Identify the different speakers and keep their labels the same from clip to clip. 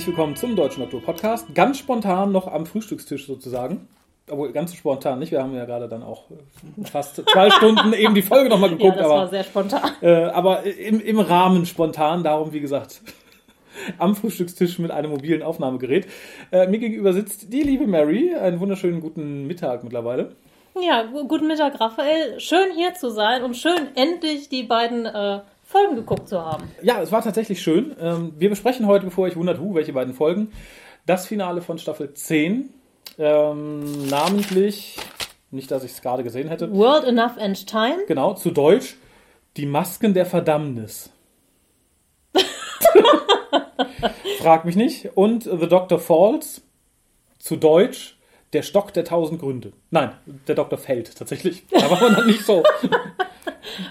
Speaker 1: Herzlich willkommen zum Deutschen Doktor Podcast. Ganz spontan noch am Frühstückstisch sozusagen. Obwohl, ganz spontan nicht. Wir haben ja gerade dann auch fast zwei Stunden eben die Folge nochmal geguckt.
Speaker 2: Ja, das
Speaker 1: aber,
Speaker 2: war sehr spontan.
Speaker 1: Äh, aber im, im Rahmen spontan, darum wie gesagt, am Frühstückstisch mit einem mobilen Aufnahmegerät. Äh, mir gegenüber sitzt die liebe Mary. Einen wunderschönen guten Mittag mittlerweile.
Speaker 2: Ja, gu- guten Mittag, Raphael. Schön hier zu sein und schön endlich die beiden äh, Folgen geguckt zu haben.
Speaker 1: Ja, es war tatsächlich schön. Ähm, wir besprechen heute, bevor ich wundert, hu, welche beiden Folgen, das Finale von Staffel 10. Ähm, namentlich, nicht, dass ich es gerade gesehen hätte,
Speaker 2: World Enough and Time.
Speaker 1: genau, zu Deutsch, die Masken der Verdammnis. Frag mich nicht. Und The Doctor Falls, zu Deutsch, der Stock der tausend Gründe. Nein, der Doktor fällt tatsächlich. Da war man noch nicht so.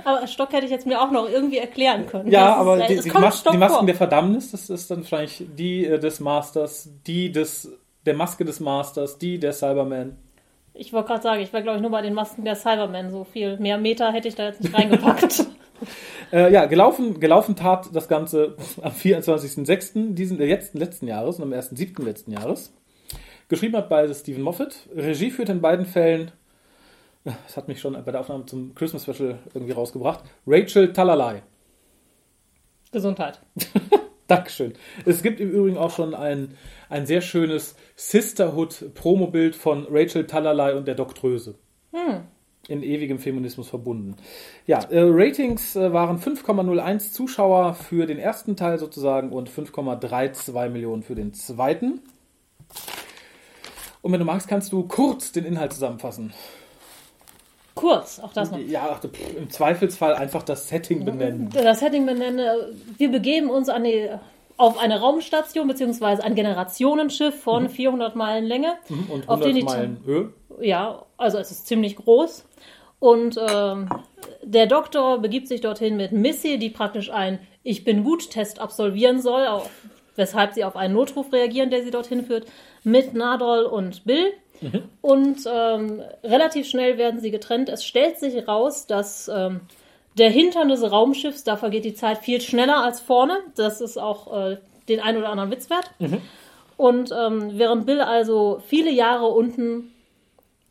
Speaker 2: Aber Stock hätte ich jetzt mir auch noch irgendwie erklären können.
Speaker 1: Ja,
Speaker 2: Das ist-
Speaker 1: aber die, die, Mas
Speaker 2: Stock
Speaker 1: die Masken
Speaker 2: vor.
Speaker 1: der Verdammnis, das ist dann wahrscheinlich die äh, des Masters, die des der Maske des Masters, die der Cyberman.
Speaker 2: Ich wollte gerade sagen, ich wäre, glaube ich, nur bei den Masken der Cybermen so viel. Mehr Meter hätte ich da jetzt nicht reingepackt.
Speaker 1: Äh, ja, gelaufen, gelaufen tat das Ganze am 24.06. diesen äh, jetzt, letzten Jahres und am 1.07. letzten Jahres. Geschrieben hat beide Stephen Moffat. Regie führt in beiden Fällen, das hat mich schon bei der Aufnahme zum Christmas Special irgendwie rausgebracht, Rachel Talalay.
Speaker 2: Gesundheit.
Speaker 1: Dankeschön. Es gibt im Übrigen auch schon ein, ein sehr schönes Sisterhood-Promobild von Rachel Talalay und der Doktröse. In ewigem Feminismus verbunden. Ja, äh, Ratings äh, waren 5,01 Zuschauer für den ersten Teil sozusagen und 5,32 Millionen für den zweiten. Und wenn du magst, kannst du kurz den Inhalt zusammenfassen.
Speaker 2: Kurz, auch das noch.
Speaker 1: Ja, pff, im Zweifelsfall einfach das Setting benennen.
Speaker 2: Das Setting benenne, wir begeben uns an die, auf eine Raumstation beziehungsweise ein Generationenschiff von 400 Meilen Länge.
Speaker 1: Und
Speaker 2: Auf
Speaker 1: 100
Speaker 2: den die-
Speaker 1: Meilen Höhe.
Speaker 2: Ja, also es ist ziemlich groß. Und ähm, der Doktor begibt sich dorthin mit Missy, die praktisch einen Ich bin gut Test absolvieren soll, auf, weshalb sie auf einen Notruf reagieren, der sie dorthin führt, mit Nadol und Bill. Und ähm, relativ schnell werden sie getrennt. Es stellt sich raus, dass ähm, der Hintern des Raumschiffs, da vergeht die Zeit viel schneller als vorne. Das ist auch äh, den ein oder anderen Witz wert. Und ähm, während Bill also viele Jahre unten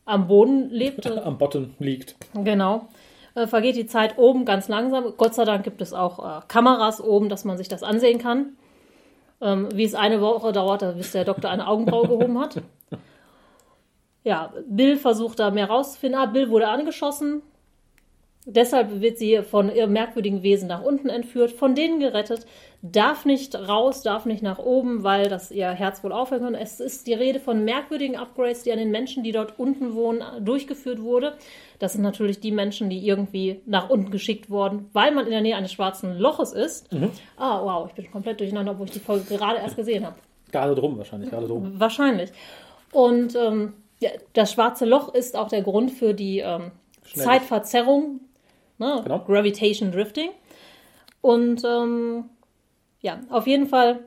Speaker 2: am Boden lebte,
Speaker 1: Am Bottom liegt.
Speaker 2: genau, äh, vergeht die Zeit oben ganz langsam. Gott sei Dank gibt es auch äh, Kameras oben, dass man sich das ansehen kann. Ähm, wie es eine Woche dauerte, bis der Doktor eine Augenbraue gehoben hat. Ja, Bill versucht da mehr rauszufinden. Ah, Bill wurde angeschossen. Deshalb wird sie von ihrem merkwürdigen Wesen nach unten entführt, von denen gerettet, darf nicht raus, darf nicht nach oben, weil das ihr Herz wohl aufhören kann. Es ist die Rede von merkwürdigen Upgrades, die an den Menschen, die dort unten wohnen, durchgeführt wurde. Das sind natürlich die Menschen, die irgendwie nach unten geschickt wurden, weil man in der Nähe eines schwarzen Loches ist. Ah, wow, ich bin komplett durcheinander, obwohl ich die Folge gerade erst gesehen habe.
Speaker 1: Gerade drum wahrscheinlich, gerade drum.
Speaker 2: Wahrscheinlich. Und ähm, das schwarze Loch ist auch der Grund für die ähm. Zeitverzerrung, ne?
Speaker 1: Genau.
Speaker 2: Gravitation Drifting. Und ähm, ja, auf jeden Fall,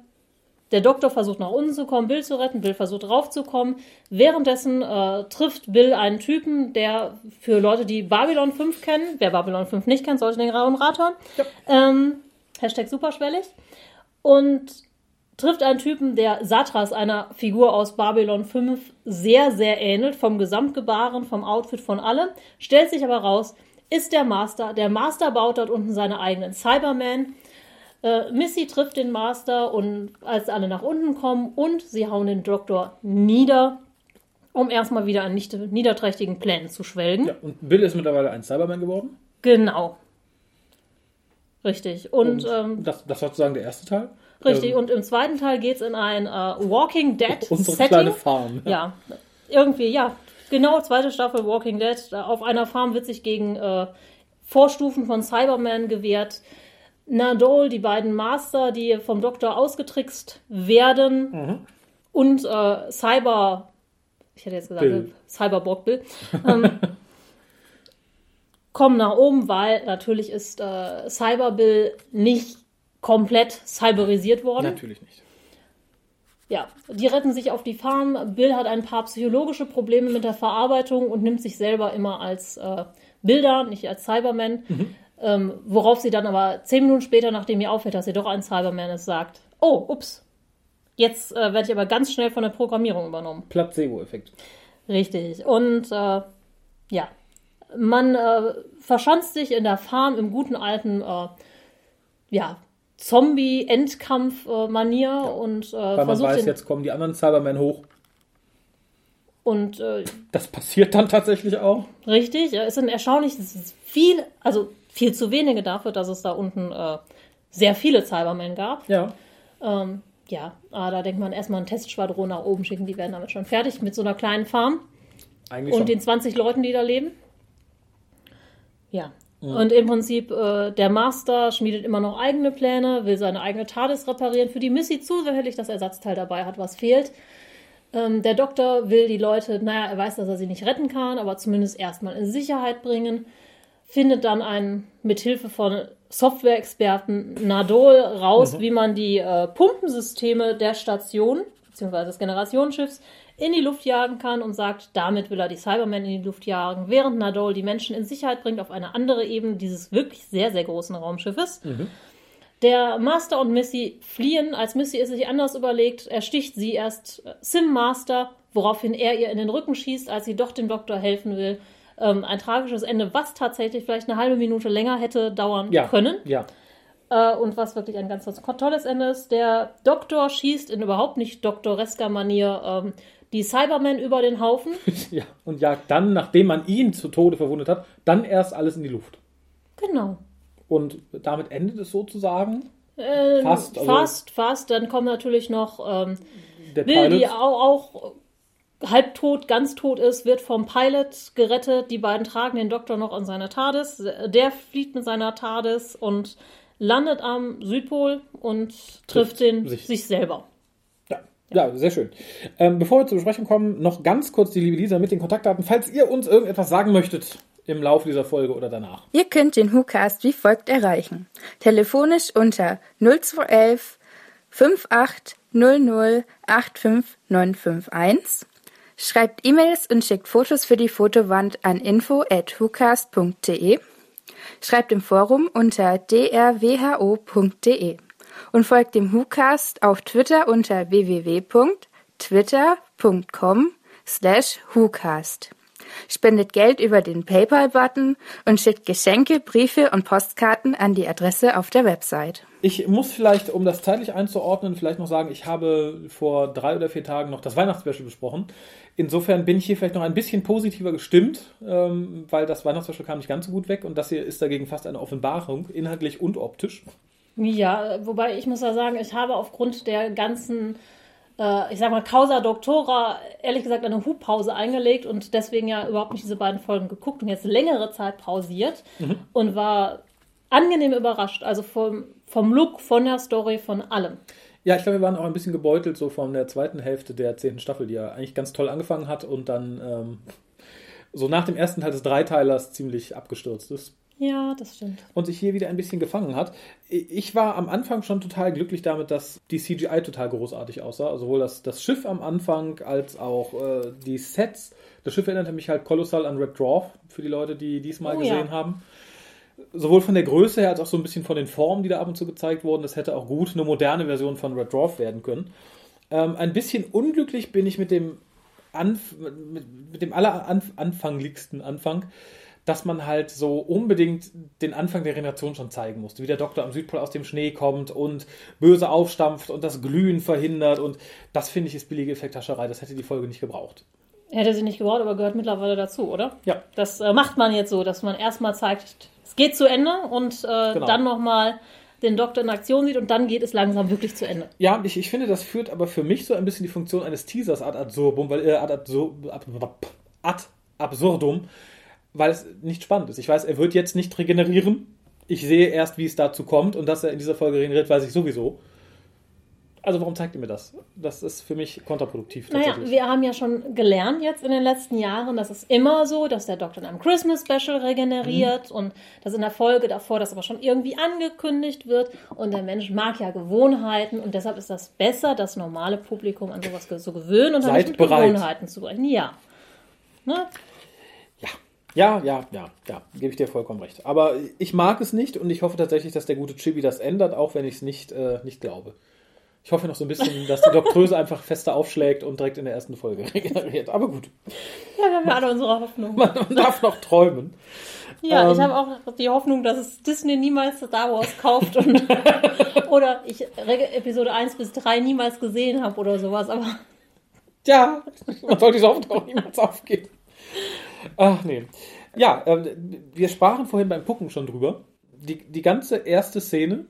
Speaker 2: der Doktor versucht nach unten zu kommen, Bill zu retten, Bill versucht raufzukommen. Währenddessen äh, trifft Bill einen Typen, der für Leute, die Babylon 5 kennen, wer Babylon 5 nicht kennt, sollte den Raum Rat hören. Ähm, Hashtag superschwellig. Und trifft einen Typen, der Satras, einer Figur aus Babylon 5, sehr, sehr ähnelt, vom Gesamtgebaren, vom Outfit, von allem. Stellt sich aber raus, ist der Master. Der Master baut dort unten seine eigenen Cybermen. Äh, Missy trifft den Master und als alle nach unten kommen und sie hauen den Doktor nieder, um erstmal wieder an nicht niederträchtigen Plänen zu schwelgen.
Speaker 1: Ja, und Bill ist mittlerweile ein Cyberman geworden.
Speaker 2: Genau. Richtig. Und, ähm,
Speaker 1: das, das war sozusagen der erste Teil.
Speaker 2: Richtig,
Speaker 1: Ähm,
Speaker 2: und im zweiten Teil geht es in ein äh, Walking Dead
Speaker 1: unsere
Speaker 2: Setting.
Speaker 1: kleine Farm.
Speaker 2: Ja, irgendwie, ja. Genau, zweite Staffel Walking Dead. Auf einer Farm wird sich gegen äh, Vorstufen von Cyberman gewehrt. Nadol, die beiden Master, die vom Doktor ausgetrickst werden. Und äh, Cyber, ich hätte jetzt gesagt,
Speaker 1: Bill.
Speaker 2: Cyberborg Bill, ähm, kommen nach oben, weil natürlich ist äh, Cyber Bill nicht komplett cyberisiert worden.
Speaker 1: Natürlich nicht.
Speaker 2: Ja, die retten sich auf die Farm. Bill hat ein paar psychologische Probleme mit der Verarbeitung und nimmt sich selber immer als äh, Bilder, nicht als Cyberman. Ähm, worauf sie dann aber zehn Minuten später, nachdem ihr auffällt, dass sie doch ein Cyberman ist, sagt: Oh, ups, Jetzt äh, werde ich aber ganz schnell von der Programmierung übernommen.
Speaker 1: Placebo-Effekt.
Speaker 2: Richtig. Und äh, ja, man äh, verschanzt sich in der Farm im guten alten äh, ja, Zombie-Endkampf-Manier ja. und äh,
Speaker 1: Weil man weiß, jetzt kommen die anderen Cybermen hoch.
Speaker 2: Und äh,
Speaker 1: das passiert dann tatsächlich auch.
Speaker 2: Richtig, es ist erstaunlich, es ist viel, also viel zu wenige dafür, dass es da unten äh, sehr viele Cybermen gab.
Speaker 1: Ja.
Speaker 2: Ähm, ja, aber da denkt man erstmal ein Testschwadron nach oben schicken, die werden damit schon fertig mit so einer kleinen Farm.
Speaker 1: Eigentlich
Speaker 2: und
Speaker 1: schon.
Speaker 2: den 20 Leuten, die da leben. Ja. Mhm. Und im Prinzip, äh, der Master schmiedet immer noch eigene Pläne, will seine eigene TARDIS reparieren, für die Missy zusätzlich das Ersatzteil dabei hat, was fehlt. Ähm, der Doktor will die Leute, naja, er weiß, dass er sie nicht retten kann, aber zumindest erstmal in Sicherheit bringen. Findet dann einen, mit Hilfe von Software-Experten Nadol raus, mhm. wie man die äh, Pumpensysteme der Station, beziehungsweise des Generationsschiffs, in die Luft jagen kann und sagt, damit will er die Cybermen in die Luft jagen, während Nadol die Menschen in Sicherheit bringt auf eine andere Ebene dieses wirklich sehr, sehr großen Raumschiffes. Mhm. Der Master und Missy fliehen, als Missy es sich anders überlegt, ersticht sie erst äh, Sim Master, woraufhin er ihr in den Rücken schießt, als sie doch dem Doktor helfen will. Ähm, ein tragisches Ende, was tatsächlich vielleicht eine halbe Minute länger hätte dauern
Speaker 1: ja,
Speaker 2: können.
Speaker 1: Ja.
Speaker 2: Äh, und was wirklich ein ganz, ganz tolles Ende ist. Der Doktor schießt in überhaupt nicht doktoresker Manier ähm, die Cybermen über den Haufen.
Speaker 1: ja, und jagt dann, nachdem man ihn zu Tode verwundet hat, dann erst alles in die Luft.
Speaker 2: Genau.
Speaker 1: Und damit endet es sozusagen.
Speaker 2: Äh,
Speaker 1: fast,
Speaker 2: also fast, fast. Dann kommt natürlich noch ähm, Bill, die auch, auch halbtot, ganz tot ist, wird vom Pilot gerettet. Die beiden tragen den Doktor noch an seiner TARDIS. Der flieht mit seiner TARDIS und landet am Südpol und trifft, trifft den, sich. sich selber.
Speaker 1: Ja, ja, sehr schön. Ähm, bevor wir zur Besprechung kommen, noch ganz kurz die liebe Lisa mit den Kontaktdaten. Falls ihr uns irgendetwas sagen möchtet, im Laufe dieser Folge oder danach.
Speaker 3: Ihr könnt den WhoCast wie folgt erreichen. Telefonisch unter 0211 5800 85951. Schreibt E-Mails und schickt Fotos für die Fotowand an info at whocast.de. Schreibt im Forum unter drwho.de und folgt dem WhoCast auf Twitter unter www.twitter.com slash WhoCast spendet Geld über den PayPal-Button und schickt Geschenke, Briefe und Postkarten an die Adresse auf der Website.
Speaker 1: Ich muss vielleicht, um das zeitlich einzuordnen, vielleicht noch sagen, ich habe vor drei oder vier Tagen noch das Weihnachtsspecial besprochen. Insofern bin ich hier vielleicht noch ein bisschen positiver gestimmt, ähm, weil das Weihnachtsspecial kam nicht ganz so gut weg und das hier ist dagegen fast eine Offenbarung, inhaltlich und optisch.
Speaker 2: Ja, wobei ich muss ja sagen, ich habe aufgrund der ganzen äh, ich sag mal, Causa Doctora, ehrlich gesagt, eine Hubpause eingelegt und deswegen ja überhaupt nicht diese beiden Folgen geguckt und jetzt längere Zeit pausiert mhm. und war angenehm überrascht. Also vom, vom Look, von der Story, von allem.
Speaker 1: Ja, ich glaube, wir waren auch ein bisschen gebeutelt so von der zweiten Hälfte der zehnten Staffel, die ja eigentlich ganz toll angefangen hat und dann ähm, so nach dem ersten Teil des Dreiteilers ziemlich abgestürzt ist.
Speaker 2: Ja, das stimmt.
Speaker 1: Und sich hier wieder ein bisschen gefangen hat. Ich war am Anfang schon total glücklich damit, dass die CGI total großartig aussah. Sowohl das, das Schiff am Anfang als auch äh, die Sets. Das Schiff erinnerte mich halt kolossal an Red Dwarf, für die Leute, die diesmal oh, gesehen ja. haben. Sowohl von der Größe her als auch so ein bisschen von den Formen, die da ab und zu gezeigt wurden. Das hätte auch gut eine moderne Version von Red Dwarf werden können. Ähm, ein bisschen unglücklich bin ich mit dem, Anf mit, mit dem alleranfangligsten Anfang dass man halt so unbedingt den Anfang der Generation schon zeigen musste, wie der Doktor am Südpol aus dem Schnee kommt und böse aufstampft und das Glühen verhindert und das finde ich ist billige Effekthascherei, das hätte die Folge nicht gebraucht.
Speaker 2: Hätte sie nicht gebraucht, aber gehört mittlerweile dazu, oder?
Speaker 1: Ja.
Speaker 2: Das äh, macht man jetzt so, dass man erstmal zeigt, es geht zu Ende und äh, genau. dann nochmal den Doktor in Aktion sieht und dann geht es langsam wirklich zu Ende.
Speaker 1: Ja, ich, ich finde, das führt aber für mich so ein bisschen die Funktion eines Teasers ad absurdum, weil äh, ad, ad absurdum, weil es nicht spannend ist. Ich weiß, er wird jetzt nicht regenerieren. Ich sehe erst, wie es dazu kommt und dass er in dieser Folge regeneriert, weiß ich sowieso. Also warum zeigt ihr mir das? Das ist für mich kontraproduktiv.
Speaker 2: Naja, wir haben ja schon gelernt jetzt in den letzten Jahren, dass es immer so, dass der Doktor in einem Christmas Special regeneriert mhm. und dass in der Folge davor das aber schon irgendwie angekündigt wird und der Mensch mag ja Gewohnheiten und deshalb ist das besser, das normale Publikum an sowas so gewöhnen und
Speaker 1: dann
Speaker 2: Gewohnheiten zu brechen. Ja.
Speaker 1: Ne? Ja, ja, ja, ja, gebe ich dir vollkommen recht. Aber ich mag es nicht und ich hoffe tatsächlich, dass der gute Chibi das ändert, auch wenn ich es nicht, äh, nicht glaube. Ich hoffe noch so ein bisschen, dass die Doktröse einfach fester aufschlägt und direkt in der ersten Folge regeneriert. Aber gut.
Speaker 2: Ja, wir haben ja alle unsere Hoffnung.
Speaker 1: Man darf noch träumen.
Speaker 2: Ja,
Speaker 1: Ähm.
Speaker 2: ich habe auch die Hoffnung, dass es Disney niemals Star Wars kauft und oder ich Episode 1 bis 3 niemals gesehen habe oder sowas, aber
Speaker 1: Ja, man soll diese Hoffnung auch niemals aufgeben. Ach nee. Ja, ähm, wir sprachen vorhin beim Gucken schon drüber. Die, die ganze erste Szene,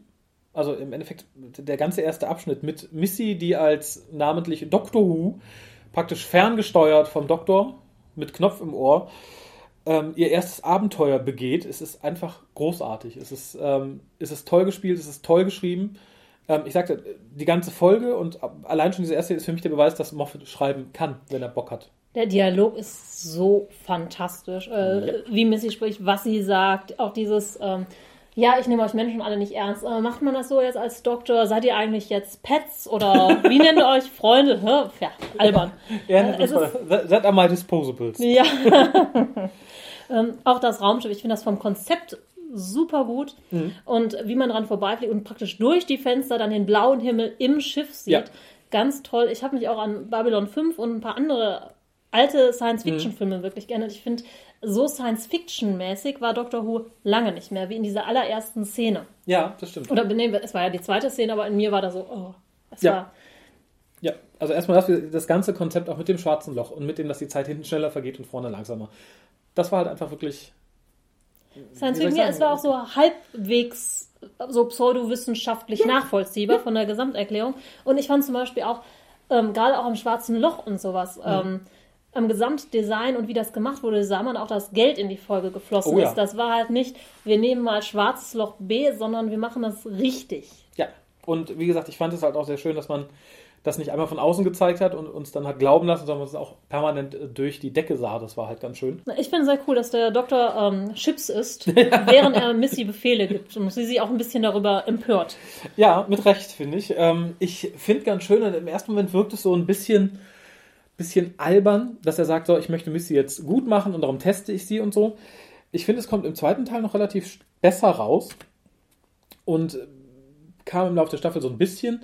Speaker 1: also im Endeffekt der ganze erste Abschnitt mit Missy, die als namentlich Doctor Who praktisch ferngesteuert vom Doktor mit Knopf im Ohr ähm, ihr erstes Abenteuer begeht. Es ist einfach großartig. Es ist, ähm, es ist toll gespielt, es ist toll geschrieben. Ähm, ich sagte, die ganze Folge und allein schon diese erste ist für mich der Beweis, dass Moffat schreiben kann, wenn er Bock hat.
Speaker 2: Der Dialog ist so fantastisch. Äh, Wie Missy spricht, was sie sagt, auch dieses, ähm, ja, ich nehme euch Menschen alle nicht ernst. Äh, macht man das so jetzt als Doktor? Seid ihr eigentlich jetzt Pets oder wie nennt ihr euch Freunde? Hä? Ja, albern.
Speaker 1: Er
Speaker 2: Äh, es ist-
Speaker 1: that, that are my disposables.
Speaker 2: Ja. ähm, auch das Raumschiff, ich finde das vom Konzept super gut.
Speaker 1: Mhm.
Speaker 2: Und wie man dran vorbeifliegt und praktisch durch die Fenster dann den blauen Himmel im Schiff sieht.
Speaker 1: Ja.
Speaker 2: Ganz toll. Ich habe mich auch an Babylon 5 und ein paar andere alte Science-Fiction-Filme
Speaker 1: Mhm.
Speaker 2: wirklich gerne. Ich finde, so Science-Fiction-mäßig war Doctor Who lange nicht mehr, wie in dieser allerersten Szene.
Speaker 1: Ja, das stimmt.
Speaker 2: Oder nee, es war ja die zweite Szene, aber in mir war da so, oh, es
Speaker 1: Ja.
Speaker 2: war
Speaker 1: Ja, also erstmal das, das ganze Konzept auch mit dem schwarzen Loch und mit dem, dass die Zeit hinten schneller vergeht und vorne langsamer. Das war halt einfach wirklich.
Speaker 2: Science Fiction, ja, es war auch so halbwegs so pseudowissenschaftlich nachvollziehbar von der Gesamterklärung. Und ich fand zum Beispiel auch, ähm, gerade auch am Schwarzen Loch und sowas,
Speaker 1: Mhm.
Speaker 2: Am Gesamtdesign und wie das gemacht wurde, sah man auch, dass Geld in die Folge geflossen
Speaker 1: Oh ja.
Speaker 2: ist. Das war halt nicht, wir nehmen mal Schwarzes Loch B, sondern wir machen das richtig.
Speaker 1: Ja, und wie gesagt, ich fand es halt auch sehr schön, dass man das nicht einmal von außen gezeigt hat und uns dann hat glauben lassen, sondern es auch permanent äh, durch die Decke sah. Das war halt ganz schön.
Speaker 2: Ich finde sehr cool, dass der Doktor ähm, Chips isst, während er Missy Befehle gibt und sie sich auch ein bisschen darüber empört.
Speaker 1: Ja, mit Recht, finde ich. Ähm, ich finde ganz schön, im ersten Moment wirkt es so ein bisschen, bisschen albern, dass er sagt, so, ich möchte Missy jetzt gut machen und darum teste ich sie und so. Ich finde, es kommt im zweiten Teil noch relativ besser raus und äh, kam im Laufe der Staffel so ein bisschen.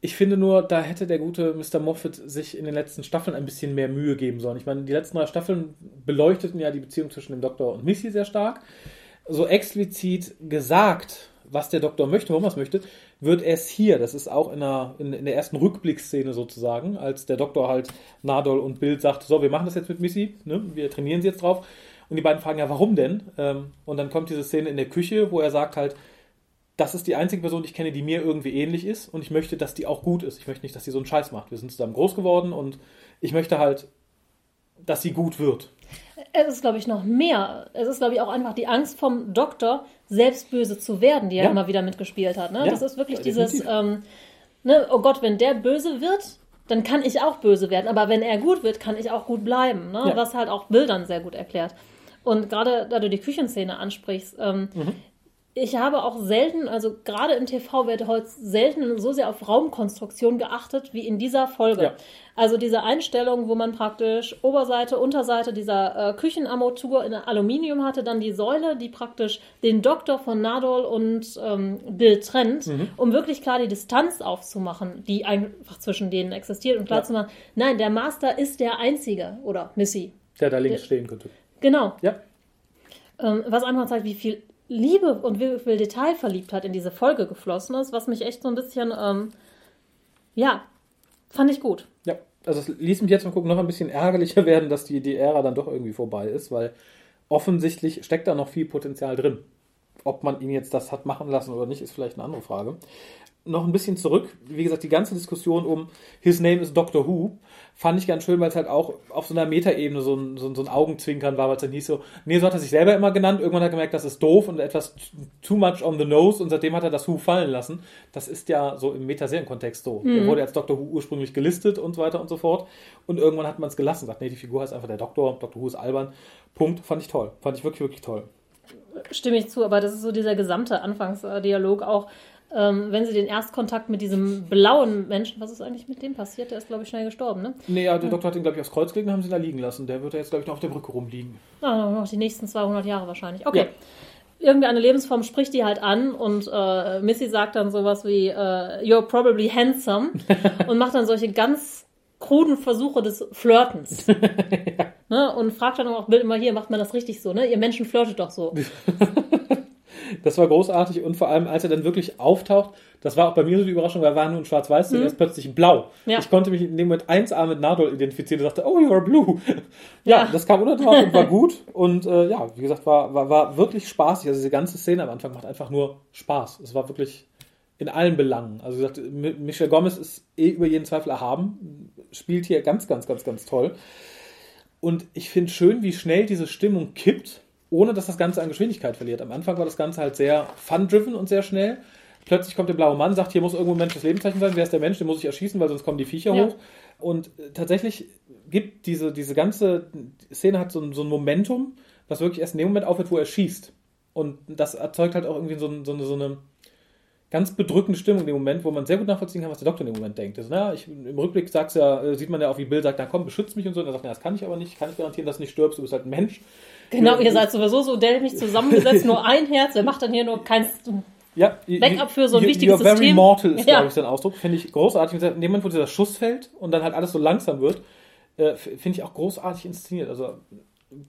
Speaker 1: Ich finde nur, da hätte der gute Mr. Moffat sich in den letzten Staffeln ein bisschen mehr Mühe geben sollen. Ich meine, die letzten drei Staffeln beleuchteten ja die Beziehung zwischen dem Doktor und Missy sehr stark. So explizit gesagt, was der Doktor möchte, warum er es möchte, wird erst hier, das ist auch in der, in, in der ersten Rückblickszene sozusagen, als der Doktor halt Nadol und Bild sagt, so, wir machen das jetzt mit Missy, ne? wir trainieren sie jetzt drauf. Und die beiden fragen ja, warum denn? Ähm, und dann kommt diese Szene in der Küche, wo er sagt halt, das ist die einzige Person, die ich kenne, die mir irgendwie ähnlich ist und ich möchte, dass die auch gut ist. Ich möchte nicht, dass sie so einen Scheiß macht. Wir sind zusammen groß geworden und ich möchte halt, dass sie gut wird.
Speaker 2: Es ist, glaube ich, noch mehr. Es ist, glaube ich, auch einfach die Angst vom Doktor, selbst böse zu werden, die er
Speaker 1: Ja.
Speaker 2: immer wieder mitgespielt hat. Ne?
Speaker 1: Ja,
Speaker 2: das ist wirklich
Speaker 1: ja,
Speaker 2: dieses,
Speaker 1: definitiv.
Speaker 2: ähm, ne, oh Gott, wenn der böse wird, dann kann ich auch böse werden. Aber wenn er gut wird, kann ich auch gut bleiben. Ne?
Speaker 1: Ja.
Speaker 2: Was halt auch Bildern sehr gut erklärt. Und gerade da du die Küchenszene ansprichst, ähm,
Speaker 1: Mhm.
Speaker 2: Ich habe auch selten, also gerade im TV wird heute selten so sehr auf Raumkonstruktion geachtet wie in dieser Folge.
Speaker 1: Ja.
Speaker 2: Also diese Einstellung, wo man praktisch Oberseite, Unterseite dieser äh, Küchenarmatur in Aluminium hatte, dann die Säule, die praktisch den Doktor von Nadol und ähm, Bill trennt,
Speaker 1: Mhm.
Speaker 2: um wirklich klar die Distanz aufzumachen, die einfach zwischen denen existiert und klar
Speaker 1: Ja.
Speaker 2: zu machen, nein, der Master ist der Einzige oder Missy.
Speaker 1: Der da links stehen könnte.
Speaker 2: Genau.
Speaker 1: Ja.
Speaker 2: Ähm, was einfach zeigt, wie viel Liebe und wie viel Detailverliebtheit in diese Folge geflossen ist, was mich echt so ein bisschen, ähm, ja, fand ich gut.
Speaker 1: Ja, also es ließ mich jetzt mal gucken, noch ein bisschen ärgerlicher werden, dass die, die Ära dann doch irgendwie vorbei ist, weil offensichtlich steckt da noch viel Potenzial drin. Ob man ihn jetzt das hat machen lassen oder nicht, ist vielleicht eine andere Frage. Noch ein bisschen zurück, wie gesagt, die ganze Diskussion um His Name is Doctor Who fand ich ganz schön, weil es halt auch auf so einer Metaebene so ein, so, ein, so ein Augenzwinkern war, weil es dann hieß so, nee, so hat er sich selber immer genannt, irgendwann hat er gemerkt, das ist doof und etwas too much on the nose und seitdem hat er das Who fallen lassen. Das ist ja so im Metaserien-Kontext so. Der wurde als Doctor Who ursprünglich gelistet und so weiter und so fort und irgendwann hat man es gelassen, sagt, nee, die Figur heißt einfach der Doktor, Doctor Who ist albern. Punkt, fand ich toll. Fand ich wirklich, wirklich toll.
Speaker 2: Stimme ich zu, aber das ist so dieser gesamte Anfangsdialog auch. Ähm, wenn sie den Erstkontakt mit diesem blauen Menschen, was ist eigentlich mit dem passiert? Der ist, glaube ich, schnell gestorben, ne?
Speaker 1: Nee, ja, der Doktor hat ihn, glaube ich, aufs Kreuz gelegt und haben sie ihn da liegen lassen. Der wird ja jetzt, glaube ich, noch auf der Brücke rumliegen.
Speaker 2: Ah, noch die nächsten 200 Jahre wahrscheinlich. Okay. irgendwie eine Lebensform spricht die halt an und äh, Missy sagt dann sowas wie, äh, you're probably handsome und macht dann solche ganz kruden Versuche des Flirtens. ja. ne? Und fragt dann auch immer hier, macht man das richtig so, ne? Ihr Menschen flirtet doch so.
Speaker 1: das war großartig und vor allem, als er dann wirklich auftaucht, das war auch bei mir so die Überraschung, weil er war nur in schwarz-weiß mhm. er ist plötzlich blau. Ja. Ich konnte mich in dem Moment 1A mit Nadol identifizieren und sagte, oh, you're blue. ja, ja, das kam unerwartet und war gut und äh, ja, wie gesagt, war, war, war wirklich spaßig. Also diese ganze Szene am Anfang macht einfach nur Spaß. Es war wirklich in allen Belangen. Also wie gesagt, Michelle Gomez ist eh über jeden Zweifel erhaben, spielt hier ganz, ganz, ganz, ganz toll. Und ich finde schön, wie schnell diese Stimmung kippt, ohne dass das Ganze an Geschwindigkeit verliert. Am Anfang war das Ganze halt sehr fun-driven und sehr schnell. Plötzlich kommt der blaue Mann, sagt, hier muss irgendwo ein menschliches Lebenszeichen sein. Wer ist der Mensch? Den muss ich erschießen, weil sonst kommen die Viecher ja. hoch. Und äh, tatsächlich gibt diese, diese ganze Szene hat so ein, so ein Momentum, was wirklich erst in dem Moment aufhört, wo er schießt. Und das erzeugt halt auch irgendwie so, so, eine, so eine ganz bedrückende Stimmung in dem Moment, wo man sehr gut nachvollziehen kann, was der Doktor in dem Moment denkt. Also, na, ich, Im Rückblick sagt's ja, äh, sieht man ja auch, wie Bill sagt, na komm, beschützt mich und so. Und er sagt, na, das kann ich aber nicht, ich kann nicht garantieren, dass du nicht stirbst, du bist halt ein Mensch.
Speaker 2: Genau, ihr seid sowieso so dämlich zusammengesetzt, nur ein Herz, er macht dann hier nur keins
Speaker 1: ja,
Speaker 2: Backup für so ein you, wichtiges
Speaker 1: you're System. very mortal ist, ja. glaube ich, sein Ausdruck. Finde ich großartig. In dem Moment, wo dieser Schuss fällt und dann halt alles so langsam wird, äh, finde ich auch großartig inszeniert. Also,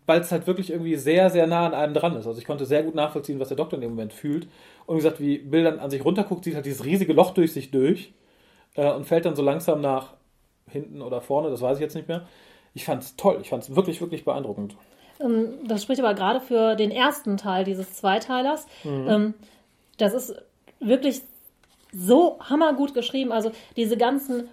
Speaker 1: weil es halt wirklich irgendwie sehr, sehr nah an einem dran ist. Also ich konnte sehr gut nachvollziehen, was der Doktor in dem Moment fühlt. Und wie gesagt, wie Bill dann an sich runterguckt, sieht halt dieses riesige Loch durch sich durch äh, und fällt dann so langsam nach hinten oder vorne, das weiß ich jetzt nicht mehr. Ich fand es toll, ich fand es wirklich, wirklich beeindruckend.
Speaker 2: Ähm, das spricht aber gerade für den ersten Teil dieses Zweiteilers. Mhm. Ähm, das ist wirklich so hammergut geschrieben. Also diese ganzen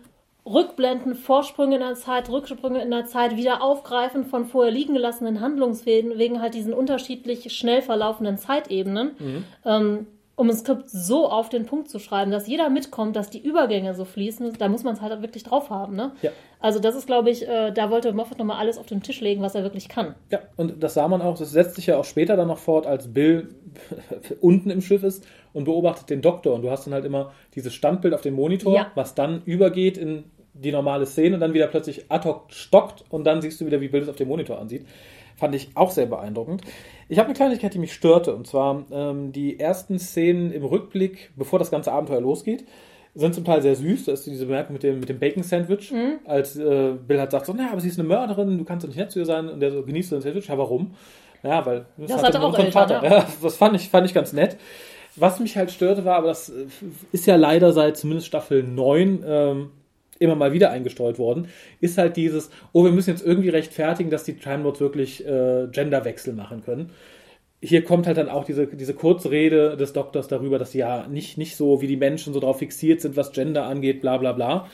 Speaker 2: Rückblenden, Vorsprünge in der Zeit, Rücksprünge in der Zeit, wieder aufgreifen von vorher liegen gelassenen Handlungswegen, wegen halt diesen unterschiedlich schnell verlaufenden Zeitebenen. Mhm. Ähm, um ein Skript so auf den Punkt zu schreiben, dass jeder mitkommt, dass die Übergänge so fließen, da muss man es halt wirklich drauf haben. Ne? Ja. Also das ist, glaube ich, äh, da wollte Moffat nochmal alles auf den Tisch legen, was er wirklich kann.
Speaker 1: Ja, und das sah man auch, das setzt sich ja auch später dann noch fort, als Bill unten im Schiff ist und beobachtet den Doktor. Und du hast dann halt immer dieses Standbild auf dem Monitor, ja. was dann übergeht in die normale Szene und dann wieder plötzlich ad hoc stockt und dann siehst du wieder, wie Bill es auf dem Monitor ansieht. Fand ich auch sehr beeindruckend. Ich habe eine Kleinigkeit, die mich störte, und zwar ähm, die ersten Szenen im Rückblick, bevor das ganze Abenteuer losgeht, sind zum Teil sehr süß. Da ist diese Bemerkung mit dem, mit dem Bacon-Sandwich, mhm. als äh, Bill hat sagt so, naja, aber sie ist eine Mörderin, du kannst doch nicht nett zu ihr sein. Und der so, genießt du ein Sandwich? Ja, warum? Ja, weil
Speaker 2: das, das hatte auch Eltern, Vater.
Speaker 1: Ja. ja. das fand ich, fand ich ganz nett. Was mich halt störte war, aber das äh, ist ja leider seit zumindest Staffel 9 ähm, immer mal wieder eingestreut worden, ist halt dieses, oh, wir müssen jetzt irgendwie rechtfertigen, dass die Time Lords wirklich äh, Genderwechsel machen können. Hier kommt halt dann auch diese, diese Kurzrede des Doktors darüber, dass sie ja nicht, nicht so wie die Menschen so drauf fixiert sind, was Gender angeht, bla bla bla.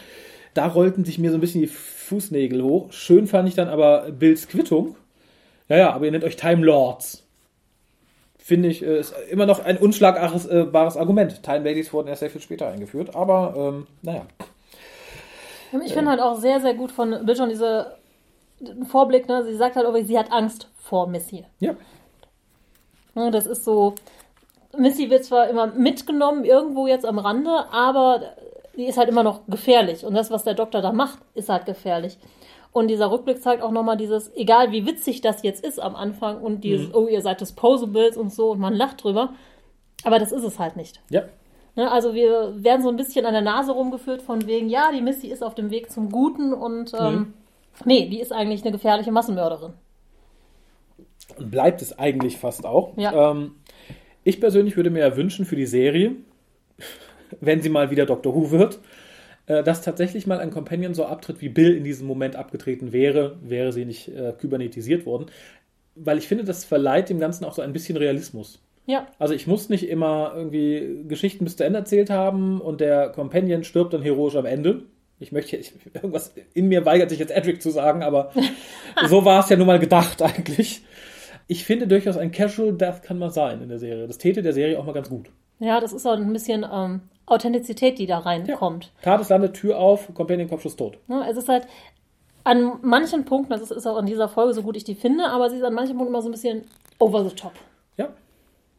Speaker 1: Da rollten sich mir so ein bisschen die Fußnägel hoch. Schön fand ich dann aber Bills Quittung. Ja, ja, aber ihr nennt euch Time Lords. Finde ich, äh, ist immer noch ein unschlagbares äh, Argument. Time Ladies wurden erst sehr viel später eingeführt, aber ähm, naja.
Speaker 2: Ich finde halt auch sehr, sehr gut von Bill schon diese Vorblick, ne? Sie sagt halt, aber sie hat Angst vor Missy.
Speaker 1: Ja.
Speaker 2: Ne, das ist so. Missy wird zwar immer mitgenommen, irgendwo jetzt am Rande, aber die ist halt immer noch gefährlich. Und das, was der Doktor da macht, ist halt gefährlich. Und dieser Rückblick zeigt auch nochmal dieses, egal wie witzig das jetzt ist am Anfang und dieses, mhm. oh, ihr seid Disposables und so und man lacht drüber. Aber das ist es halt nicht.
Speaker 1: Ja.
Speaker 2: Ne, also wir werden so ein bisschen an der Nase rumgeführt von wegen, ja, die Missy ist auf dem Weg zum Guten und ähm, mhm. nee, die ist eigentlich eine gefährliche Massenmörderin.
Speaker 1: Und bleibt es eigentlich fast auch.
Speaker 2: Ja.
Speaker 1: Ähm, ich persönlich würde mir ja wünschen für die Serie, wenn sie mal wieder Doctor Who wird, äh, dass tatsächlich mal ein Companion so abtritt, wie Bill in diesem Moment abgetreten wäre, wäre sie nicht äh, kybernetisiert worden. Weil ich finde, das verleiht dem Ganzen auch so ein bisschen Realismus.
Speaker 2: Ja.
Speaker 1: Also ich muss nicht immer irgendwie Geschichten bis zu Ende erzählt haben und der Companion stirbt dann heroisch am Ende. Ich möchte, ich, irgendwas in mir weigert sich jetzt Edric zu sagen, aber so war es ja nun mal gedacht eigentlich. Ich finde durchaus ein Casual Death kann mal sein in der Serie. Das täte der Serie auch mal ganz gut.
Speaker 2: Ja, das ist auch ein bisschen ähm, Authentizität, die da reinkommt. Ja.
Speaker 1: Tat es landet, Tür auf, Companion Kopfschuss tot.
Speaker 2: Ja, es ist halt an manchen Punkten, das ist auch in dieser Folge so gut ich die finde, aber sie ist an manchen Punkten immer so ein bisschen over the top.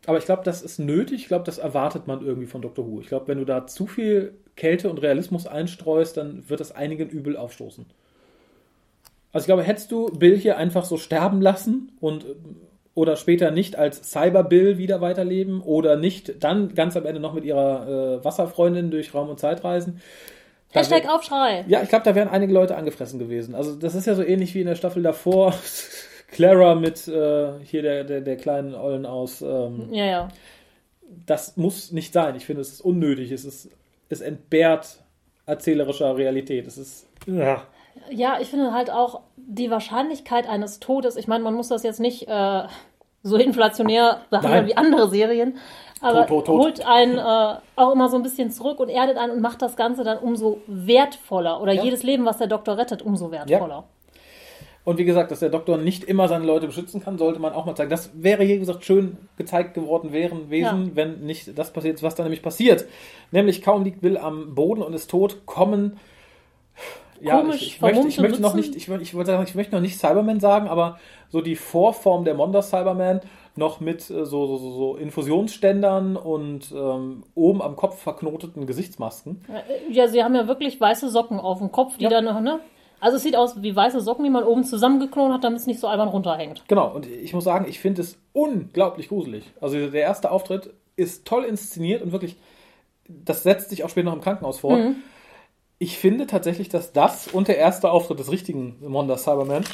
Speaker 1: Aber ich glaube, das ist nötig. Ich glaube, das erwartet man irgendwie von Dr. Who. Ich glaube, wenn du da zu viel Kälte und Realismus einstreust, dann wird das einigen übel aufstoßen. Also ich glaube, hättest du Bill hier einfach so sterben lassen und oder später nicht als Cyber Bill wieder weiterleben oder nicht dann ganz am Ende noch mit ihrer äh, Wasserfreundin durch Raum und Zeit reisen. Da
Speaker 2: Hashtag Aufschrei.
Speaker 1: Ja, ich glaube, da wären einige Leute angefressen gewesen. Also das ist ja so ähnlich wie in der Staffel davor. Clara mit äh, hier der, der, der kleinen Ollen aus. Ähm,
Speaker 2: Ja, ja.
Speaker 1: das muss nicht sein. Ich finde, es ist unnötig. Es ist, es entbehrt erzählerischer Realität. Es ist. Ja.
Speaker 2: Ja, ich finde halt auch die Wahrscheinlichkeit eines Todes, ich meine, man muss das jetzt nicht äh, so inflationär behandeln
Speaker 1: Nein.
Speaker 2: wie andere Serien, aber
Speaker 1: Tot, tot, tot.
Speaker 2: holt einen äh, auch immer so ein bisschen zurück und erdet einen und macht das Ganze dann umso wertvoller. Oder
Speaker 1: Ja.
Speaker 2: jedes Leben, was der Doktor rettet, umso wertvoller.
Speaker 1: Und wie gesagt, dass der Doktor nicht immer seine Leute beschützen kann, sollte man auch mal zeigen. Das wäre, wie gesagt, schön gezeigt geworden wären, Wesen,
Speaker 2: Ja.
Speaker 1: wenn nicht das passiert, ist, was dann nämlich passiert. Nämlich kaum liegt Bill am Boden und ist tot, kommen. Ja,
Speaker 2: Komisch
Speaker 1: ich, ich, möchte, ich möchte noch nicht, ich, ich wollte sagen, ich möchte noch nicht Cyberman sagen, aber so die Vorform der Mondas Cyberman noch mit äh, so, so, so, so Infusionsständern und ähm, oben am Kopf verknoteten Gesichtsmasken.
Speaker 2: Äh, Ja, sie haben ja wirklich weiße Socken auf dem Kopf, die
Speaker 1: Ja.
Speaker 2: dann, noch, ne? Also es sieht aus wie weiße Socken, die man oben zusammengeknotet hat, damit es nicht so albern runterhängt.
Speaker 1: Genau, und ich muss sagen, ich finde es unglaublich gruselig. Also der erste Auftritt ist toll inszeniert und wirklich, das setzt sich auch später noch im Krankenhaus vor. Ich finde tatsächlich, dass das und der erste Auftritt des richtigen Monster Cyberman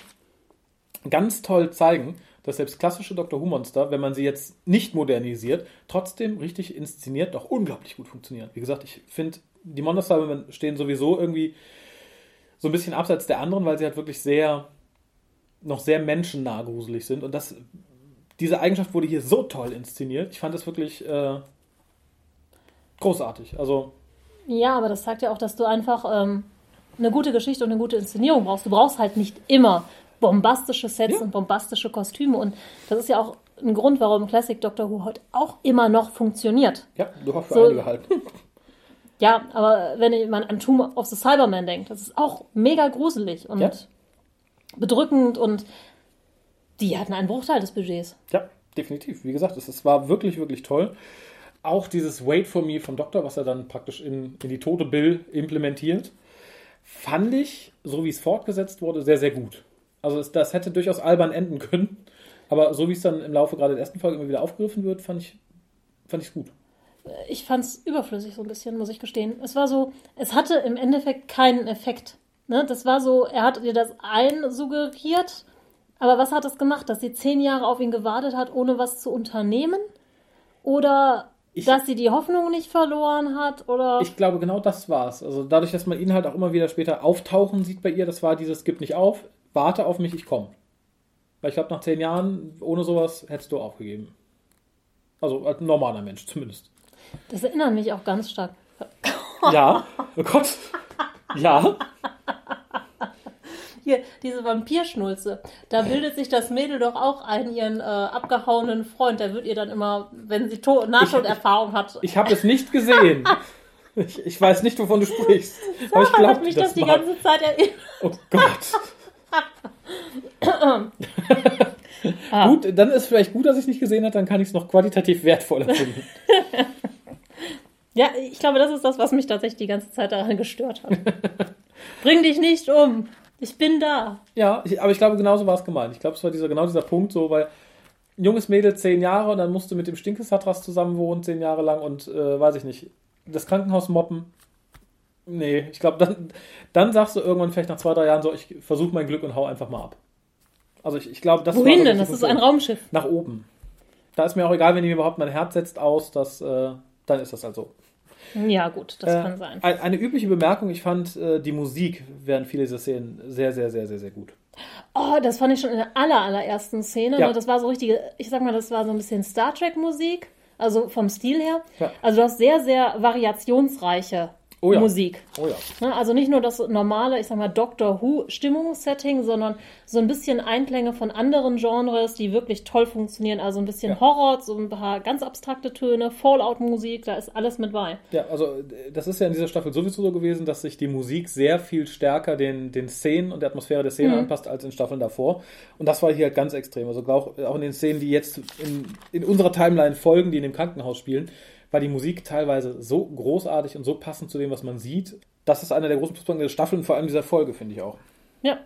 Speaker 1: ganz toll zeigen, dass selbst klassische Dr. Who-Monster, wenn man sie jetzt nicht modernisiert, trotzdem richtig inszeniert doch unglaublich gut funktionieren. Wie gesagt, ich finde, die Monster Cybermen stehen sowieso irgendwie so ein bisschen abseits der anderen, weil sie halt wirklich sehr noch sehr menschennah gruselig sind. Und das, diese Eigenschaft wurde hier so toll inszeniert. Ich fand das wirklich äh, großartig. Also,
Speaker 2: Ja, aber das zeigt ja auch, dass du einfach ähm, eine gute Geschichte und eine gute Inszenierung brauchst. Du brauchst halt nicht immer bombastische Sets
Speaker 1: Ja.
Speaker 2: und bombastische Kostüme. Und das ist ja auch ein Grund, warum Classic Doctor Who heute auch immer noch funktioniert.
Speaker 1: ja, du hast für
Speaker 2: So-
Speaker 1: einige halt.
Speaker 2: Ja, aber wenn man an Tomb of the Cyberman denkt, das ist auch mega gruselig und
Speaker 1: Ja.
Speaker 2: bedrückend und die hatten einen Bruchteil des Budgets.
Speaker 1: Ja, definitiv. Wie gesagt, es, es war wirklich, wirklich toll. Auch dieses Wait for Me vom Doktor, was er dann praktisch in, in die tote Bill implementiert, fand ich, so wie es fortgesetzt wurde, sehr, sehr gut. Also es, das hätte durchaus albern enden können, aber so wie es dann im Laufe gerade der ersten Folge immer wieder aufgegriffen wird, fand ich fand ich gut.
Speaker 2: Ich fand es überflüssig so ein bisschen, muss ich gestehen. Es war so, es hatte im Endeffekt keinen Effekt. Ne? Das war so, er hat dir das einsuggeriert, aber was hat es gemacht? Dass sie zehn Jahre auf ihn gewartet hat, ohne was zu unternehmen? Oder
Speaker 1: Ich-
Speaker 2: dass sie die Hoffnung nicht verloren hat? Oder
Speaker 1: Ich glaube, genau das war's. Also dadurch, dass man ihn halt auch immer wieder später auftauchen sieht bei ihr, das war dieses Gib nicht auf, warte auf mich, ich komme. Weil ich glaube, nach zehn Jahren ohne sowas hättest du aufgegeben. Also als normaler Mensch zumindest.
Speaker 2: Das erinnert mich auch ganz stark.
Speaker 1: Ja, oh Gott. Ja,
Speaker 2: Hier, diese Vampirschnulze. Da bildet sich das Mädel doch auch ein, ihren äh, abgehauenen Freund. Der wird ihr dann immer, wenn sie To- Nahtoderfahrung hat.
Speaker 1: ich habe es nicht gesehen. Ich, ich weiß nicht, wovon du sprichst. Aber ich glaube
Speaker 2: hat mich
Speaker 1: das,
Speaker 2: das die
Speaker 1: mal.
Speaker 2: ganze Zeit erinnert.
Speaker 1: Oh Gott. Gut, dann ist vielleicht gut, dass ich es nicht gesehen habe, dann kann ich es noch qualitativ wertvoller finden.
Speaker 2: Ja, ich glaube, das ist das, was mich tatsächlich die ganze Zeit daran gestört hat. Bring dich nicht um. Ich bin da.
Speaker 1: Ja, ich, aber ich glaube, genauso war es gemeint. Ich glaube, es war dieser, genau dieser Punkt, so, weil ein junges Mädel zehn Jahre und dann musste mit dem Stinkesatras zusammen wohnen, zehn Jahre lang und äh, weiß ich nicht, das Krankenhaus moppen. Nee, ich glaube, dann, dann sagst du irgendwann vielleicht nach zwei, drei Jahren so, ich versuche mein Glück und hau einfach mal ab. Also ich, ich glaube, das
Speaker 2: Wohin
Speaker 1: so
Speaker 2: denn? Das ist ein. Raumschiff.
Speaker 1: Nach oben. Da ist mir auch egal, wenn die mir überhaupt mein Herz setzt aus, dass, äh, dann ist das halt so.
Speaker 2: Ja, gut, das
Speaker 1: Äh,
Speaker 2: kann sein.
Speaker 1: ein- Eine übliche Bemerkung, ich fand äh, die Musik während viele dieser Szenen sehr, sehr, sehr, sehr, sehr gut.
Speaker 2: Oh, das fand ich schon in der aller, allerersten Szene.
Speaker 1: Ja.
Speaker 2: Ne? Das war so richtige, ich sag mal, das war so ein bisschen Star Trek Musik. Also vom Stil her.
Speaker 1: Ja.
Speaker 2: Also du hast sehr, sehr variationsreiche
Speaker 1: Oh ja.
Speaker 2: Musik.
Speaker 1: Oh ja.
Speaker 2: Ne? Also nicht nur das normale, ich sag mal, Doctor Who Stimmungssetting, sondern so ein bisschen Einklänge von anderen Genres, die wirklich toll funktionieren. Also ein bisschen
Speaker 1: Ja.
Speaker 2: Horror, so ein paar ganz abstrakte Töne, Fallout-Musik, da ist alles mit bei.
Speaker 1: Ja, also das ist ja in dieser Staffel sowieso so gewesen, dass sich die Musik sehr viel stärker den, den Szenen und der Atmosphäre der Szene anpasst als in Staffeln davor. Und das war hier halt ganz extrem. Also auch, auch in den Szenen, die jetzt in, in unserer Timeline folgen, die in dem Krankenhaus spielen, war die Musik teilweise so großartig und so passend zu dem, was man sieht. Das ist einer der großen Pluspunkte der Staffel und vor allem dieser Folge, finde ich auch.
Speaker 2: Ja.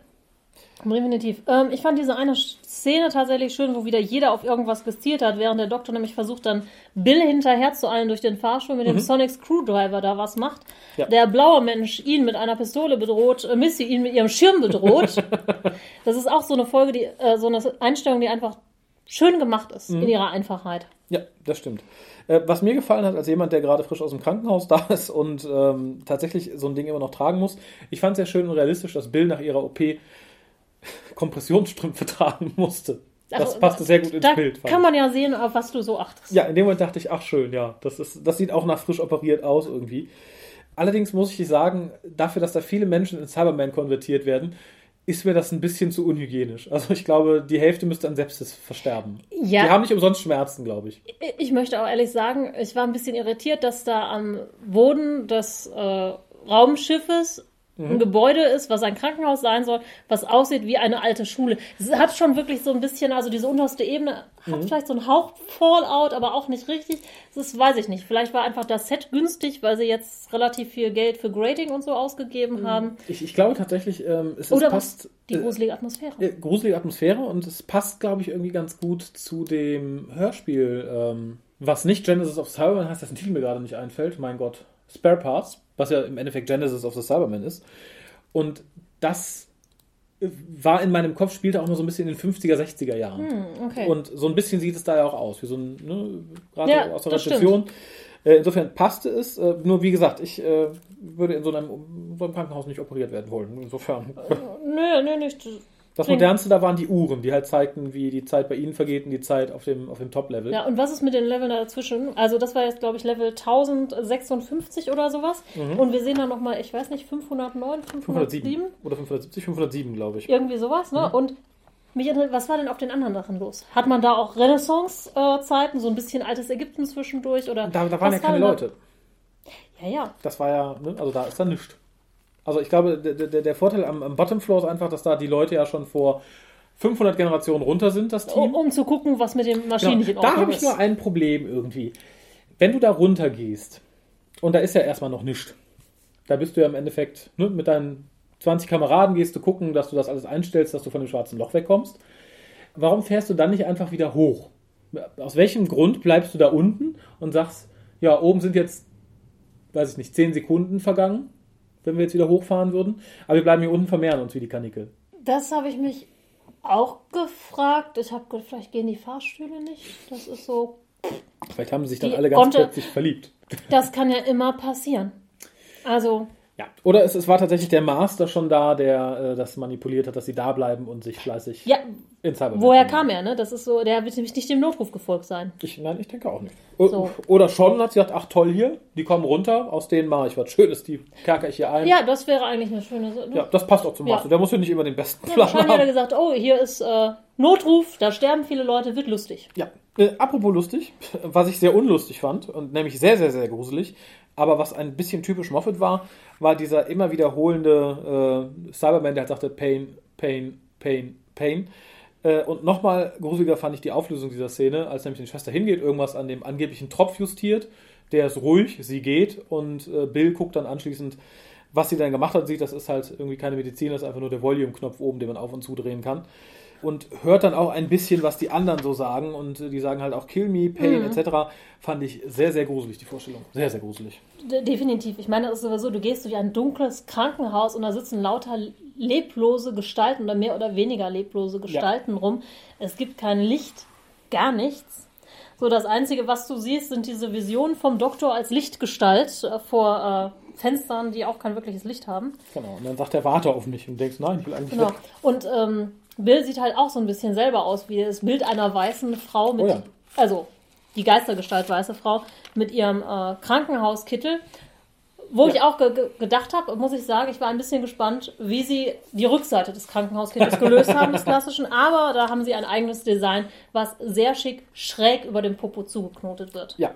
Speaker 2: Definitiv. Ähm, ich fand diese eine Szene tatsächlich schön, wo wieder jeder auf irgendwas gezielt hat, während der Doktor nämlich versucht, dann Bill hinterher zu eilen durch den Fahrstuhl mit dem Sonic Screwdriver da was macht.
Speaker 1: Ja.
Speaker 2: Der blaue Mensch ihn mit einer Pistole bedroht, äh, Missy ihn mit ihrem Schirm bedroht. das ist auch so eine Folge, die, äh, so eine Einstellung, die einfach schön gemacht ist in ihrer Einfachheit.
Speaker 1: Ja, das stimmt. Äh, was mir gefallen hat, als jemand, der gerade frisch aus dem Krankenhaus da ist und ähm, tatsächlich so ein Ding immer noch tragen muss, ich fand sehr schön und realistisch, dass Bill nach ihrer OP Kompressionsstrümpfe tragen musste. Das
Speaker 2: Also,
Speaker 1: passte sehr gut ins
Speaker 2: da
Speaker 1: Bild.
Speaker 2: kann man ja sehen, auf was du so achtest.
Speaker 1: Ja, in dem Moment dachte ich, ach schön, ja, das, ist, das sieht auch nach frisch operiert aus irgendwie. Allerdings muss ich sagen, dafür, dass da viele Menschen in Cyberman konvertiert werden, ist mir das ein bisschen zu unhygienisch. Also ich glaube, die Hälfte müsste an Sepsis versterben.
Speaker 2: Ja.
Speaker 1: Die haben nicht umsonst Schmerzen, glaube ich.
Speaker 2: Ich möchte auch ehrlich sagen, ich war ein bisschen irritiert, dass da am Boden des äh, Raumschiffes
Speaker 1: Mhm.
Speaker 2: ein Gebäude ist, was ein Krankenhaus sein soll, was aussieht wie eine alte Schule. Es hat schon wirklich so ein bisschen, also diese unterste Ebene
Speaker 1: Mhm.
Speaker 2: hat vielleicht so einen Hauch Fallout, aber auch nicht richtig. Das weiß ich nicht. Vielleicht war einfach das Set günstig, weil sie jetzt relativ viel Geld für Grading und so ausgegeben haben.
Speaker 1: Ich, ich glaube tatsächlich, ähm, es, es
Speaker 2: Oder
Speaker 1: passt.
Speaker 2: was? Die
Speaker 1: äh,
Speaker 2: gruselige Atmosphäre.
Speaker 1: äh, gruselige Atmosphäre und es passt, glaube ich, irgendwie ganz gut zu dem Hörspiel, ähm, was nicht Genesis of Cyberman heißt, dessen Titel mir gerade nicht einfällt. Mein Gott, Spare Parts, was ja im Endeffekt Genesis of the Cyberman ist. Und das äh, war in meinem Kopf, spielte auch nur so ein bisschen in den 50er, 60er Jahren.
Speaker 2: Hm, okay.
Speaker 1: Und so ein bisschen sieht es da ja auch aus, wie so ein, ne, gerade
Speaker 2: Ja,
Speaker 1: aus der Rezeption. Äh, Insofern passte es. Äh, Nur wie gesagt, ich würde in so einem, so einem Krankenhaus nicht operiert werden wollen. Insofern.
Speaker 2: Nö, nö, nicht.
Speaker 1: Das
Speaker 2: Klingt-
Speaker 1: modernste da waren die Uhren, die halt zeigten, wie die Zeit bei ihnen vergeht und die Zeit auf dem, auf dem Top-Level.
Speaker 2: Ja, und was ist mit den Leveln dazwischen? Also das war jetzt, glaube ich, Level 1056 oder sowas.
Speaker 1: Mhm.
Speaker 2: Und wir sehen dann nochmal, ich weiß nicht, 509, 507?
Speaker 1: 507 oder 570, 507, glaube ich.
Speaker 2: Irgendwie sowas, ne?
Speaker 1: Mhm.
Speaker 2: Und mich interessiert, was war denn auf den anderen Sachen los? Hat man da auch Renaissance-Zeiten, so ein bisschen altes Ägypten zwischendurch? Oder
Speaker 1: Da, da waren ja keine
Speaker 2: da?
Speaker 1: Leute.
Speaker 2: Ja, ja.
Speaker 1: Das war ja, ne, also da ist dann nichts. Also ich glaube, der, der, Vorteil am, am Bottom Floor ist einfach, dass da die Leute ja schon vor 500 Generationen runter sind, das Team.
Speaker 2: Um, um zu gucken, was mit den Maschinen nicht in
Speaker 1: Genau. Da
Speaker 2: Ordnung
Speaker 1: habe ich nur ein Problem irgendwie. Wenn du da runter gehst und da ist ja erstmal noch nichts, da bist du ja im Endeffekt ne, mit deinen 20 Kameraden gehst du gucken, dass du das alles einstellst, dass du von dem schwarzen Loch wegkommst. Warum fährst du dann nicht einfach wieder hoch? Aus welchem Grund bleibst du da unten und sagst, ja, oben sind jetzt, weiß ich nicht, 10 Sekunden vergangen, wenn wir jetzt wieder hochfahren würden, aber wir bleiben hier unten, vermehren uns wie die Kanickel.
Speaker 2: Das habe ich mich auch gefragt. Ich habe gedacht, vielleicht gehen die Fahrstühle nicht. Das ist so
Speaker 1: Vielleicht haben sie sich dann alle ganz
Speaker 2: konnte-
Speaker 1: plötzlich verliebt.
Speaker 2: Das kann ja immer passieren. Also,
Speaker 1: Ja. Oder es, es war tatsächlich der Master schon da, der äh, das manipuliert hat, dass sie da bleiben und sich fleißig
Speaker 2: ja,
Speaker 1: in Cyberman
Speaker 2: woher kam er, ne? Das ist so, der wird nämlich nicht dem Notruf gefolgt sein.
Speaker 1: Ich, nein, ich denke auch nicht. O-
Speaker 2: So.
Speaker 1: Oder schon hat sie gesagt, ach toll hier, die kommen runter, aus denen mache ich was Schönes, die kerker ich hier ein.
Speaker 2: Ja, das wäre eigentlich eine schöne Sache. ne?
Speaker 1: Ja, das passt auch zum
Speaker 2: Ja.
Speaker 1: Master. Der muss ja nicht immer den besten
Speaker 2: Ja,
Speaker 1: Plan
Speaker 2: wahrscheinlich hat er
Speaker 1: haben.
Speaker 2: gesagt, oh, hier ist äh, Notruf, da sterben viele Leute, wird lustig.
Speaker 1: Ja. Äh, apropos lustig, was ich sehr unlustig fand und nämlich sehr, sehr, sehr gruselig, aber was ein bisschen typisch Moffat war, war dieser immer wiederholende äh, Cyberman, der halt sagte Pain, Pain, Pain, Pain. Äh, und nochmal gruseliger fand ich die Auflösung dieser Szene, als nämlich die Schwester hingeht, irgendwas an dem angeblichen Tropf justiert, der ist ruhig, sie geht und äh, Bill guckt dann anschließend, was sie dann gemacht hat, sieht, das ist halt irgendwie keine Medizin, das ist einfach nur der Volume-Knopf oben, den man auf und zudrehen kann und hört dann auch ein bisschen, was die anderen so sagen und äh, die sagen halt auch Kill me, Pain
Speaker 2: Mhm.
Speaker 1: etc. Fand ich sehr, sehr gruselig, die Vorstellung. Sehr, sehr gruselig.
Speaker 2: De definitiv. Ich meine, es ist sowieso, du gehst durch ein dunkles Krankenhaus und da sitzen lauter leblose Gestalten oder mehr oder weniger leblose Gestalten rum. Es gibt kein Licht, gar nichts. So, das Einzige, was du siehst, sind diese Visionen vom Doktor als Lichtgestalt äh, vor äh, Fenstern, die auch kein wirkliches Licht haben.
Speaker 1: Genau. Und dann sagt er, warte auf mich und denkst, nein, ich will eigentlich
Speaker 2: Genau. Und ähm, Bill sieht halt auch so ein bisschen selber aus wie das Bild einer weißen Frau mit,
Speaker 1: Oh ja.
Speaker 2: also die Geistergestalt weiße Frau mit ihrem äh, Krankenhauskittel. Wo
Speaker 1: Ja.
Speaker 2: ich auch ge ge gedacht habe, muss ich sagen, ich war ein bisschen gespannt, wie sie die Rückseite des Krankenhauskittels gelöst haben, des klassischen. Aber da haben sie ein eigenes Design, was sehr schick schräg über dem Popo zugeknotet wird.
Speaker 1: Ja.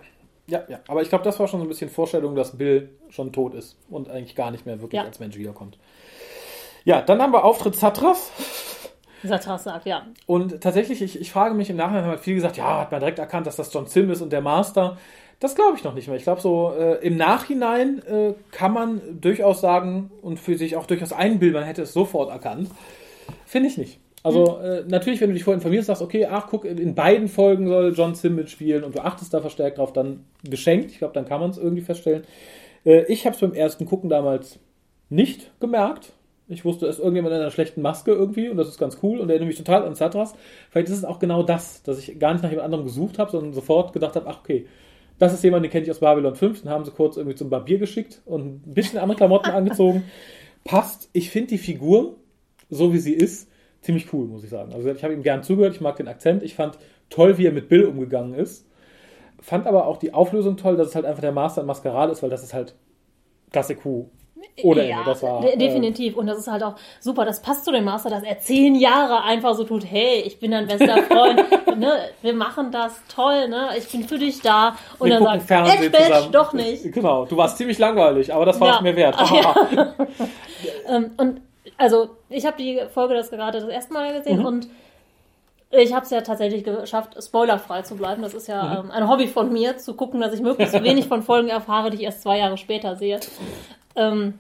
Speaker 1: Ja, ja. Aber ich glaube, das war schon so ein bisschen Vorstellung, dass Bill schon tot ist und eigentlich gar nicht mehr wirklich
Speaker 2: Ja.
Speaker 1: als Mensch wiederkommt. Ja, dann haben wir Auftritt Satras.
Speaker 2: Satras sagt, ja.
Speaker 1: Und tatsächlich, ich, ich frage mich im Nachhinein, haben viele gesagt, ja, hat man direkt erkannt, dass das John Sim ist und der Master. Das glaube ich noch nicht mehr. Ich glaube, so äh, im Nachhinein äh, kann man durchaus sagen und für sich auch durchaus einbilden, man hätte es sofort erkannt. Finde ich nicht. Also äh, natürlich, wenn du dich vorher informierst, sagst, okay, ach guck, in beiden Folgen soll John Sim mitspielen und du achtest da verstärkt drauf, dann geschenkt. Ich glaube, dann kann man es irgendwie feststellen. Äh, ich habe es beim ersten Gucken damals nicht gemerkt. Ich wusste, es ist irgendjemand in einer schlechten Maske irgendwie und das ist ganz cool und erinnert mich total an Satras. Vielleicht ist es auch genau das, dass ich gar nicht nach jemand anderem gesucht habe, sondern sofort gedacht habe, ach okay, das ist jemand, den kenne ich aus Babylon 5, den haben sie kurz irgendwie zum Barbier geschickt und ein bisschen andere Klamotten angezogen. Passt. Ich finde die Figur, so wie sie ist, ziemlich cool, muss ich sagen. Also ich habe ihm gern zugehört, ich mag den Akzent, ich fand toll, wie er mit Bill umgegangen ist. Fand aber auch die Auflösung toll, dass es halt einfach der Master in Maskerade ist, weil das ist halt Klasse Q. Oder
Speaker 2: ja,
Speaker 1: Ende, das war.
Speaker 2: de
Speaker 1: äh,
Speaker 2: definitiv. Und das ist halt auch super. Das passt zu dem Master, dass er zehn Jahre einfach so tut, hey, ich bin dein bester Freund, ne, wir machen das toll, ne, ich bin für dich da. Und
Speaker 1: wir
Speaker 2: dann sagt Edge,
Speaker 1: zusammen.
Speaker 2: doch nicht.
Speaker 1: Genau, du warst ziemlich langweilig, aber das war es
Speaker 2: Ja.
Speaker 1: mir wert.
Speaker 2: Ja. Ähm, und also, ich habe die Folge das gerade das erste Mal
Speaker 1: Mhm.
Speaker 2: gesehen und ich habe es ja tatsächlich geschafft, spoilerfrei zu bleiben. Das ist ja
Speaker 1: Mhm.
Speaker 2: ähm, ein Hobby von mir, zu gucken, dass ich möglichst wenig von Folgen erfahre, die ich erst zwei Jahre später sehe. Ähm,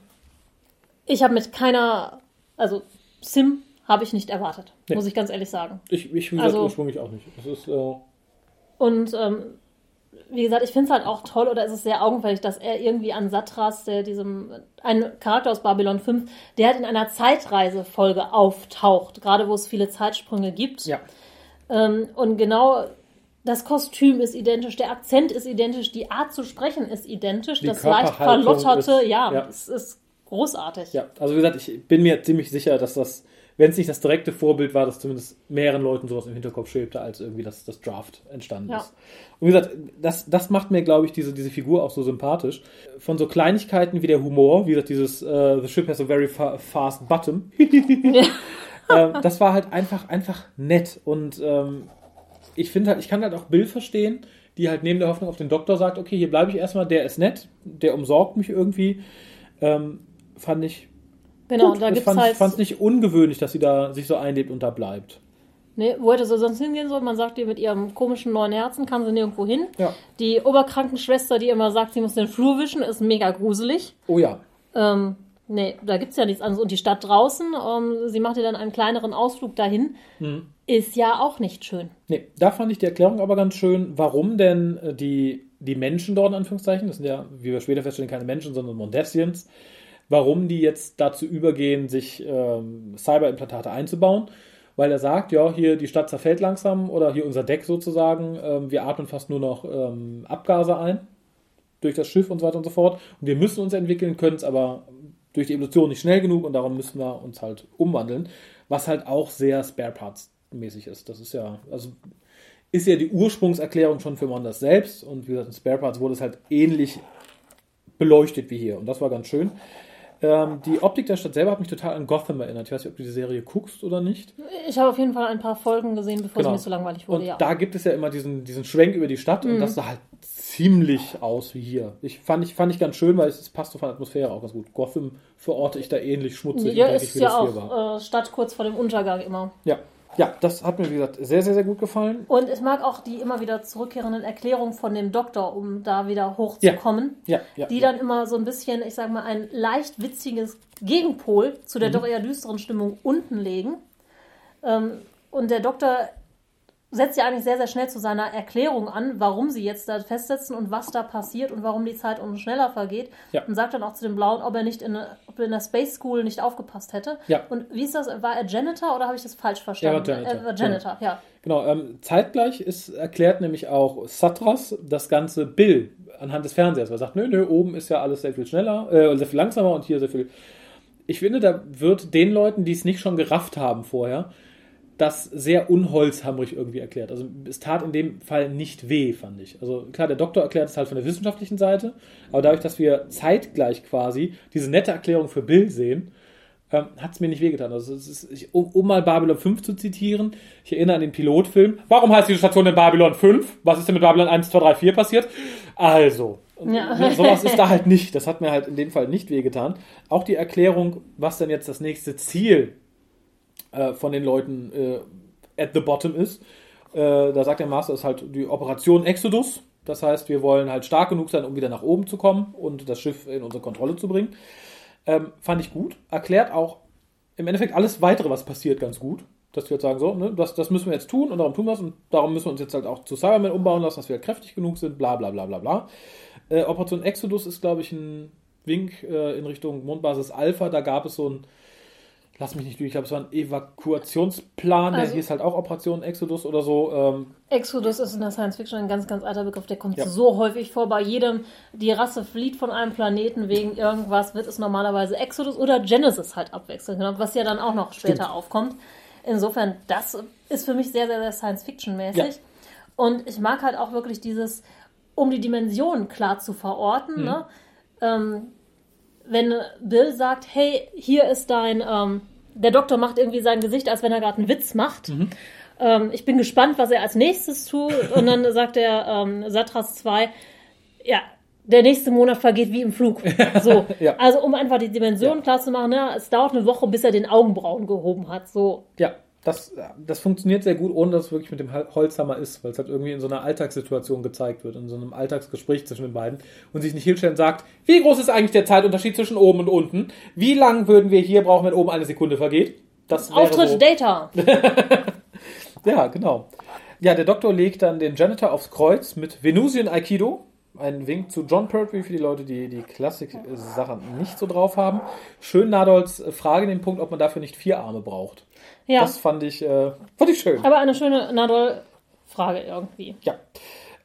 Speaker 2: ich habe mit keiner, also Sim habe ich nicht erwartet,
Speaker 1: Nee.
Speaker 2: muss ich ganz ehrlich sagen.
Speaker 1: Ich, ich gesagt,
Speaker 2: Also-
Speaker 1: ursprünglich auch nicht. Ist, äh,
Speaker 2: Und ähm, wie gesagt, ich finde es halt auch toll oder es ist sehr augenfällig, dass er irgendwie an Satras, der diesem, ein Charakter aus Babylon 5, der halt in einer Zeitreisefolge auftaucht, gerade wo es viele Zeitsprünge gibt.
Speaker 1: ja.
Speaker 2: Ähm, und genau das Kostüm ist identisch, der Akzent ist identisch, die Art zu sprechen ist identisch,
Speaker 1: Die
Speaker 2: das leicht verlotterte,
Speaker 1: ist-
Speaker 2: ja,
Speaker 1: ja.
Speaker 2: es ist großartig.
Speaker 1: Ja, also wie gesagt, ich bin mir ziemlich sicher, dass das, wenn es nicht das direkte Vorbild war, dass zumindest mehreren Leuten sowas im Hinterkopf schwebte, als irgendwie das, das Draft entstanden
Speaker 2: Ja.
Speaker 1: ist. Und wie gesagt, das, das macht mir, glaube ich, diese, diese Figur auch so sympathisch. Von so Kleinigkeiten wie der Humor, wie gesagt, dieses äh, The ship has a very fa fast bottom. ähm, das war halt einfach, einfach nett. Und ähm, ich finde halt, ich kann halt auch Bill verstehen, die halt neben der Hoffnung auf den Doktor sagt, okay, hier bleibe ich erstmal, der ist nett, der umsorgt mich irgendwie. Ähm, fand ich
Speaker 2: Genau,
Speaker 1: Gut,
Speaker 2: da
Speaker 1: ich
Speaker 2: gibt's
Speaker 1: fand,
Speaker 2: halt.
Speaker 1: fand es nicht ungewöhnlich, dass sie da sich so einlebt und da bleibt.
Speaker 2: Nee, wo hätte sie sonst hingehen sollen? Man sagt ihr, mit ihrem komischen neuen Herzen kann sie nirgendwo hin.
Speaker 1: Ja.
Speaker 2: Die Oberkrankenschwester, die immer sagt, sie muss den Flur wischen, ist mega gruselig.
Speaker 1: Oh ja.
Speaker 2: Ähm, nee, da gibt's ja nichts anderes. Und die Stadt draußen, ähm, sie macht ihr dann einen kleineren Ausflug dahin,
Speaker 1: Mhm.
Speaker 2: Ist ja auch nicht schön.
Speaker 1: Nee, da fand ich die Erklärung aber ganz schön, warum denn äh, die, die Menschen dort, in Anführungszeichen, das sind ja, wie wir später feststellen, keine Menschen, sondern Mondessians, warum die jetzt dazu übergehen, sich ähm, Cyberimplantate einzubauen. Weil er sagt, ja, hier die Stadt zerfällt langsam oder hier unser Deck sozusagen, ähm, wir atmen fast nur noch ähm, Abgase ein durch das Schiff und so weiter und so fort. Und wir müssen uns entwickeln, können es aber durch die Evolution nicht schnell genug und darum müssen wir uns halt umwandeln. Was halt auch sehr Spare Parts mäßig ist. Das ist ja, also ist ja die Ursprungserklärung schon für Mondas selbst und wie gesagt, in Spare Parts wurde es halt ähnlich beleuchtet wie hier und das war ganz schön. Ähm, die Optik der Stadt selber hat mich total an Gotham erinnert. Ich weiß nicht, ob du die Serie guckst oder nicht.
Speaker 2: Ich habe auf jeden Fall ein paar Folgen gesehen, bevor
Speaker 1: Genau.
Speaker 2: sie mir so langweilig wurde,
Speaker 1: Und
Speaker 2: ja.
Speaker 1: da gibt es ja immer diesen, diesen Schwenk über die Stadt und das sah halt ziemlich aus wie hier. Ich fand ich, fand ich ganz schön, weil es, es passt so von der Atmosphäre auch ganz gut. Gotham verorte ich da ähnlich schmutzig
Speaker 2: ja,
Speaker 1: und dreckig,
Speaker 2: ist
Speaker 1: wie
Speaker 2: ja
Speaker 1: das hier war.
Speaker 2: auch äh, Stadt kurz vor dem Untergang immer.
Speaker 1: Ja. Ja, das hat mir, wie gesagt, sehr, sehr, sehr gut gefallen.
Speaker 2: Und ich mag auch die immer wieder zurückkehrenden Erklärungen von dem Doktor, um da wieder hochzukommen.
Speaker 1: Ja, ja.
Speaker 2: die
Speaker 1: ja.
Speaker 2: dann immer so ein bisschen, ich sag mal, ein leicht witziges Gegenpol zu
Speaker 1: Mhm.
Speaker 2: der doch eher düsteren Stimmung unten legen. Ähm, und der Doktor setzt ja eigentlich sehr, sehr schnell zu seiner Erklärung an, warum sie jetzt da festsetzen und was da passiert und warum die Zeit umso schneller vergeht.
Speaker 1: Ja.
Speaker 2: Und sagt dann auch zu dem Blauen, ob er nicht in, ob er in der Space School nicht aufgepasst hätte.
Speaker 1: Ja.
Speaker 2: Und wie ist das? War er Janitor oder habe ich das falsch verstanden?
Speaker 1: Er war Janitor.
Speaker 2: Er war Janitor, ja.
Speaker 1: Genau, ähm, zeitgleich ist erklärt nämlich auch Satras das ganze Bill anhand des Fernsehers. Er sagt, nö, nö, oben ist ja alles sehr viel schneller, äh, sehr viel langsamer und hier sehr viel. Ich finde, da wird den Leuten, die es nicht schon gerafft haben vorher, das sehr unholzhammerig irgendwie erklärt. Also es tat in dem Fall nicht weh, fand ich. Also klar, der Doktor erklärt es halt von der wissenschaftlichen Seite, aber dadurch, dass wir zeitgleich quasi diese nette Erklärung für Bill sehen, ähm, hat es mir nicht wehgetan. Also ist, ich, um, um mal Babylon 5 zu zitieren, ich erinnere an den Pilotfilm. Warum heißt diese Station denn Babylon 5? Was ist denn mit Babylon 1, 2, 3, 4 passiert? Also,
Speaker 2: Ja.
Speaker 1: ne, sowas ist da halt nicht. Das hat mir halt in dem Fall nicht wehgetan. Auch die Erklärung, was denn jetzt das nächste Ziel äh, von den Leuten äh, at the bottom ist. Äh, da sagt der Master, ist halt die Operation Exodus. Das heißt, wir wollen halt stark genug sein, um wieder nach oben zu kommen und das Schiff in unsere Kontrolle zu bringen. Ähm, fand ich gut. Erklärt auch im Endeffekt alles weitere, was passiert, ganz gut. Dass wir jetzt sagen, so, ne, das, das müssen wir jetzt tun und darum tun wir es und darum müssen wir uns jetzt halt auch zu Cybermen umbauen lassen, dass wir kräftig genug sind, bla bla bla bla bla. Äh, Operation Exodus ist, glaube ich, ein Wink äh, in Richtung Mondbasis Alpha. Da gab es so ein, lass mich nicht durch, ich glaube, es war ein Evakuationsplan, der
Speaker 2: Also-
Speaker 1: hieß halt auch Operation Exodus oder so. Ähm,
Speaker 2: Exodus ist in der Science Fiction ein ganz, ganz alter Begriff. Der kommt
Speaker 1: Ja.
Speaker 2: so häufig vor. Bei jedem, die Rasse flieht von einem Planeten wegen irgendwas, wird es normalerweise Exodus oder Genesis halt abwechseln, was ja dann auch noch später
Speaker 1: Stimmt.
Speaker 2: aufkommt. Insofern, das ist für mich sehr, sehr, sehr Science Fiction-mäßig.
Speaker 1: Ja.
Speaker 2: Und ich mag halt auch wirklich dieses, um die Dimensionen klar zu verorten. Ne? Ähm, wenn Bill sagt, hey, hier ist dein, ähm, der Doktor macht irgendwie sein Gesicht, als wenn er gerade einen Witz macht. Ähm, ich bin gespannt, was er als nächstes tut. Und dann sagt der ähm, Satras 2, ja, der nächste Monat vergeht wie im Flug. So.
Speaker 1: Ja.
Speaker 2: Also um einfach die Dimension
Speaker 1: Ja.
Speaker 2: klar zu machen, ne, es dauert eine Woche, bis er den Augenbrauen gehoben hat. So.
Speaker 1: ja, das, das funktioniert sehr gut, ohne dass es wirklich mit dem Hol- Holzhammer ist, weil es halt irgendwie in so einer Alltagssituation gezeigt wird, in so einem Alltagsgespräch zwischen den beiden und sich nicht hinstellen sagt, wie groß ist eigentlich der Zeitunterschied zwischen oben und unten? Wie lang würden wir hier brauchen, wenn oben eine Sekunde vergeht? Das
Speaker 2: Auftritt
Speaker 1: so,
Speaker 2: Data.
Speaker 1: Ja, genau. Ja, der Doktor legt dann den Janitor aufs Kreuz mit Venusian Aikido. Ein Wink zu John Pertwee für die Leute, die die Klassik-Sachen nicht so drauf haben. Schön Nadolls Frage in den Punkt, ob man dafür nicht vier Arme braucht.
Speaker 2: Ja.
Speaker 1: Das fand ich, äh, fand ich schön.
Speaker 2: Aber eine schöne Nadol-Frage irgendwie.
Speaker 1: Ja.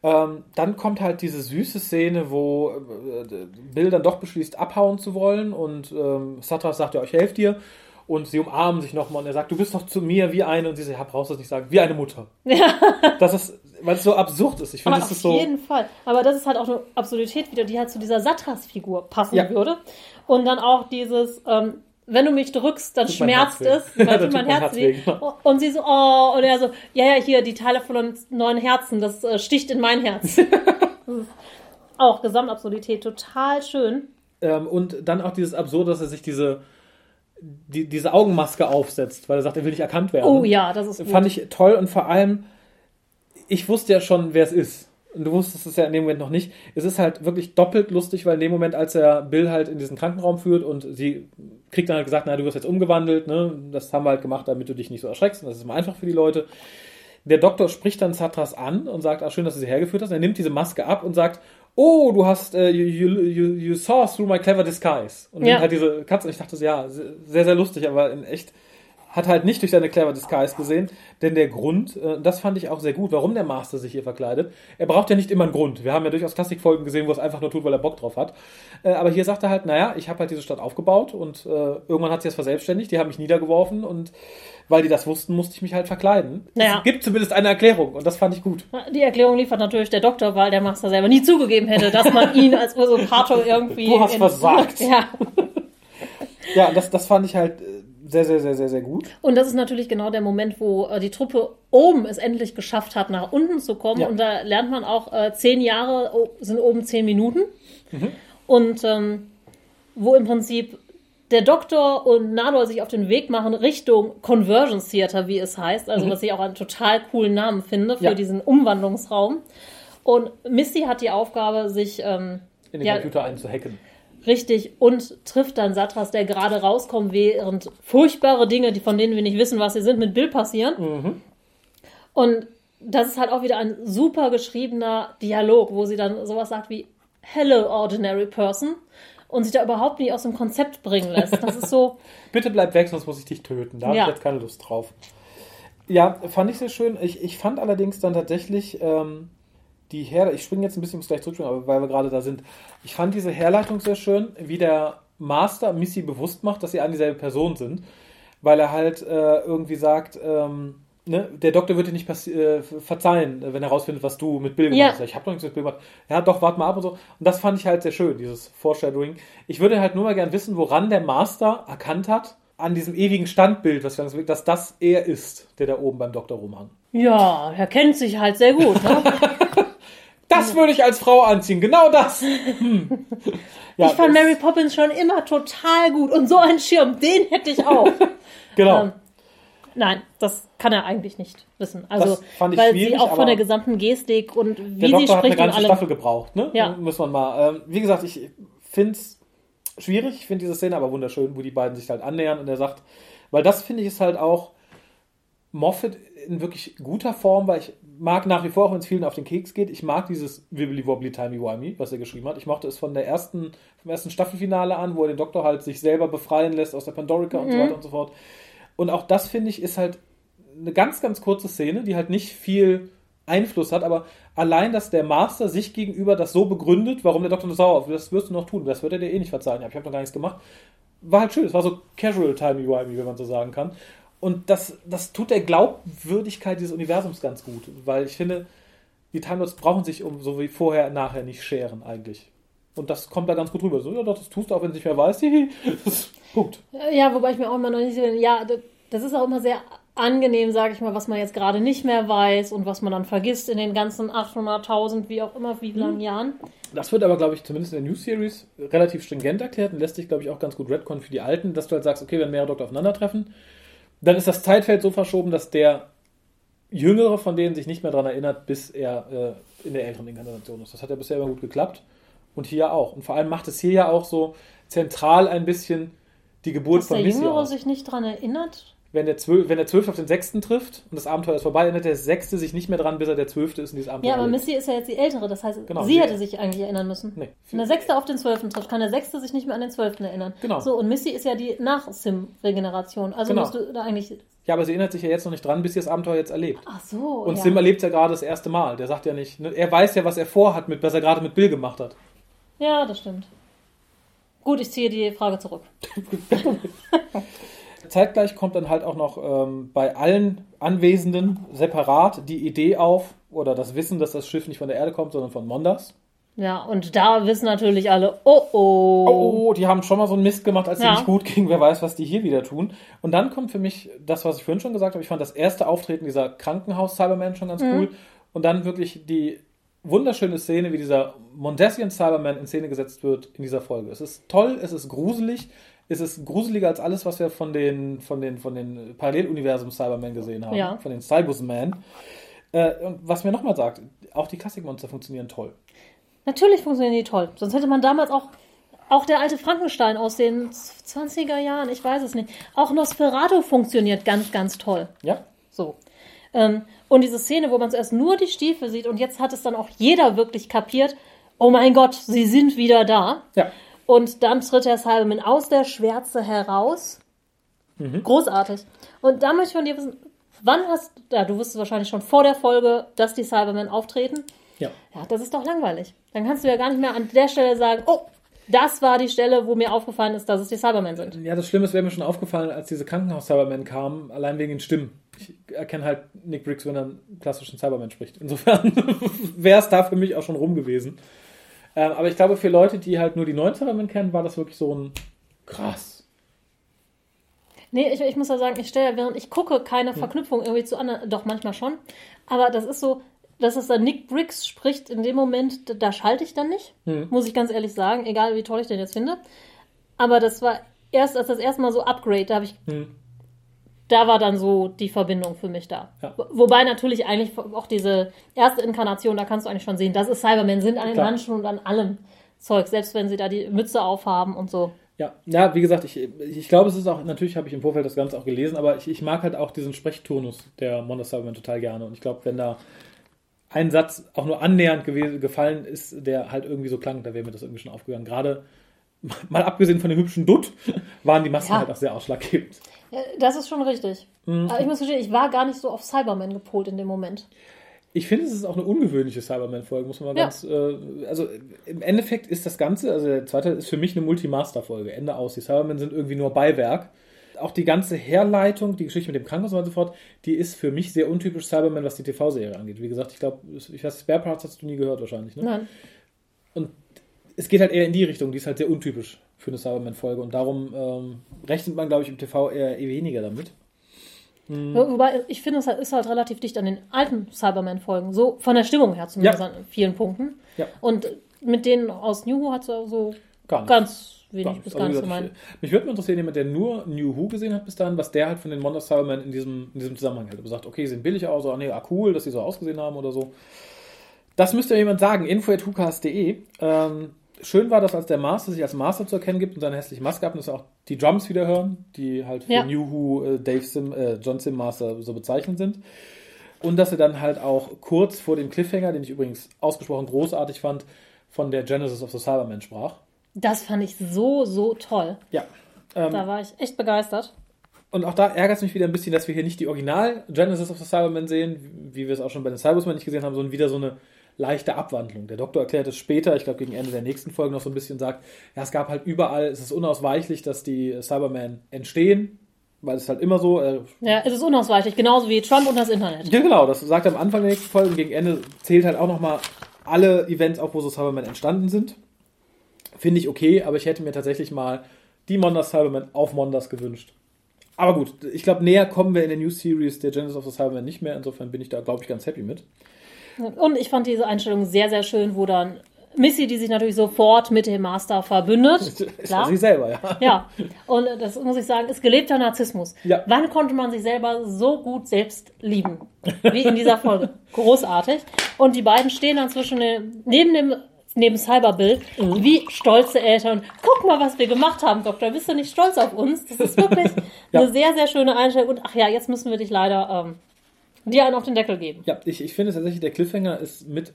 Speaker 1: Ähm, dann kommt halt diese süße Szene, wo äh, Bill dann doch beschließt, abhauen zu wollen und ähm, Satras sagt, ja, ich helfe dir. Und sie umarmen sich nochmal und er sagt, du bist doch zu mir wie eine. Und sie sagt, ja, brauchst du das nicht sagen, wie eine Mutter.
Speaker 2: Ja.
Speaker 1: Das ist, weil es so absurd ist. Ich finde, das
Speaker 2: auf
Speaker 1: ist so.
Speaker 2: jeden Fall. Aber das ist halt auch eine Absurdität wieder, die halt zu dieser Satras-Figur passen
Speaker 1: Ja.
Speaker 2: würde. Und dann auch dieses, ähm, wenn du mich drückst, dann
Speaker 1: Tut
Speaker 2: schmerzt es, Dann tut mein Herz weh.
Speaker 1: genau.
Speaker 2: Und sie so, oh, und er so, ja, ja, hier, die Teile von uns neuen Herzen, das äh, sticht in mein Herz. das ist auch Gesamtabsurdität, total schön.
Speaker 1: Ähm, und dann auch dieses Absurde, dass er sich diese, die, diese Augenmaske aufsetzt, weil er sagt, er will nicht erkannt werden.
Speaker 2: Oh ja, das ist gut.
Speaker 1: Fand ich toll und vor allem, ich wusste ja schon, wer es ist. Und du wusstest es ja in dem Moment noch nicht. Es ist halt wirklich doppelt lustig, weil in dem Moment, als er Bill halt in diesen Krankenraum führt und sie kriegt dann halt gesagt, na, du wirst jetzt umgewandelt, ne? Das haben wir halt gemacht, damit du dich nicht so erschreckst. Und das ist immer einfach für die Leute. Der Doktor spricht dann Satras an und sagt, ach schön, dass du sie hergeführt hast. Und er nimmt diese Maske ab und sagt, oh, du hast, äh, you, you, you, saw through my clever disguise. Und
Speaker 2: Ja.
Speaker 1: nimmt halt diese Katze. Und ich dachte, ja, sehr, sehr lustig, aber in echt hat halt nicht durch seine clever Disguise gesehen, denn der Grund, äh, das fand ich auch sehr gut, warum der Master sich hier verkleidet. Er braucht ja nicht immer einen Grund. Wir haben ja durchaus Klassikfolgen gesehen, wo es einfach nur tut, weil er Bock drauf hat. Äh, aber hier sagt er halt, naja, ich habe halt diese Stadt aufgebaut und äh, irgendwann hat sie das verselbstständigt, die haben mich niedergeworfen und weil die das wussten, musste ich mich halt verkleiden.
Speaker 2: Naja.
Speaker 1: Es gibt zumindest eine Erklärung und das fand ich gut.
Speaker 2: Die Erklärung liefert natürlich der Doktor, weil der Master selber nie zugegeben hätte, dass man ihn als Usurpator irgendwie.
Speaker 1: Du hast versagt.
Speaker 2: Ja.
Speaker 1: Ja, das, das fand ich halt sehr, sehr, sehr, sehr, sehr gut.
Speaker 2: Und das ist natürlich genau der Moment, wo äh, die Truppe oben es endlich geschafft hat, nach unten zu kommen.
Speaker 1: Ja.
Speaker 2: Und da lernt man auch, äh, zehn Jahre oh, sind oben zehn Minuten.
Speaker 1: Mhm.
Speaker 2: Und ähm, wo im Prinzip der Doktor und Nador sich auf den Weg machen Richtung Convergence Theater, wie es heißt. Also, was ich auch einen total coolen Namen finde für
Speaker 1: Mhm. Ja.
Speaker 2: diesen Umwandlungsraum. Und Misty hat die Aufgabe, sich ähm,
Speaker 1: In den
Speaker 2: Ja.
Speaker 1: Computer einzuhacken.
Speaker 2: Richtig, und trifft dann Satras, der gerade rauskommt, während furchtbare Dinge, die von denen wir nicht wissen, was sie sind, mit Bill passieren. Und das ist halt auch wieder ein super geschriebener Dialog, wo sie dann sowas sagt wie Hello, ordinary person. Und sich da überhaupt nicht aus dem Konzept bringen lässt. Das ist so,
Speaker 1: Bitte bleib weg, sonst muss ich dich töten. Da habe
Speaker 2: Ja.
Speaker 1: ich jetzt keine Lust drauf. Ja, fand ich sehr schön. Ich, ich fand allerdings dann tatsächlich ähm, die Her ich springe jetzt ein bisschen, muss gleich zurückspringen, aber weil wir gerade da sind. Ich fand diese Herleitung sehr schön, wie der Master Missy bewusst macht, dass sie an dieselbe Person sind, weil er halt äh, irgendwie sagt, ähm, ne, der Doktor wird dir nicht äh, verzeihen, wenn er herausfindet, was du mit Bill gemacht
Speaker 2: Ja.
Speaker 1: hast. Ich habe doch nichts mit Bill gemacht. Ja, doch, warte mal ab und so. Und das fand ich halt sehr schön, dieses Foreshadowing. Ich würde halt nur mal gern wissen, woran der Master erkannt hat, an diesem ewigen Standbild, was wir- dass das er ist, der da oben beim Doktor rumhang.
Speaker 2: ja, er kennt sich halt sehr gut. Ne?
Speaker 1: Das würde ich als Frau anziehen, genau das. Hm. Ja,
Speaker 2: ich fand Mary Poppins schon immer total gut. Und so einen Schirm, den hätte ich auch.
Speaker 1: Genau.
Speaker 2: Ähm, nein, das kann er eigentlich nicht wissen. Also,
Speaker 1: Das fand ich
Speaker 2: weil sie auch von der gesamten Gestik und
Speaker 1: der
Speaker 2: wie sie
Speaker 1: Doktor hat eine
Speaker 2: spricht und
Speaker 1: ganze
Speaker 2: allem.
Speaker 1: Staffel gebraucht, ne?
Speaker 2: Ja.
Speaker 1: Muss man mal. Ähm, wie gesagt, ich finde es schwierig. Ich finde diese Szene aber wunderschön, wo die beiden sich halt annähern und er sagt, Weil das finde ich ist halt auch Moffat in wirklich guter Form, weil ich mag nach wie vor, auch wenn es vielen auf den Keks geht, ich mag dieses Wibbly Wobbly Timey Wimey, was er geschrieben hat. Ich mochte es von der ersten, vom ersten Staffelfinale an, wo er den Doktor halt sich selber befreien lässt aus der Pandorica mhm. und so weiter und so fort. Und auch das finde ich ist halt eine ganz, ganz kurze Szene, die halt nicht viel Einfluss hat, aber allein, dass der Master sich gegenüber das so begründet, warum der Doktor nur sauer auf, das wirst du noch tun, das wird er dir eh nicht verzeihen. Ich habe noch gar nichts gemacht. War halt schön, es war so casual timey wimey, wenn man so sagen kann. Und das, das tut der Glaubwürdigkeit dieses Universums ganz gut, weil ich finde, die Time Lords brauchen sich um so wie vorher, nachher nicht scheren eigentlich. Und das kommt da ganz gut rüber. So, ja, doch, das tust du auch, wenn du nicht mehr weißt.
Speaker 2: Punkt. Ja, wobei ich mir auch immer noch nicht, ja, das ist auch immer sehr angenehm, sage ich mal, was man jetzt gerade nicht mehr weiß und was man dann vergisst in den ganzen 800.000, wie auch immer, wie langen hm. Jahren.
Speaker 1: Das wird aber, glaube ich, zumindest in der New Series relativ stringent erklärt und lässt sich, glaube ich, auch ganz gut Redcon für die Alten, dass du halt sagst, okay, wenn mehrere Doktor aufeinandertreffen, dann ist das Zeitfeld so verschoben, dass der Jüngere von denen sich nicht mehr daran erinnert, bis er äh, in der älteren Inkarnation ist. Das hat ja bisher immer gut geklappt. Und hier auch. Und vor allem macht es hier ja auch so zentral ein bisschen die Geburt
Speaker 2: dass von Missy. Dass der Jüngere sich nicht daran erinnert?
Speaker 1: Wenn der, Zwölf, wenn der Zwölfte auf den Sechsten trifft und das Abenteuer ist vorbei, erinnert der Sechste sich nicht mehr dran, bis er der Zwölfte ist und dieses
Speaker 2: Abenteuer Ja, aber erlebt. Missy ist ja jetzt die Ältere, das heißt, genau, sie hätte sich eigentlich erinnern müssen. Nee. Wenn der Sechste auf den Zwölften trifft, kann der Sechste sich nicht mehr an den Zwölften erinnern. Genau. So, und Missy ist ja die Nach-Sim-Regeneration. Also genau. musst du da eigentlich...
Speaker 1: Ja, aber sie erinnert sich ja jetzt noch nicht dran, bis sie das Abenteuer jetzt erlebt.
Speaker 2: Ach so,
Speaker 1: Und ja. Sim erlebt ja gerade das erste Mal. Der sagt ja nicht... Ne, er weiß ja, was er vorhat, mit, was er gerade mit Bill gemacht hat.
Speaker 2: Ja, das stimmt. Gut, ich ziehe die Frage zurück.
Speaker 1: zeitgleich kommt dann halt auch noch ähm, bei allen Anwesenden separat die Idee auf oder das Wissen, dass das Schiff nicht von der Erde kommt, sondern von Mondas.
Speaker 2: Ja, und da wissen natürlich alle, oh oh.
Speaker 1: Oh, oh die haben schon mal so einen Mist gemacht, als ja. nicht gut ging. Wer weiß, was die hier wieder tun. Und dann kommt für mich das, was ich vorhin schon gesagt habe. Ich fand das erste Auftreten dieser Krankenhaus-Cyberman schon ganz mhm. cool. Und dann wirklich die wunderschöne Szene, wie dieser Mondesian Cyberman in Szene gesetzt wird in dieser Folge. Es ist toll, es ist gruselig, ist es gruseliger als alles, was wir von den, von den, von den Paralleluniversum Cybermen gesehen haben. Ja. Von den Cybusmen. Äh, und was mir nochmal sagt, auch die Klassikmonster funktionieren toll.
Speaker 2: Natürlich funktionieren die toll. Sonst hätte man damals auch, auch der alte Frankenstein aus den 20er Jahren, ich weiß es nicht. Auch Nosferatu funktioniert ganz, ganz toll.
Speaker 1: Ja.
Speaker 2: So. Ähm, und diese Szene, wo man zuerst nur die Stiefel sieht und jetzt hat es dann auch jeder wirklich kapiert, oh mein Gott, sie sind wieder da.
Speaker 1: Ja.
Speaker 2: Und dann tritt der Cyberman aus der Schwärze heraus. Mhm. Großartig. Und da möchte ich von dir wissen, wann hast ja, du wusstest wahrscheinlich schon vor der Folge, dass die Cybermen auftreten.
Speaker 1: Ja.
Speaker 2: Ja, das ist doch langweilig. Dann kannst du ja gar nicht mehr an der Stelle sagen, oh, das war die Stelle, wo mir aufgefallen ist, dass es die Cybermen sind.
Speaker 1: Ja, das Schlimme ist, wäre mir schon aufgefallen, als diese Krankenhaus-Cybermen kamen, allein wegen den Stimmen. Ich erkenne halt Nick Briggs, wenn er einen klassischen Cyberman spricht. Insofern wäre es da für mich auch schon rum gewesen. Ähm, aber ich glaube, für Leute, die halt nur die neuen Cybermen kennen, war das wirklich so ein krass.
Speaker 2: Nee, ich, ich muss ja sagen, ich stelle, während ich gucke, keine hm. Verknüpfung irgendwie zu anderen, doch manchmal schon. Aber das ist so, dass es dann Nick Briggs spricht, in dem Moment, da, da schalte ich dann nicht, hm. muss ich ganz ehrlich sagen, egal wie toll ich den jetzt finde. Aber das war erst, als das erste Mal so Upgrade, da habe ich hm da war dann so die Verbindung für mich da. Ja. Wobei natürlich eigentlich auch diese erste Inkarnation, da kannst du eigentlich schon sehen, dass es Cybermen sind an den Klar. Handschuhen und an allem Zeug, selbst wenn sie da die Mütze aufhaben und so.
Speaker 1: Ja, ja, wie gesagt, ich, ich glaube, es ist auch, natürlich habe ich im Vorfeld das Ganze auch gelesen, aber ich, ich mag halt auch diesen Sprechturnus der Monster Cybermen total gerne. Und ich glaube, wenn da ein Satz auch nur annähernd gefallen ist, der halt irgendwie so klang, da wäre mir das irgendwie schon aufgegangen. Gerade mal abgesehen von dem hübschen Dutt, waren die Masken ja. halt auch sehr ausschlaggebend.
Speaker 2: Ja, das ist schon richtig. Mhm. Aber ich muss gestehen, ich war gar nicht so auf Cyberman gepolt in dem Moment.
Speaker 1: Ich finde, es ist auch eine ungewöhnliche Cyberman-Folge, muss man mal ja. ganz. Äh, also im Endeffekt ist das Ganze, also der zweite ist für mich eine Multimaster-Folge. Ende aus. Die Cybermen sind irgendwie nur Beiwerk. Auch die ganze Herleitung, die Geschichte mit dem Krankenhaus und so fort, die ist für mich sehr untypisch Cyberman, was die TV-Serie angeht. Wie gesagt, ich glaube, ich weiß, Spare Parts hast du nie gehört wahrscheinlich, ne?
Speaker 2: Nein.
Speaker 1: Und es geht halt eher in die Richtung, die ist halt sehr untypisch für eine Cyberman-Folge und darum ähm, rechnet man, glaube ich, im TV eher, weniger damit.
Speaker 2: Mhm. Wobei, ich finde, es ist halt relativ dicht an den alten Cyberman-Folgen, so von der Stimmung her zumindest ja. an vielen Punkten.
Speaker 1: Ja.
Speaker 2: Und mit denen aus New Who hat es so gar ganz wenig bis gar nichts gemeint.
Speaker 1: Mich würde mal interessieren, jemand, der nur New Who gesehen hat bis dahin, was der halt von den Monster Cybermen in diesem, in diesem Zusammenhang hält. Er sagt, okay, sehen billig aus, oder nee, ah, cool, dass sie so ausgesehen haben oder so. Das müsste ja jemand sagen. Info.hucast.de. Ähm, schön war, dass als der Master sich als Master zu erkennen gibt und seine hässliche Maske ab, dass wir auch die Drums wieder hören, die halt für
Speaker 2: Ja.
Speaker 1: New Who, äh, Dave Sim, äh, John Sim Master so bezeichnet sind. Und dass er dann halt auch kurz vor dem Cliffhanger, den ich übrigens ausgesprochen großartig fand, von der Genesis of the Cyberman sprach.
Speaker 2: Das fand ich so, so toll.
Speaker 1: Ja. Ähm,
Speaker 2: Da war ich echt begeistert.
Speaker 1: Und auch da ärgert es mich wieder ein bisschen, dass wir hier nicht die Original Genesis of the Cybermen sehen, wie wir es auch schon bei den Cybersmen nicht gesehen haben, sondern wieder so eine leichte Abwandlung. Der Doktor erklärt es später, ich glaube gegen Ende der nächsten Folge noch so ein bisschen sagt, ja, es gab halt überall, es ist unausweichlich, dass die Cybermen entstehen, weil es halt immer so, äh,
Speaker 2: Ja, es ist unausweichlich, genauso wie Trump und das Internet.
Speaker 1: ja, genau, das sagt er am Anfang der nächsten Folge und gegen Ende zählt halt auch nochmal alle Events auf, wo so Cybermen entstanden sind. Finde ich okay, aber ich hätte mir tatsächlich mal die Mondas Cybermen auf Mondas gewünscht. Aber gut, ich glaube, näher kommen wir in der New Series der Genesis of the Cybermen nicht mehr. Insofern bin ich da, glaube ich, ganz happy mit.
Speaker 2: Und ich fand diese Einstellung sehr, sehr schön, wo dann Missy, die sich natürlich sofort mit dem Master verbündet.
Speaker 1: Ist
Speaker 2: Klar.
Speaker 1: sie selber, ja.
Speaker 2: Ja, und das muss ich sagen, ist gelebter Narzissmus.
Speaker 1: Ja.
Speaker 2: Wann konnte man sich selber so gut selbst lieben? Wie in dieser Folge. Großartig. Und die beiden stehen dann zwischen den, neben dem neben Cyberbill,
Speaker 1: Mhm.
Speaker 2: wie stolze Eltern. Guck mal, was wir gemacht haben, Doktor. Bist du nicht stolz auf uns? Das ist wirklich
Speaker 1: Ja.
Speaker 2: eine sehr, sehr schöne Einstellung. Und ach ja, jetzt müssen wir dich leider ähm, dir einen auf den Deckel geben.
Speaker 1: Ja, ich, ich finde tatsächlich, der Cliffhanger ist mit,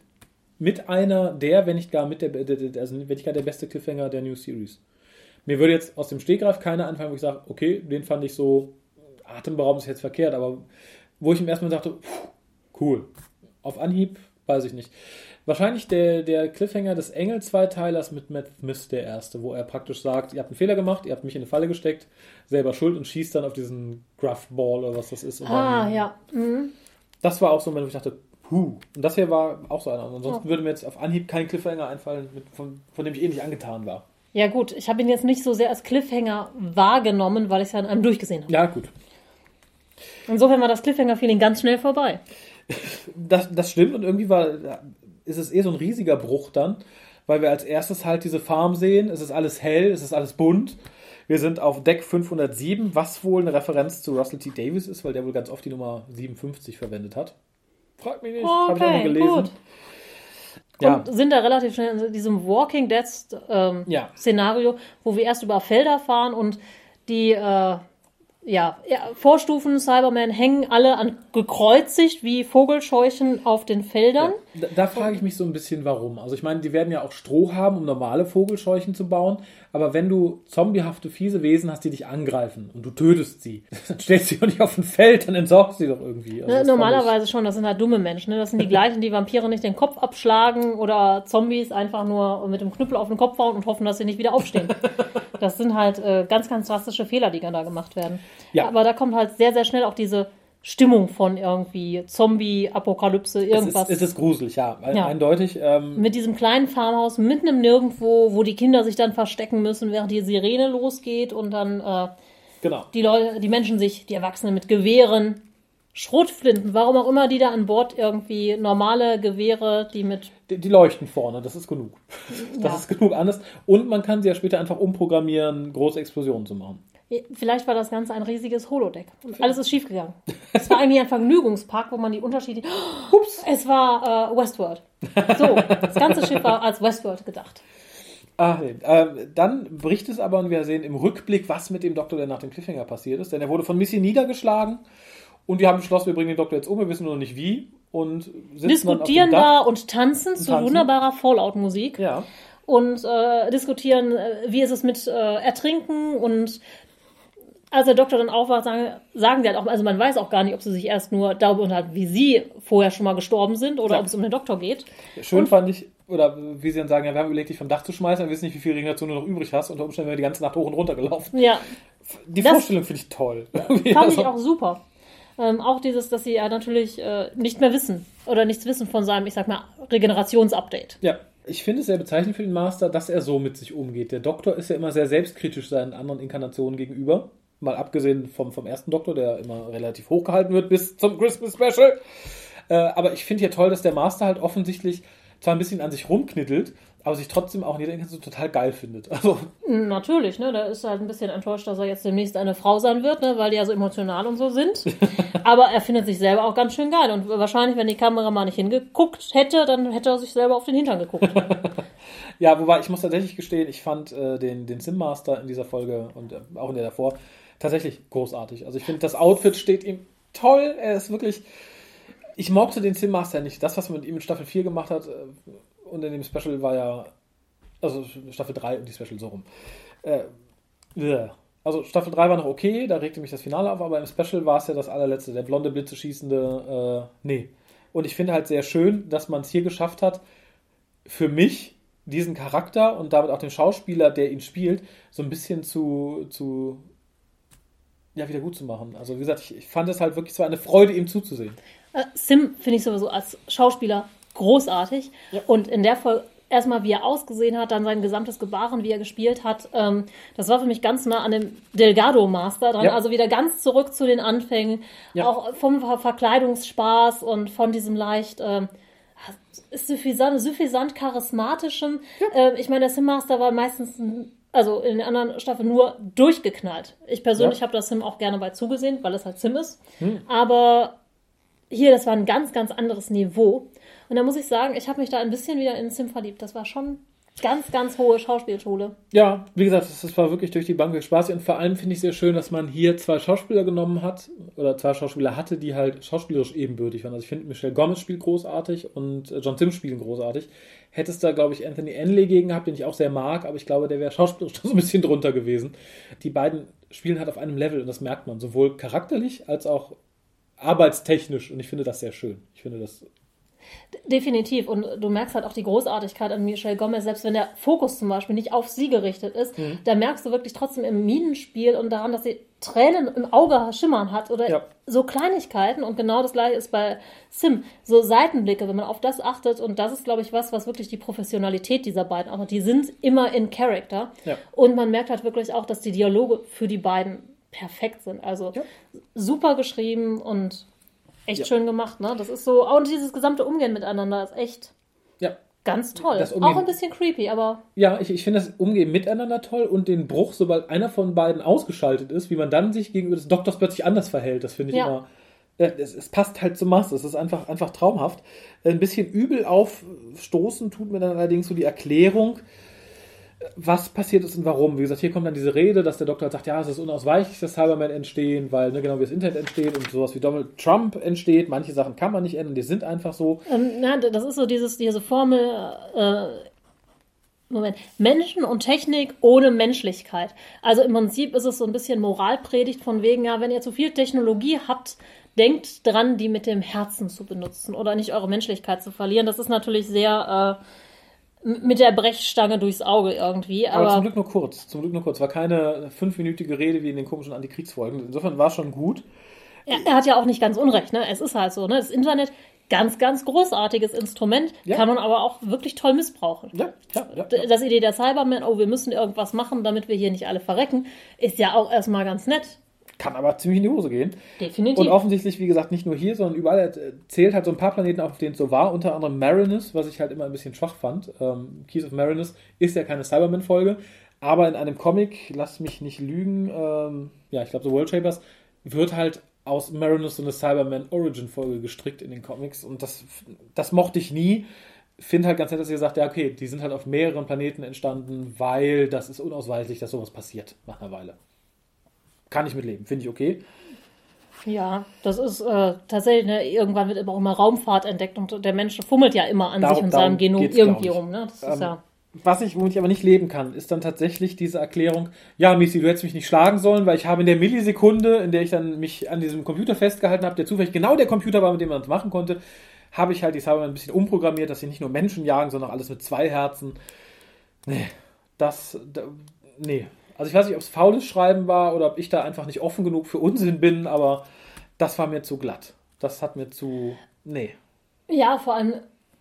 Speaker 1: mit einer der, wenn nicht gar mit der, also wenn nicht gar der beste Cliffhanger der New Series. Mir würde jetzt aus dem Stegreif keiner anfangen, wo ich sage, okay, den fand ich so atemberaubend, ist jetzt verkehrt, aber wo ich im ersten Mal dachte, cool. Auf Anhieb, weiß ich nicht. Wahrscheinlich der, der Cliffhanger des Engel-Zweiteilers mit Matt Smith, der erste, wo er praktisch sagt, ihr habt einen Fehler gemacht, ihr habt mich in eine Falle gesteckt, selber schuld und schießt dann auf diesen Gruff Ball oder was das ist.
Speaker 2: Ah,
Speaker 1: dann,
Speaker 2: ja. Mhm.
Speaker 1: das war auch so ein Moment, wo ich dachte, puh. Und das hier war auch so einer. Ansonsten würde mir jetzt auf Anhieb kein Cliffhanger einfallen, mit, von, von dem ich eh nicht angetan war.
Speaker 2: Ja, gut. Ich habe ihn jetzt nicht so sehr als Cliffhanger wahrgenommen, weil ich es ja an einem durchgesehen habe.
Speaker 1: Ja, gut.
Speaker 2: Insofern war das Cliffhanger-Feeling ganz schnell vorbei.
Speaker 1: Das, das stimmt und irgendwie war, ist es eh so ein riesiger Bruch dann, weil wir als erstes halt diese Farm sehen. Es ist alles hell, es ist alles bunt. Wir sind auf Deck 507, was wohl eine Referenz zu Russell T. Davis ist, weil der wohl ganz oft die Nummer 57 verwendet hat. Frag mich nicht, habe ich auch mal
Speaker 2: Okay,
Speaker 1: gelesen.
Speaker 2: gut.
Speaker 1: Ja,
Speaker 2: Und sind da relativ schnell in diesem Walking Dead ähm,
Speaker 1: Ja.
Speaker 2: Szenario, wo wir erst über Felder fahren und die äh, ja, ja, Vorstufen Cybermen hängen alle an gekreuzigt wie Vogelscheuchen auf den Feldern.
Speaker 1: Da, da frage ich mich so ein bisschen, warum. Also ich meine, die werden ja auch Stroh haben, um normale Vogelscheuchen zu bauen. Aber wenn du zombiehafte, fiese Wesen hast, die dich angreifen und du tötest sie, dann stellst du sie doch nicht auf ein Feld, dann entsorgst du sie doch irgendwie. Also
Speaker 2: Ne, normalerweise schon, das sind halt dumme Menschen. Ne? Das sind die gleichen, die Vampire nicht den Kopf abschlagen oder Zombies einfach nur mit dem Knüppel auf den Kopf hauen und hoffen, dass sie nicht wieder aufstehen. Das sind halt äh, ganz, ganz drastische Fehler, die da gemacht werden.
Speaker 1: Ja.
Speaker 2: Aber da kommt halt sehr, sehr schnell auch diese Stimmung von irgendwie Zombie-Apokalypse,
Speaker 1: ich,
Speaker 2: irgendwas.
Speaker 1: es ist, es ist gruselig, ja,
Speaker 2: Ja.
Speaker 1: eindeutig. Ähm,
Speaker 2: mit diesem kleinen Farmhaus mitten im Nirgendwo, wo die Kinder sich dann verstecken müssen, während die Sirene losgeht und dann äh,
Speaker 1: genau.
Speaker 2: die Leute, die Menschen sich, die Erwachsenen mit Gewehren, Schrotflinten, warum auch immer die da an Bord irgendwie normale Gewehre, die mit
Speaker 1: Die, die leuchten vorne, das ist genug. Das
Speaker 2: Ja.
Speaker 1: ist genug anders. Und man kann sie ja später einfach umprogrammieren, große Explosionen zu machen.
Speaker 2: Vielleicht war das Ganze ein riesiges Holodeck. Und alles ist schiefgegangen. Es war eigentlich ein Vergnügungspark, wo man die Unterschiede. Ups! Es war äh, Westworld. So, das ganze Schiff war als Westworld gedacht.
Speaker 1: Nee. ähm, dann bricht es aber und wir sehen im Rückblick, was mit dem Doktor, der nach dem Cliffhanger passiert ist. Denn er wurde von Missy niedergeschlagen und die haben beschlossen, wir bringen den Doktor jetzt um, wir wissen nur noch nicht wie. Und
Speaker 2: Diskutieren da und tanzen zu
Speaker 1: tanzen.
Speaker 2: wunderbarer Fallout-Musik.
Speaker 1: Ja.
Speaker 2: und äh, diskutieren, äh, wie ist es mit äh, Ertrinken und als der Doktor dann aufwacht, sagen, sagen die halt auch, also man weiß auch gar nicht, ob sie sich erst nur darüber unterhalten, wie sie vorher schon mal gestorben sind oder
Speaker 1: Ja.
Speaker 2: ob es um den Doktor geht.
Speaker 1: Schön fand ich, oder wie sie dann sagen, ja, wir haben überlegt, dich vom Dach zu schmeißen, wir wissen nicht, wie viel Regeneration du noch übrig hast. Unter Umständen wäre die ganze Nacht hoch und runter gelaufen.
Speaker 2: Ja,
Speaker 1: Die
Speaker 2: Das-
Speaker 1: Vorstellung finde ich toll. Irgendwie,
Speaker 2: fand
Speaker 1: also-
Speaker 2: ich auch super. Ähm, auch dieses, dass sie ja natürlich äh, nicht mehr wissen oder nichts wissen von seinem, ich sag mal, Regenerationsupdate.
Speaker 1: Ja, ich finde es sehr bezeichnend für den Master, dass er so mit sich umgeht. Der Doktor ist ja immer sehr selbstkritisch seinen anderen Inkarnationen gegenüber. Mal abgesehen vom, vom ersten Doktor, der immer relativ hochgehalten wird bis zum Christmas Special. Äh, aber ich finde ja toll, dass der Master halt offensichtlich zwar ein bisschen an sich rumknittelt, aber sich trotzdem auch in jeder Inkarnation total geil findet. Also,
Speaker 2: Natürlich, ne? Der ist halt ein bisschen enttäuscht, dass er jetzt demnächst eine Frau sein wird, ne? weil die ja so emotional und so sind. Aber er findet sich selber auch ganz schön geil. Und wahrscheinlich, wenn die Kamera mal nicht hingeguckt hätte, dann hätte er sich selber auf den Hintern geguckt.
Speaker 1: Ja, wobei ich muss tatsächlich gestehen, ich fand äh, den, den Sim Master in dieser Folge und äh, auch in der davor tatsächlich großartig. Also ich finde, das Outfit steht ihm toll. Er ist wirklich. Ich mochte den Sim Master nicht. Das, was man mit ihm in Staffel 4 gemacht hat äh, und in dem Special war ja. Also Staffel 3 und die Special so rum. Äh. Also Staffel 3 war noch okay, da regte mich das Finale auf, aber im Special war es ja das allerletzte, der blonde Blitze schießende, äh, nee. Und ich finde halt sehr schön, dass man es hier geschafft hat, für mich diesen Charakter und damit auch den Schauspieler, der ihn spielt, so ein bisschen zu, zu ja, wieder gut zu machen. Also wie gesagt, ich, ich fand es halt wirklich so eine Freude, ihm zuzusehen.
Speaker 2: Äh, Sim finde ich sowieso als Schauspieler großartig.
Speaker 1: Ja.
Speaker 2: Und in der Folge erstmal, wie er ausgesehen hat, dann sein gesamtes Gebaren, wie er gespielt hat, ähm, das war für mich ganz nah an dem Delgado Master dran.
Speaker 1: Ja.
Speaker 2: Also wieder ganz zurück zu den Anfängen,
Speaker 1: Ja.
Speaker 2: auch vom Ver Verkleidungsspaß und von diesem leicht ähm, suffisant, suffisant charismatischem. Ähm, ich meine, der Sim Master war meistens ein also in den anderen Staffeln nur durchgeknallt. Ich persönlich
Speaker 1: Ja.
Speaker 2: habe das Sim auch gerne bei zugesehen, weil es halt Sim ist. Aber hier, das war ein ganz, ganz anderes Niveau. Und da muss ich sagen, ich habe mich da ein bisschen wieder in Sim verliebt. Das war schon ganz, ganz hohe Schauspielschule.
Speaker 1: Ja, wie gesagt, das, war wirklich durch die Bank spaßig und vor allem finde ich sehr schön, dass man hier zwei Schauspieler genommen hat oder zwei Schauspieler hatte, die halt schauspielerisch ebenbürtig waren. Also ich finde, Michelle Gomez spielt großartig und äh, John Sims spielen großartig. Hättest da, glaube ich, Anthony Enley gegen gehabt, den ich auch sehr mag, aber ich glaube, der wäre schauspielerisch so ein bisschen drunter gewesen. Die beiden spielen halt auf einem Level und das merkt man, sowohl charakterlich als auch arbeitstechnisch und ich finde das sehr schön. Ich finde das
Speaker 2: Definitiv. Und du merkst halt auch die Großartigkeit an Michelle Gomez, selbst wenn der Fokus zum Beispiel nicht auf sie gerichtet ist,
Speaker 1: Mhm.
Speaker 2: da merkst du wirklich trotzdem im Minenspiel und daran, dass sie Tränen im Auge schimmern hat oder
Speaker 1: Ja.
Speaker 2: so Kleinigkeiten. Und genau das gleiche ist bei Sim. So Seitenblicke, wenn man auf das achtet. Und das ist, glaube ich, was, was wirklich die Professionalität dieser beiden auch hat. Die sind immer in Character.
Speaker 1: Ja.
Speaker 2: Und man merkt halt wirklich auch, dass die Dialoge für die beiden perfekt sind. Also
Speaker 1: Ja.
Speaker 2: super geschrieben und echt
Speaker 1: Ja.
Speaker 2: schön gemacht. Ne? Das ist so, und dieses gesamte Umgehen miteinander ist echt
Speaker 1: ja,
Speaker 2: ganz toll. Auch ein bisschen creepy, aber
Speaker 1: Ja, ich, ich finde das Umgehen miteinander toll und den Bruch, sobald einer von beiden ausgeschaltet ist, wie man dann sich gegenüber des Doktors plötzlich anders verhält. Das finde ich
Speaker 2: Ja.
Speaker 1: immer. Ja, es, es passt halt zur Masse. Es ist einfach, einfach traumhaft. Ein bisschen übel aufstoßen tut mir dann allerdings so die Erklärung, was passiert ist und warum. Wie gesagt, hier kommt dann diese Rede, dass der Doktor halt sagt, ja, es ist unausweichlich, dass Cybermen entstehen, weil ne, genau wie das Internet entsteht und sowas wie Donald Trump entsteht. Manche Sachen kann man nicht ändern, die sind einfach so.
Speaker 2: ähm, na, das ist so dieses, diese Formel, äh, Moment, Menschen und Technik ohne Menschlichkeit. Also im Prinzip ist es so ein bisschen Moralpredigt von wegen, ja, wenn ihr zu viel Technologie habt, denkt dran, die mit dem Herzen zu benutzen oder nicht eure Menschlichkeit zu verlieren. Das ist natürlich sehr äh, mit der Brechstange durchs Auge irgendwie,
Speaker 1: Aber,
Speaker 2: aber,
Speaker 1: zum Glück nur kurz. Zum Glück nur kurz. War keine fünfminütige Rede wie in den komischen Antikriegsfolgen. Insofern war es schon gut.
Speaker 2: er, er hat ja auch nicht ganz unrecht, ne? Es ist halt so, ne? Das Internet, ganz, ganz großartiges Instrument,
Speaker 1: Ja.
Speaker 2: kann man aber auch wirklich toll missbrauchen.
Speaker 1: Ja, ja, ja.
Speaker 2: D- Das Idee der Cybermen, oh, wir müssen irgendwas machen, damit wir hier nicht alle verrecken, ist ja auch erstmal ganz nett.
Speaker 1: Kann aber ziemlich in die Hose gehen.
Speaker 2: Definitiv.
Speaker 1: Und offensichtlich, wie gesagt, nicht nur hier, sondern überall Er zählt halt so ein paar Planeten auf, auf denen es so war. Unter anderem Marinus, was ich halt immer ein bisschen schwach fand. Ähm, Keys of Marinus ist ja keine Cyberman-Folge. Aber in einem Comic, lass mich nicht lügen, ähm, ja, ich glaube, so World Shapers, wird halt aus Marinus so eine Cyberman-Origin-Folge gestrickt in den Comics. Und das, das mochte ich nie. Finde halt ganz nett, dass ihr sagt, ja, okay, die sind halt auf mehreren Planeten entstanden, weil das ist unausweichlich, dass sowas passiert nach einer Weile. Kann ich mitleben, finde ich okay.
Speaker 2: ja, das ist äh, tatsächlich, ne, irgendwann wird immer auch immer Raumfahrt entdeckt und der Mensch fummelt ja immer an
Speaker 1: Darum-
Speaker 2: sich und seinem Genom irgendwie rum. Ne? Das ist
Speaker 1: Ähm,
Speaker 2: ja.
Speaker 1: Was ich, womit ich aber nicht leben kann, ist dann tatsächlich diese Erklärung, ja, Missy, du hättest mich nicht schlagen sollen, weil ich habe in der Millisekunde, in der ich dann mich an diesem Computer festgehalten habe, der zufällig genau der Computer war, mit dem man es machen konnte, habe ich halt die Cybermen ein bisschen umprogrammiert, dass sie nicht nur Menschen jagen, sondern alles mit zwei Herzen. Nee, das, da, nee. Also ich weiß nicht, ob es faules Schreiben war oder ob ich da einfach nicht offen genug für Unsinn bin, aber das war mir zu glatt. Das hat mir zu, nee.
Speaker 2: Ja, vor allem,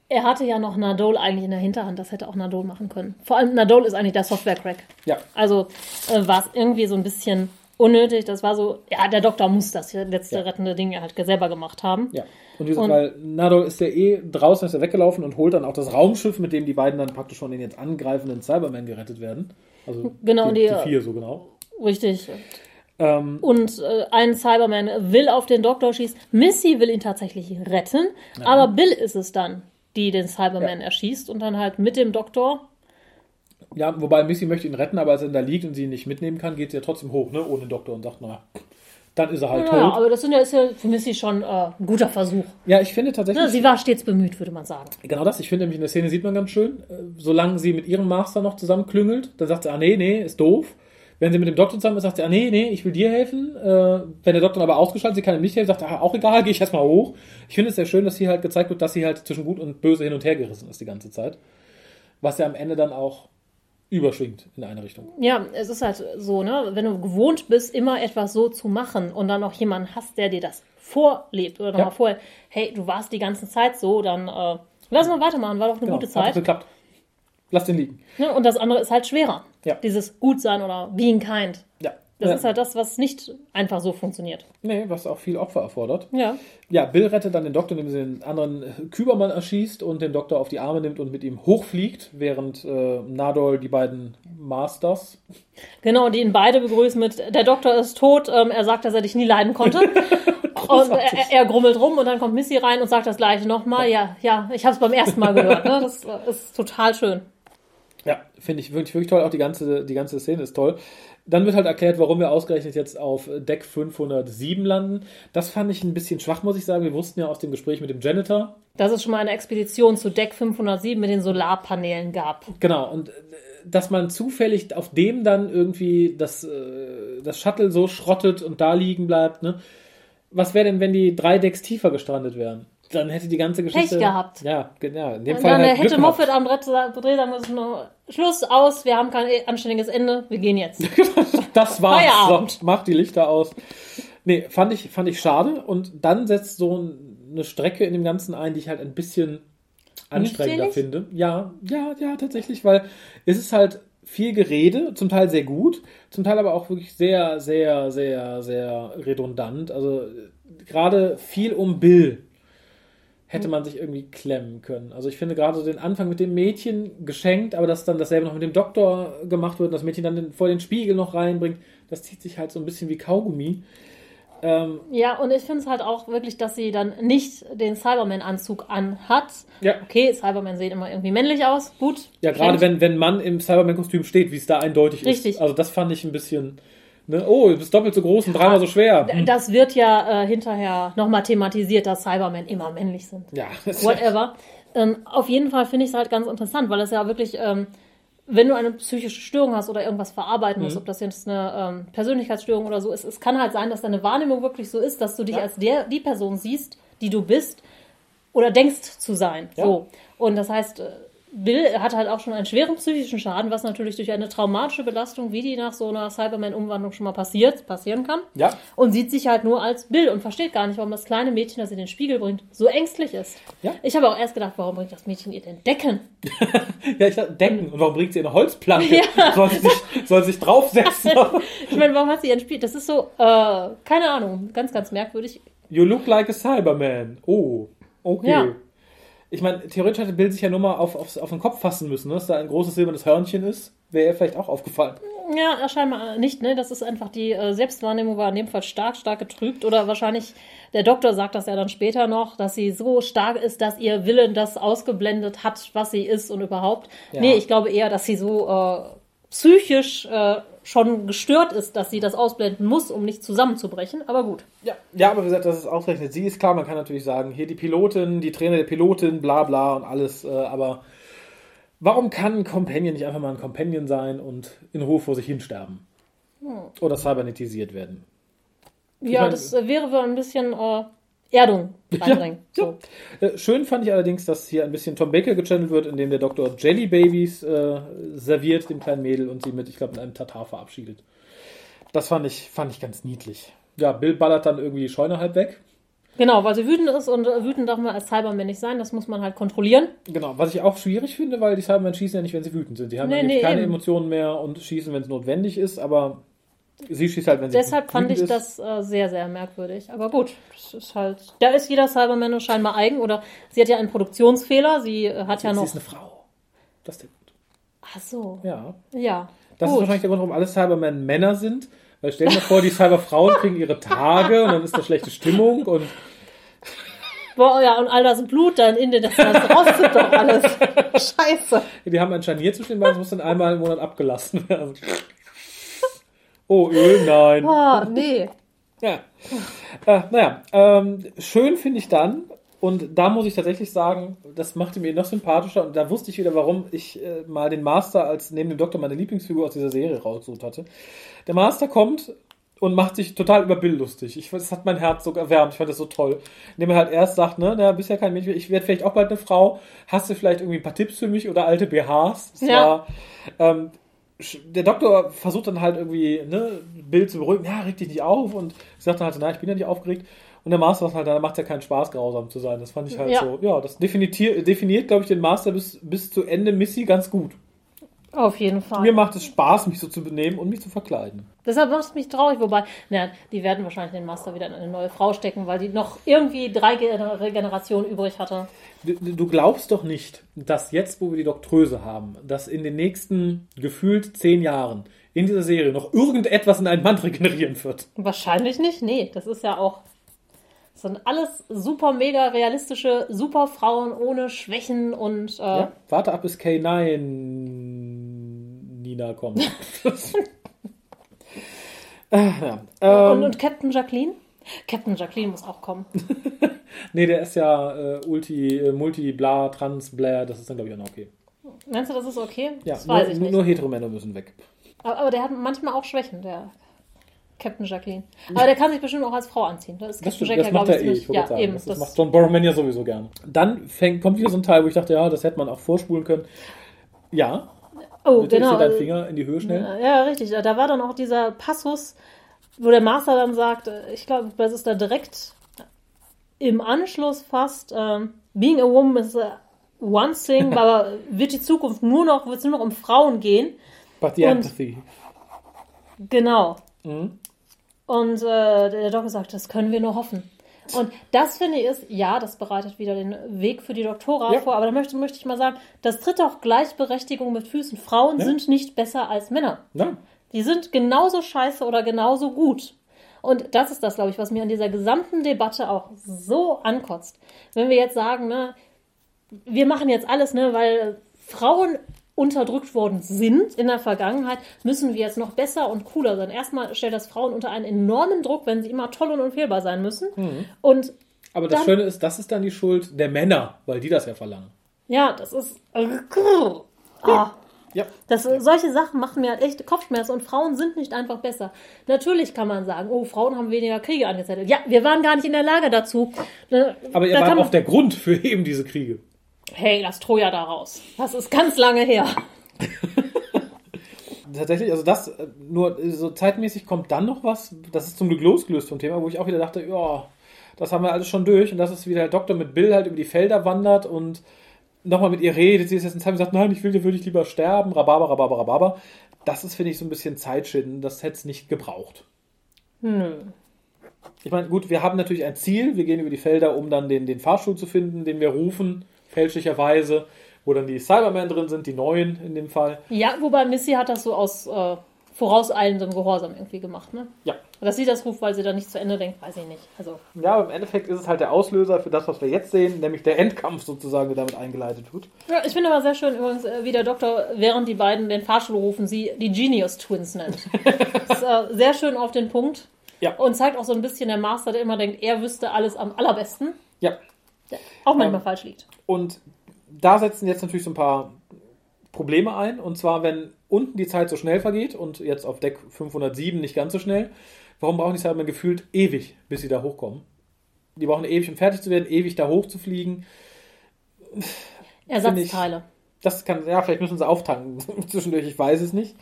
Speaker 2: er hatte ja noch Nadol eigentlich in der Hinterhand, das hätte auch Nadol machen können. Vor allem Nadol ist eigentlich der Software-Crack.
Speaker 1: Ja,
Speaker 2: Also äh, war es irgendwie so ein bisschen unnötig. Das war so, ja, der Doktor muss das letzte
Speaker 1: Ja.
Speaker 2: rettende Ding halt selber gemacht haben.
Speaker 1: Ja. Und gesagt,
Speaker 2: Und-
Speaker 1: weil Nadol ist ja eh draußen, ist er weggelaufen und holt dann auch das Raumschiff, mit dem die beiden dann praktisch von den jetzt angreifenden Cybermen gerettet werden. Also
Speaker 2: Genau,
Speaker 1: die,
Speaker 2: die-
Speaker 1: die vier so genau.
Speaker 2: Richtig.
Speaker 1: Ähm,
Speaker 2: Und äh, ein Cyberman will auf den Doktor schießen. Missy will ihn tatsächlich retten, aber Bill ist es dann, die den Cyberman
Speaker 1: Ja.
Speaker 2: erschießt und dann halt mit dem Doktor
Speaker 1: Ja, wobei Missy möchte ihn retten, aber als er da liegt und sie ihn nicht mitnehmen kann, geht sie ja trotzdem hoch, ne, ohne den Doktor und sagt, naja, dann ist er halt
Speaker 2: Ja,
Speaker 1: tot.
Speaker 2: aber das ja, ist ja für Missy schon äh, ein guter Versuch.
Speaker 1: Ja, ich finde tatsächlich.
Speaker 2: Ne, sie war stets bemüht, würde man sagen.
Speaker 1: Genau das, ich finde nämlich in der Szene sieht man ganz schön, äh, solange sie mit ihrem Master noch zusammenklüngelt, dann sagt sie, ah nee, nee, ist doof. Wenn sie mit dem Doktor zusammen ist, sagt sie, ah nee, nee, ich will dir helfen. Äh, wenn der Doktor dann aber ausgeschaltet, sie kann ihm nicht helfen, sagt er, ah, auch egal, gehe ich erstmal hoch. Ich finde es sehr schön, dass hier halt gezeigt wird, dass sie halt zwischen gut und böse hin und her gerissen ist die ganze Zeit. Was ja am Ende dann auch überschwingt in eine Richtung.
Speaker 2: Ja, es ist halt so, ne, wenn du gewohnt bist, immer etwas so zu machen und dann noch jemanden hast, der dir das vorlebt oder
Speaker 1: Ja.
Speaker 2: nochmal vorher, hey, du warst die ganze Zeit so, dann äh, lass mal weitermachen, war doch eine gute
Speaker 1: Hat
Speaker 2: Zeit.
Speaker 1: doch geklappt. Lass den liegen.
Speaker 2: Ne? Und das andere ist halt schwerer.
Speaker 1: Ja.
Speaker 2: Dieses Gutsein oder being kind.
Speaker 1: Ja.
Speaker 2: Das
Speaker 1: ja.
Speaker 2: ist halt das, was nicht einfach so funktioniert.
Speaker 1: Nee, was auch viel Opfer erfordert.
Speaker 2: Ja.
Speaker 1: Ja, Bill rettet dann den Doktor, indem sie den anderen Kübermann erschießt und den Doktor auf die Arme nimmt und mit ihm hochfliegt, während äh, Nadol die beiden Masters.
Speaker 2: Genau, die ihn beide begrüßen mit, der Doktor ist tot, ähm, er sagt, dass er dich nie leiden konnte. und er, er grummelt rum und dann kommt Missy rein und sagt das gleiche nochmal. Ja, ja, ich habe es beim ersten Mal gehört. Ne? Das ist total schön.
Speaker 1: Ja, finde ich wirklich, wirklich toll. Auch die ganze, die ganze Szene ist toll. Dann wird halt erklärt, warum wir ausgerechnet jetzt auf Deck 507 landen. Das fand ich ein bisschen schwach, muss ich sagen. Wir wussten ja aus dem Gespräch mit dem Janitor.
Speaker 2: Dass es schon mal eine Expedition zu Deck 507 mit den Solarpanelen gab.
Speaker 1: Genau, und äh, dass man zufällig auf dem dann irgendwie das, äh, das Shuttle so schrottet und da liegen bleibt. Ne? Was wäre denn, wenn die drei Decks tiefer gestrandet wären? Dann hätte die ganze Geschichte.
Speaker 2: gehabt.
Speaker 1: Ja, genau. In dem
Speaker 2: Und
Speaker 1: Fall
Speaker 2: dann
Speaker 1: halt
Speaker 2: hätte. Moffat am Dreh sagen müssen, nur, Schluss aus, wir haben kein anständiges Ende, wir gehen jetzt.
Speaker 1: Das war's.
Speaker 2: Feierabend.
Speaker 1: So, mach die Lichter aus. Nee, fand ich, fand ich schade. Und dann setzt so ein- eine Strecke in dem Ganzen ein, die ich halt ein bisschen anstrengender finde. Ja, ja, ja, tatsächlich, weil es ist halt viel Gerede, zum Teil sehr gut, zum Teil aber auch wirklich sehr, sehr, sehr, sehr redundant. Also äh, gerade viel um Bill hätte man sich irgendwie klemmen können. Also ich finde gerade so den Anfang mit dem Mädchen geschenkt, aber dass dann dasselbe noch mit dem Doktor gemacht wird, und das Mädchen dann den, vor den Spiegel noch reinbringt, das zieht sich halt so ein bisschen wie Kaugummi. Ähm,
Speaker 2: Ja, und ich finde es halt auch wirklich, dass sie dann nicht den Cyberman-Anzug anhat.
Speaker 1: ja.
Speaker 2: Okay, Cybermen sehen immer irgendwie männlich aus, gut.
Speaker 1: Ja, gerade wenn, wenn Mann im Cyberman-Kostüm steht, wie es da eindeutig
Speaker 2: Richtig.
Speaker 1: ist. Also das fand ich ein bisschen, ne? oh, du bist doppelt so groß und dreimal so schwer. Hm.
Speaker 2: Das wird ja äh, hinterher nochmal thematisiert, dass Cybermen immer männlich sind.
Speaker 1: Ja,
Speaker 2: Whatever. Ähm, auf jeden Fall finde ich es halt ganz interessant, weil es ja wirklich, ähm, wenn du eine psychische Störung hast oder irgendwas verarbeiten
Speaker 1: Mhm.
Speaker 2: musst, ob das jetzt eine ähm, Persönlichkeitsstörung oder so ist, es kann halt sein, dass deine Wahrnehmung wirklich so ist, dass du dich
Speaker 1: Ja.
Speaker 2: als der, die Person siehst, die du bist oder denkst zu sein.
Speaker 1: Ja.
Speaker 2: So. Und das heißt, äh, Bill hat halt auch schon einen schweren psychischen Schaden, was natürlich durch eine traumatische Belastung, wie die nach so einer Cyberman-Umwandlung schon mal passiert, passieren kann.
Speaker 1: Ja.
Speaker 2: Und sieht sich halt nur als Bill und versteht gar nicht, warum das kleine Mädchen, das in den Spiegel bringt, so ängstlich ist.
Speaker 1: Ja.
Speaker 2: Ich habe auch erst gedacht, warum bringt das Mädchen ihr denn Decken?
Speaker 1: ja, ich dachte, Decken. Und warum bringt sie eine Holzplanke? Soll, sie sich, soll sie sich draufsetzen?
Speaker 2: Ich meine, warum hat sie ihren Spiel? Das ist so, äh, keine Ahnung, ganz, ganz merkwürdig.
Speaker 1: You look like a Cyberman. Oh, okay.
Speaker 2: Ja.
Speaker 1: Ich meine, theoretisch hätte Bill sich ja nur mal auf, auf, auf den Kopf fassen müssen, ne? dass da ein großes silbernes Hörnchen ist. Wäre er vielleicht auch aufgefallen.
Speaker 2: Ja, scheinbar nicht, ne? Das ist einfach die äh, Selbstwahrnehmung war in dem Fall stark, stark getrübt. Oder wahrscheinlich, der Doktor sagt das ja dann später noch, dass sie so stark ist, dass ihr Willen das ausgeblendet hat, was sie ist und überhaupt.
Speaker 1: Ja.
Speaker 2: Nee, ich glaube eher, dass sie so äh, psychisch äh, schon gestört ist, dass sie das ausblenden muss, um nicht zusammenzubrechen. Aber gut.
Speaker 1: Ja, ja, aber wie gesagt, dass es ausgerechnet sie ist klar. Man kann natürlich sagen, hier die Pilotin, die Trainer der Pilotin, bla bla und alles. Äh, aber warum kann ein Companion nicht einfach mal ein Companion sein und in Ruhe vor sich hinsterben? Oder cybernetisiert werden?
Speaker 2: Ja,
Speaker 1: meine-
Speaker 2: das wäre wohl ein bisschen äh, Erdung reinbringen. So.
Speaker 1: Äh, Schön fand ich allerdings, dass hier ein bisschen Tom Baker gechannelt wird, indem der Doktor Jelly Babies äh, serviert dem kleinen Mädel und sie mit, ich glaube, mit einem Tatar verabschiedet. Das fand ich, fand ich ganz niedlich. Ja, Bill ballert dann irgendwie die Scheune halb weg.
Speaker 2: Genau, weil sie wütend ist und äh, wütend darf man als Cyberman nicht sein. Das muss man halt kontrollieren.
Speaker 1: Genau, was ich auch schwierig finde, weil die Cybermen schießen ja nicht, wenn sie wütend sind. Die haben
Speaker 2: Nee,
Speaker 1: nämlich
Speaker 2: nee,
Speaker 1: keine
Speaker 2: eben.
Speaker 1: Emotionen mehr und schießen, wenn es notwendig ist, aber sie schießt halt, wenn sie
Speaker 2: Deshalb fand ich
Speaker 1: ist.
Speaker 2: das äh, sehr, sehr merkwürdig. Aber gut, das ist halt. Da ist jeder Cyberman scheinbar eigen oder sie hat ja einen Produktionsfehler. Sie äh, hat ja
Speaker 1: Sie
Speaker 2: noch.
Speaker 1: ist eine Frau. Das ist der Grund.
Speaker 2: Ach so.
Speaker 1: Ja.
Speaker 2: Ja.
Speaker 1: Das ist
Speaker 2: gut.
Speaker 1: wahrscheinlich der Grund, warum alle Cybermen Männer sind. Weil stell dir mal vor, die Cyberfrauen kriegen ihre Tage und dann ist da schlechte Stimmung und
Speaker 2: Boah, ja, und all das Blut dann in den, das, das rostet doch alles. Scheiße.
Speaker 1: Die haben ein Scharnier zwischen den Beinen, das muss dann einmal im Monat abgelassen werden. Oh, Öl, nein.
Speaker 2: Oh, nee.
Speaker 1: Ja. Äh, naja, ähm, schön finde ich dann, und da muss ich tatsächlich sagen, das machte mir noch sympathischer und da wusste ich wieder, warum ich äh, mal den Master als neben dem Doktor meine Lieblingsfigur aus dieser Serie rausgesucht hatte. Der Master kommt und macht sich total über Bill lustig. Ich, das hat mein Herz so erwärmt. Ich fand das so toll. Indem er halt erst sagt, ne, na, bist ja kein Mädchen, ich werde vielleicht auch bald eine Frau. Hast du vielleicht irgendwie ein paar Tipps für mich oder alte BHs? Das
Speaker 2: Ja.
Speaker 1: war, ähm, der Doktor versucht dann halt irgendwie, ne, Bill zu beruhigen, ja, reg dich nicht auf und sagt dann halt, na, ich bin ja nicht aufgeregt. Und der Master sagt halt, da macht ja keinen Spaß, grausam zu sein. Das fand ich halt
Speaker 2: Ja.
Speaker 1: so, ja, das definiert, definiert glaube ich, den Master bis, bis zu Ende Missy ganz gut.
Speaker 2: Auf jeden Fall.
Speaker 1: Mir macht es Spaß, mich so zu benehmen und mich zu verkleiden.
Speaker 2: Deshalb macht es mich traurig, wobei, na, die werden wahrscheinlich den Master wieder in eine neue Frau stecken, weil die noch irgendwie drei Gener- Generationen übrig hatte.
Speaker 1: Du, du glaubst doch nicht, dass jetzt, wo wir die Doktröse haben, dass in den nächsten gefühlt zehn Jahren in dieser Serie noch irgendetwas in einen Mann regenerieren wird.
Speaker 2: Wahrscheinlich nicht, nee. Das ist ja auch. Das sind alles super mega realistische Superfrauen ohne Schwächen und äh,
Speaker 1: Ja? Warte ab, bis K9 Nina kommt. äh, ja. ähm,
Speaker 2: und, und Captain Jacqueline? Captain Jacqueline muss auch kommen.
Speaker 1: nee, der ist ja äh, Ulti, äh, Multi, bla, Trans, bla, das ist dann, glaube ich, auch noch okay.
Speaker 2: Meinst du, das ist okay?
Speaker 1: Ja,
Speaker 2: das
Speaker 1: nur,
Speaker 2: weiß ich nicht.
Speaker 1: nur Heteromänner müssen weg.
Speaker 2: Aber, aber der hat manchmal auch Schwächen, der Captain Jacqueline. Aber der kann sich bestimmt auch als Frau anziehen. Das, ist
Speaker 1: Das,
Speaker 2: Jack
Speaker 1: das
Speaker 2: ja,
Speaker 1: macht er eh, ich
Speaker 2: Ja,
Speaker 1: sagen.
Speaker 2: eben.
Speaker 1: das, das
Speaker 2: Das,
Speaker 1: macht John Borrowman ja sowieso gern. Dann fängt, kommt wieder so ein Teil, wo ich dachte, ja, das hätte man auch vorspulen können. Ja,
Speaker 2: oh,
Speaker 1: bitte
Speaker 2: genau.
Speaker 1: deinen Finger in die Höhe schnell.
Speaker 2: Ja, richtig. Da war dann auch dieser Passus, wo der Master dann sagt, ich glaube, das ist da direkt im Anschluss fast, ähm, being a woman is a one thing, aber wird die Zukunft nur noch, wird es nur noch um Frauen gehen?
Speaker 1: But the
Speaker 2: und-
Speaker 1: empathy.
Speaker 2: Genau.
Speaker 1: Mhm.
Speaker 2: Und äh, der Doktor sagt, das können wir nur hoffen. Und das finde ich ist, ja, das bereitet wieder den Weg für die Doktora
Speaker 1: Ja.
Speaker 2: vor, aber da möchte, möchte ich mal sagen, das tritt auch Gleichberechtigung mit Füßen. Frauen
Speaker 1: Ja.
Speaker 2: sind nicht besser als Männer.
Speaker 1: Nein.
Speaker 2: Die sind genauso scheiße oder genauso gut. Und das ist das, glaube ich, was mir an dieser gesamten Debatte auch so ankotzt. Wenn wir jetzt sagen, ne, wir machen jetzt alles, ne, weil Frauen unterdrückt worden sind in der Vergangenheit, müssen wir jetzt noch besser und cooler sein. Erstmal stellt das Frauen unter einen enormen Druck, wenn sie immer toll und unfehlbar sein müssen. Und
Speaker 1: Aber das
Speaker 2: Dann-
Speaker 1: Schöne ist, das ist dann die Schuld der Männer, weil die das ja verlangen.
Speaker 2: ja, das ist. Ah.
Speaker 1: Ja.
Speaker 2: Das, solche Sachen machen mir halt echt Kopfschmerzen und Frauen sind nicht einfach besser. Natürlich kann man sagen, oh, Frauen haben weniger Kriege angezettelt. Ja, wir waren gar nicht in der Lage dazu. Ne,
Speaker 1: Aber ihr
Speaker 2: da
Speaker 1: wart auch
Speaker 2: man,
Speaker 1: der Grund für eben diese Kriege.
Speaker 2: Hey, lass Troja da raus. Das ist ganz lange her.
Speaker 1: Tatsächlich, also das, äh, nur äh, so zeitmäßig kommt dann noch was, das ist zum Glück losgelöst vom Thema, wo ich auch wieder dachte, ja, das haben wir alles schon durch und das ist wieder der Doktor mit Bill halt über die Felder wandert und nochmal mit ihr redet, sie ist jetzt in Zeit und sagt, nein, ich will dir wirklich lieber sterben, Rhabarber, Rhabarber, Rhabarber. Das ist, finde ich, so ein bisschen Zeitschinden, das hätte es nicht gebraucht.
Speaker 2: Nö.
Speaker 1: Ich meine, gut, wir haben natürlich ein Ziel, wir gehen über die Felder, um dann den, den Fahrstuhl zu finden, den wir rufen, fälschlicherweise, wo dann die Cybermen drin sind, die neuen in dem Fall.
Speaker 2: Ja, wobei Missy hat das so aus äh, vorauseilendem Gehorsam irgendwie gemacht, ne?
Speaker 1: Ja.
Speaker 2: Dass sie das ruft, weil sie da nicht zu Ende denkt, weiß ich nicht. Also,
Speaker 1: Ja, aber im Endeffekt ist es halt der Auslöser für das, was wir jetzt sehen, nämlich der Endkampf sozusagen, der damit eingeleitet wird.
Speaker 2: ja, ich finde aber sehr schön übrigens, äh, wie der Doktor, während die beiden den Fahrstuhl rufen, sie die Genius Twins nennt. das ist äh, sehr schön auf den Punkt.
Speaker 1: Ja.
Speaker 2: Und zeigt auch so ein bisschen der Master, der immer denkt, er wüsste alles am allerbesten.
Speaker 1: Ja.
Speaker 2: Der auch manchmal
Speaker 1: Ähm,
Speaker 2: falsch liegt.
Speaker 1: Und da setzen jetzt natürlich so ein paar Probleme ein. Und zwar, wenn unten die Zeit so schnell vergeht und jetzt auf Deck 507 nicht ganz so schnell, warum brauchen die Cybermen gefühlt ewig, bis sie da hochkommen? Die brauchen ewig, um fertig zu werden, ewig da hochzufliegen.
Speaker 2: Ersatzteile.
Speaker 1: Das kann, ja, vielleicht müssen sie auftanken zwischendurch, ich weiß es nicht.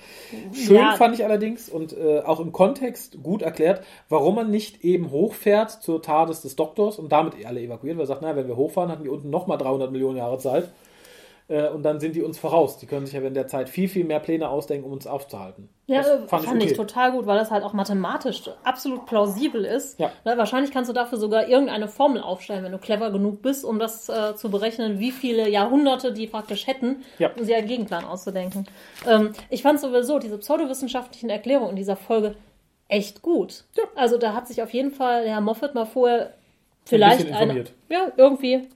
Speaker 1: Schön
Speaker 2: Ja.
Speaker 1: fand ich allerdings und äh, auch im Kontext gut erklärt, warum man nicht eben hochfährt zur TARDIS des Doktors und damit alle evakuiert, weil er sagt, na, wenn wir hochfahren, hatten die unten nochmal 300 Millionen Jahre Zeit äh, und dann sind die uns voraus. Die können sich ja in der Zeit viel, viel mehr Pläne ausdenken, um uns aufzuhalten.
Speaker 2: Ja,
Speaker 1: Das
Speaker 2: äh, fand, ich,
Speaker 1: okay.
Speaker 2: total gut, weil das halt auch mathematisch absolut plausibel ist.
Speaker 1: Ja.
Speaker 2: Na, wahrscheinlich kannst du dafür sogar irgendeine Formel aufstellen, wenn du clever genug bist, um das äh, zu berechnen, wie viele Jahrhunderte die praktisch hätten,
Speaker 1: Ja.
Speaker 2: um sich einen Gegenplan auszudenken. Ähm, ich fand sowieso diese pseudowissenschaftlichen Erklärungen in dieser Folge echt gut. Also da hat sich auf jeden Fall Herr Moffat mal vorher vielleicht
Speaker 1: bisschen
Speaker 2: eine, ja, irgendwie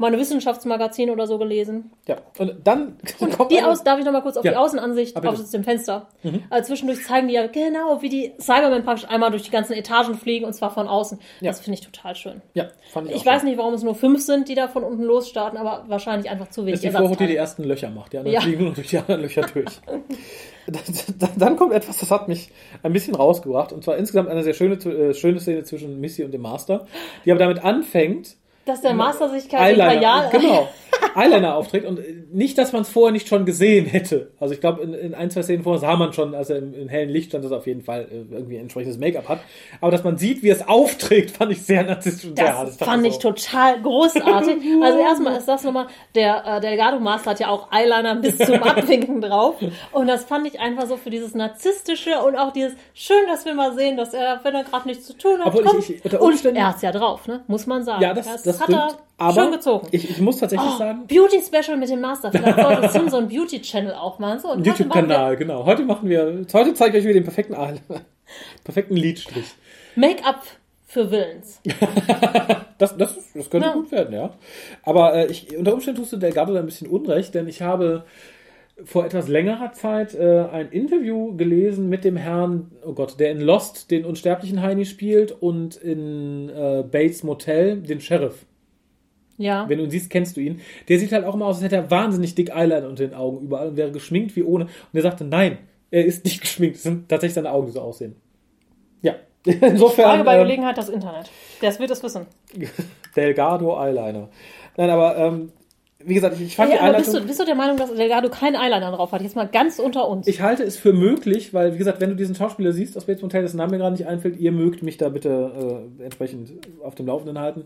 Speaker 2: mal ein Wissenschaftsmagazin oder so gelesen.
Speaker 1: Ja, und dann kommt
Speaker 2: Die aus, darf ich noch mal kurz auf
Speaker 1: Ja.
Speaker 2: die Außenansicht
Speaker 1: Ah, bitte.
Speaker 2: aus dem Fenster? Also zwischendurch zeigen die ja genau, wie die Cybermen praktisch einmal durch die ganzen Etagen fliegen und zwar von außen.
Speaker 1: Ja.
Speaker 2: Das finde ich total schön.
Speaker 1: Ja, fand ich,
Speaker 2: Ich weiß
Speaker 1: schön.
Speaker 2: nicht, warum es nur fünf sind, die da von unten losstarten, aber wahrscheinlich einfach zu
Speaker 1: Das
Speaker 2: wenig
Speaker 1: ist die Vorhut, die die ersten Löcher macht. Die anderen
Speaker 2: Ja.
Speaker 1: fliegen nur durch die anderen Löcher durch. Dann- Dann kommt etwas, das hat mich ein bisschen rausgebracht. Und zwar insgesamt eine sehr schöne, äh, schöne Szene zwischen Missy und dem Master, die aber damit anfängt,
Speaker 2: Dass der Master sich kein
Speaker 1: Eyeliner,
Speaker 2: Imperial...
Speaker 1: genau, Eyeliner aufträgt und nicht, dass man es vorher nicht schon gesehen hätte. Also ich glaube, in, in ein, zwei Szenen vorher sah man schon, als er im, im hellen Licht stand, dass er auf jeden Fall äh, irgendwie ein entsprechendes Make-up hat. Aber dass man sieht, wie es aufträgt, fand ich sehr narzisstisch und sehr hart.
Speaker 2: Das fand ich
Speaker 1: so,
Speaker 2: total großartig. Also erstmal ist das nochmal, der äh, Delgado Master hat ja auch Eyeliner bis zum Abwinken drauf. Und das fand ich einfach so für dieses Narzisstische und auch dieses, schön, dass wir mal sehen, dass er, wenn er gerade nichts zu tun hat,
Speaker 1: Obwohl ich-
Speaker 2: kommt.
Speaker 1: ich- unter
Speaker 2: und er hat's ja drauf, ne? Muss man sagen.
Speaker 1: Ja, das, das,
Speaker 2: hat
Speaker 1: stimmt.
Speaker 2: er
Speaker 1: aber
Speaker 2: schön gezogen.
Speaker 1: Ich, ich muss tatsächlich
Speaker 2: Oh,
Speaker 1: sagen,
Speaker 2: Beauty Special mit dem Master. Vielleicht sollte Sim so einen. So, und
Speaker 1: Ein
Speaker 2: heute machen
Speaker 1: YouTube-Kanal, genau. Heute machen wir, heute zeige ich euch wieder den perfekten, perfekten Lidstrich.
Speaker 2: wir Make-up für Willens.
Speaker 1: Das, das, das könnte
Speaker 2: Ja.
Speaker 1: gut werden, ja. Aber äh, ich, unter Umständen tust du Delgado da ein bisschen Unrecht, denn ich habe vor etwas längerer Zeit äh, ein Interview gelesen mit dem Herrn, oh Gott, der in Lost den unsterblichen Heini spielt und in äh, Bates Motel den Sheriff.
Speaker 2: Ja.
Speaker 1: Wenn du ihn siehst, kennst du ihn. Der sieht halt auch immer aus, als hätte er wahnsinnig dick Eyeliner unter den Augen überall und wäre geschminkt wie ohne. Und er sagte, nein, er ist nicht geschminkt. Es sind tatsächlich seine Augen, die so aussehen. Ja. Insofern.
Speaker 2: Frage bei
Speaker 1: ähm,
Speaker 2: Gelegenheit das Internet. Das wird es wissen.
Speaker 1: Delgado Eyeliner. Nein, aber ähm, wie gesagt, ich, ich fand die
Speaker 2: Ja, aber bist
Speaker 1: Einleitung.
Speaker 2: du, bist du der Meinung, dass Delgado keinen Eyeliner drauf hat? Jetzt mal ganz unter uns.
Speaker 1: Ich halte es für möglich, weil, wie gesagt, wenn du diesen Schauspieler siehst aus Bates Motel, dessen Name mir gerade nicht einfällt, ihr mögt mich da bitte äh, entsprechend auf dem Laufenden halten.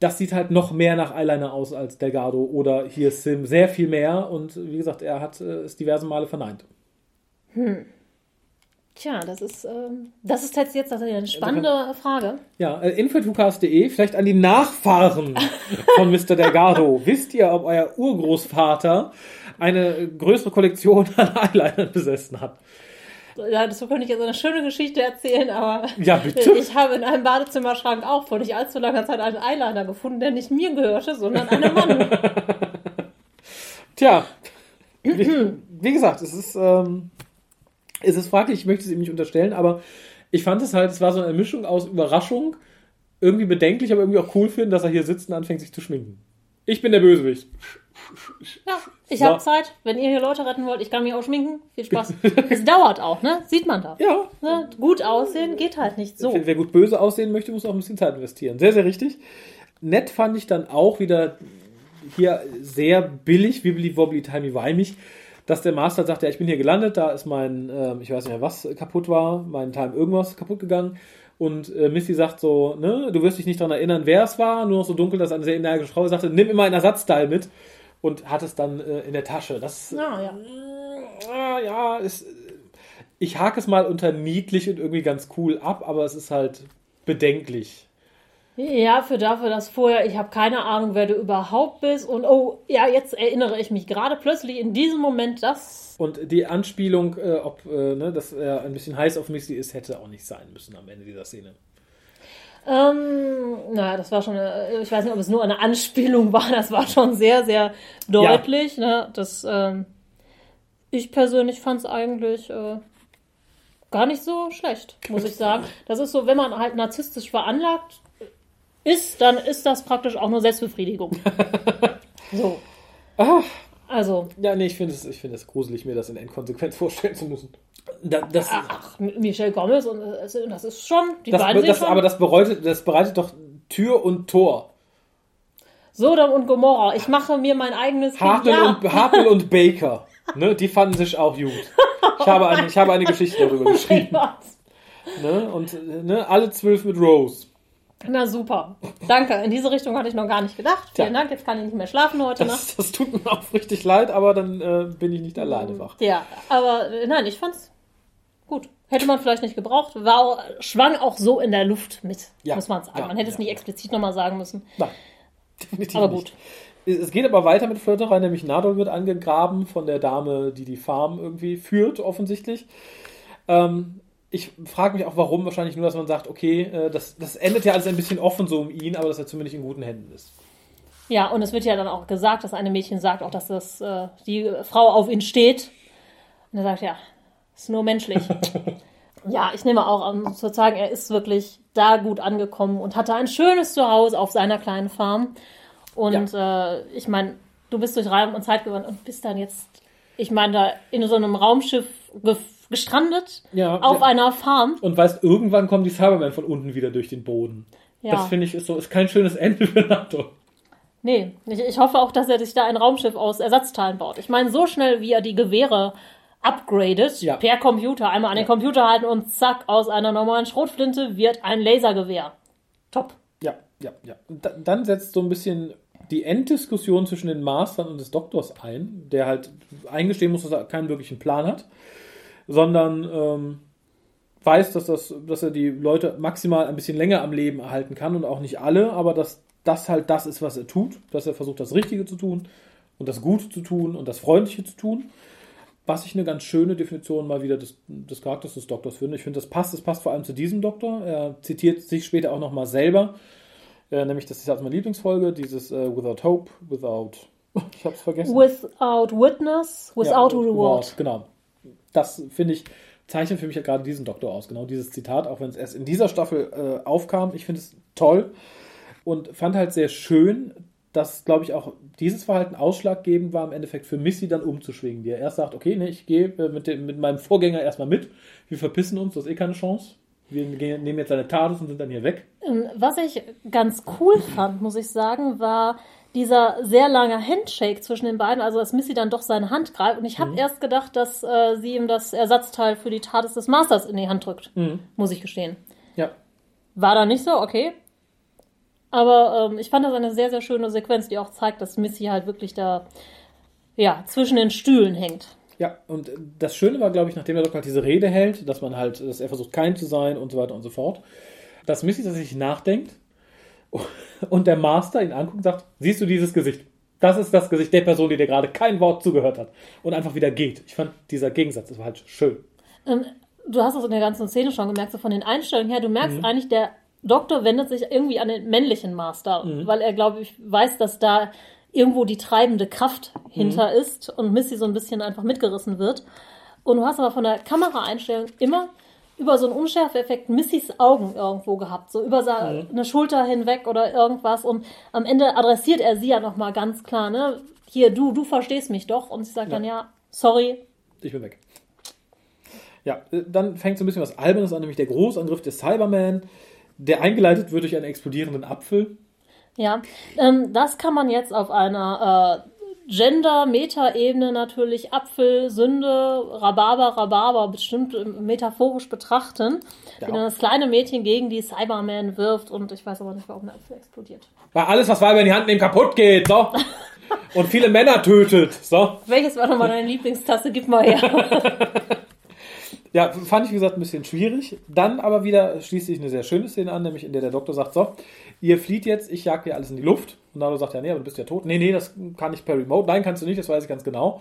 Speaker 1: Das sieht halt noch mehr nach Eyeliner aus als Delgado oder hier Sim. Sehr viel mehr und wie gesagt, er hat äh, es diverse Male verneint.
Speaker 2: Tja, das ist, ähm, das ist jetzt, jetzt eine spannende Frage.
Speaker 1: Ja, äh, info.hucast.de, vielleicht an die Nachfahren von Mr. Delgado. Wisst ihr, ob euer Urgroßvater eine größere Kollektion an Eyelinern besessen hat?
Speaker 2: Ja, dazu könnte ich jetzt eine schöne Geschichte erzählen, aber
Speaker 1: Ja,
Speaker 2: ich habe in einem Badezimmerschrank auch vor nicht allzu langer Zeit einen Eyeliner gefunden, der nicht mir gehörte, sondern einem Mann.
Speaker 1: Tja, wie, wie gesagt, es ist, ähm, es ist fraglich, ich möchte es ihm nicht unterstellen, aber ich fand es halt, es war so eine Mischung aus Überraschung, irgendwie bedenklich, aber irgendwie auch cool finden, dass er hier sitzt und anfängt, sich zu schminken. Ich bin der Bösewicht.
Speaker 2: Ja, ich habe Zeit. Wenn ihr hier Leute retten wollt, ich kann mich auch schminken. Viel Spaß. es dauert auch, ne? Sieht man da.
Speaker 1: Ja,
Speaker 2: Ne? Gut aussehen geht halt nicht so.
Speaker 1: Wer, wer gut böse aussehen möchte, muss auch ein bisschen Zeit investieren. Sehr, sehr richtig. Nett fand ich dann auch wieder hier sehr billig, wibbly wobbly timey wimey, dass der Master sagt, ja, ich bin hier gelandet, da ist mein, ähm, ich weiß nicht mehr was kaputt war, mein Time irgendwas kaputt gegangen. Und äh, Missy sagt so, ne, du wirst dich nicht daran erinnern, wer es war, nur noch so dunkel, dass eine sehr energische Frau sagte, nimm immer ein Ersatzteil mit und hat es dann äh, in der Tasche. Das
Speaker 2: Ja, ja.
Speaker 1: Ah, ja, ist, ich hake es mal unter niedlich und irgendwie ganz cool ab, aber es ist halt bedenklich.
Speaker 2: Ja, für dafür, dass vorher, ich habe keine Ahnung, wer du überhaupt bist. Und oh, ja, jetzt erinnere ich mich gerade plötzlich in diesem Moment, dass.
Speaker 1: Und die Anspielung, äh, ob, äh, ne, dass er ein bisschen heiß auf Missy ist, hätte auch nicht sein müssen am Ende dieser Szene.
Speaker 2: Ähm, naja, das war schon, eine, ich weiß nicht, ob es nur eine Anspielung war, das war schon sehr, sehr deutlich. Ne? Das, ähm, ich persönlich fand es eigentlich äh, gar nicht so schlecht, muss ich sagen. Das ist so, wenn man halt narzisstisch veranlagt ist, dann ist das praktisch auch nur Selbstbefriedigung. so. Also,
Speaker 1: Ja, nee, ich finde es, es gruselig, mir das in Endkonsequenz vorstellen zu müssen. Da, das,
Speaker 2: ach, Michelle Gomez und äh, das ist schon, die
Speaker 1: das,
Speaker 2: beiden
Speaker 1: das,
Speaker 2: schon
Speaker 1: aber das bereitet, das bereitet doch Tür und Tor.
Speaker 2: Sodom und Gomorra. Ich mache mir mein eigenes
Speaker 1: Hartnell,
Speaker 2: ja.
Speaker 1: und, und Baker. Ne, die fanden sich auch gut. Ich habe eine, ich habe eine Geschichte darüber geschrieben. Ne, und äh, ne, alle zwölf mit Rose.
Speaker 2: Na super. Danke. In diese Richtung hatte ich noch gar nicht gedacht. Vielen
Speaker 1: Tja.
Speaker 2: Dank. Jetzt kann ich nicht mehr schlafen heute Nacht.
Speaker 1: Das, das tut mir aufrichtig leid, aber dann äh, bin ich nicht alleine wach.
Speaker 2: Ja, aber äh, nein, ich fand's gut. Hätte man vielleicht nicht gebraucht. War, auch- schwang auch so in der Luft mit,
Speaker 1: Ja.
Speaker 2: muss man sagen.
Speaker 1: Ja,
Speaker 2: Man hätte es
Speaker 1: ja,
Speaker 2: nicht
Speaker 1: ja.
Speaker 2: explizit nochmal sagen müssen.
Speaker 1: Nein, definitiv
Speaker 2: Aber
Speaker 1: nicht.
Speaker 2: gut.
Speaker 1: Es geht aber weiter mit Flirterei, nämlich Nadol wird angegraben von der Dame, die die Farm irgendwie führt, offensichtlich. Ähm, ich frage mich auch, warum. Wahrscheinlich nur, dass man sagt, okay, äh, das, das endet ja alles ein bisschen offen so um ihn, aber dass er zumindest in guten Händen ist.
Speaker 2: Ja, und es wird ja dann auch gesagt, dass eine Mädchen sagt auch, dass das, äh, die Frau auf ihn steht. Und er sagt, ja, ist nur menschlich. ja, ich nehme auch an, zu sagen, er ist wirklich da gut angekommen und hatte ein schönes Zuhause auf seiner kleinen Farm. Und ja. äh, ich meine, du bist durch Raum und Zeit gewandt und bist dann jetzt, ich meine, da in so einem Raumschiff gestrandet
Speaker 1: ja,
Speaker 2: auf
Speaker 1: ja.
Speaker 2: einer Farm.
Speaker 1: Und weißt, irgendwann kommen die Cybermen von unten wieder durch den Boden. Ja. Das finde ich ist so, ist kein schönes Ende für NATO.
Speaker 2: Nee, ich, ich hoffe auch, dass er sich da ein Raumschiff aus Ersatzteilen baut. Ich meine, so schnell wie er die Gewehre upgradet,
Speaker 1: Ja.
Speaker 2: per Computer, einmal an den. Computer halten und zack, aus einer normalen Schrotflinte wird ein Lasergewehr. Top.
Speaker 1: Ja, ja, ja. Da, dann setzt so ein bisschen die Enddiskussion zwischen den Mastern und des Doktors ein, der halt eingestehen muss, dass er keinen wirklichen Plan hat, sondern ähm, weiß, dass, das, dass er die Leute maximal ein bisschen länger am Leben erhalten kann und auch nicht alle, aber dass das halt das ist, was er tut, dass er versucht, das Richtige zu tun und das Gute zu tun und das Freundliche zu tun. Was ich eine ganz schöne Definition mal wieder des, des Charakters des Doktors finde. Ich finde, das passt. Das passt vor allem zu diesem Doktor. Er zitiert sich später auch nochmal selber. Äh, nämlich, das ist ja auch meine Lieblingsfolge, dieses äh, Without Hope, Without. Ich hab's vergessen.
Speaker 2: Without witness, without
Speaker 1: Ja,
Speaker 2: reward.
Speaker 1: Genau. Das finde ich, zeichnet für mich ja gerade diesen Doktor aus. Genau dieses Zitat, auch wenn es erst in dieser Staffel äh, aufkam. Ich finde es toll und fand halt sehr schön, dass, glaube ich, auch dieses Verhalten ausschlaggebend war, im Endeffekt für Missy dann umzuschwingen, die er erst sagt, okay, nee, ich gehe äh, mit, mit meinem Vorgänger erstmal mit, wir verpissen uns, das ist eh keine Chance. Wir nehmen jetzt seine TARDIS und sind dann hier weg.
Speaker 2: Ähm, Was ich ganz cool fand, muss ich sagen, war dieser sehr lange Handshake zwischen den beiden, also dass Missy dann doch seine Hand greift. Und ich habe erst gedacht, dass äh, sie ihm das Ersatzteil für die TARDIS des Masters in die Hand drückt, muss ich gestehen.
Speaker 1: Ja,
Speaker 2: War da nicht so, okay. Aber ähm, ich fand das eine sehr, sehr schöne Sequenz, die auch zeigt, dass Missy halt wirklich da ja, zwischen den Stühlen hängt.
Speaker 1: Ja, und das Schöne war, glaube ich, nachdem der Doktor halt diese Rede hält, dass man halt, dass er versucht, kein zu sein und so weiter und so fort, dass Missy tatsächlich nachdenkt und der Master ihn anguckt und sagt, siehst du dieses Gesicht? Das ist das Gesicht der Person, die dir gerade kein Wort zugehört hat und einfach wieder geht. Ich fand dieser Gegensatz, das war halt schön.
Speaker 2: Ähm, du hast es in der ganzen Szene schon gemerkt, so von den Einstellungen her, du merkst eigentlich, der Doktor wendet sich irgendwie an den männlichen Master, weil er, glaube ich, weiß, dass da irgendwo die treibende Kraft hinter ist und Missy so ein bisschen einfach mitgerissen wird. Und du hast aber von der Kameraeinstellung immer über so einen Unschärfeffekt Missys Augen irgendwo gehabt, so über seine Schulter hinweg oder irgendwas. Und am Ende adressiert er sie ja nochmal ganz klar, ne? Hier, du, du verstehst mich doch. Und sie sagt dann, ja, sorry,
Speaker 1: Ich bin weg. Ja, äh, dann fängt so ein bisschen was Albernes an, nämlich der Großangriff des Cyberman, der eingeleitet wird durch einen explodierenden Apfel.
Speaker 2: Ja, ähm, das kann man jetzt auf einer äh, Gender-Meta-Ebene natürlich Apfel, Sünde, Rhabarber, Rhabarber bestimmt äh, metaphorisch betrachten,
Speaker 1: Ja.
Speaker 2: wie dann das kleine Mädchen gegen die Cyberman wirft und ich weiß aber nicht, warum der Apfel explodiert.
Speaker 1: Weil alles, was Weiber in die Hand nehmen, kaputt geht, so. Und viele Männer tötet, so.
Speaker 2: Welches war nochmal deine Lieblingstasse? Gib mal her.
Speaker 1: Ja, fand ich, wie gesagt, ein bisschen schwierig. Dann aber wieder schließt sich eine sehr schöne Szene an, nämlich in der der Doktor sagt, so, ihr flieht jetzt, ich jag hier alles in die Luft. Und Nalo sagt, ja, nee, aber du bist ja tot. Nee, nee, das kann ich per Remote. Nein, kannst du nicht, das weiß ich ganz genau.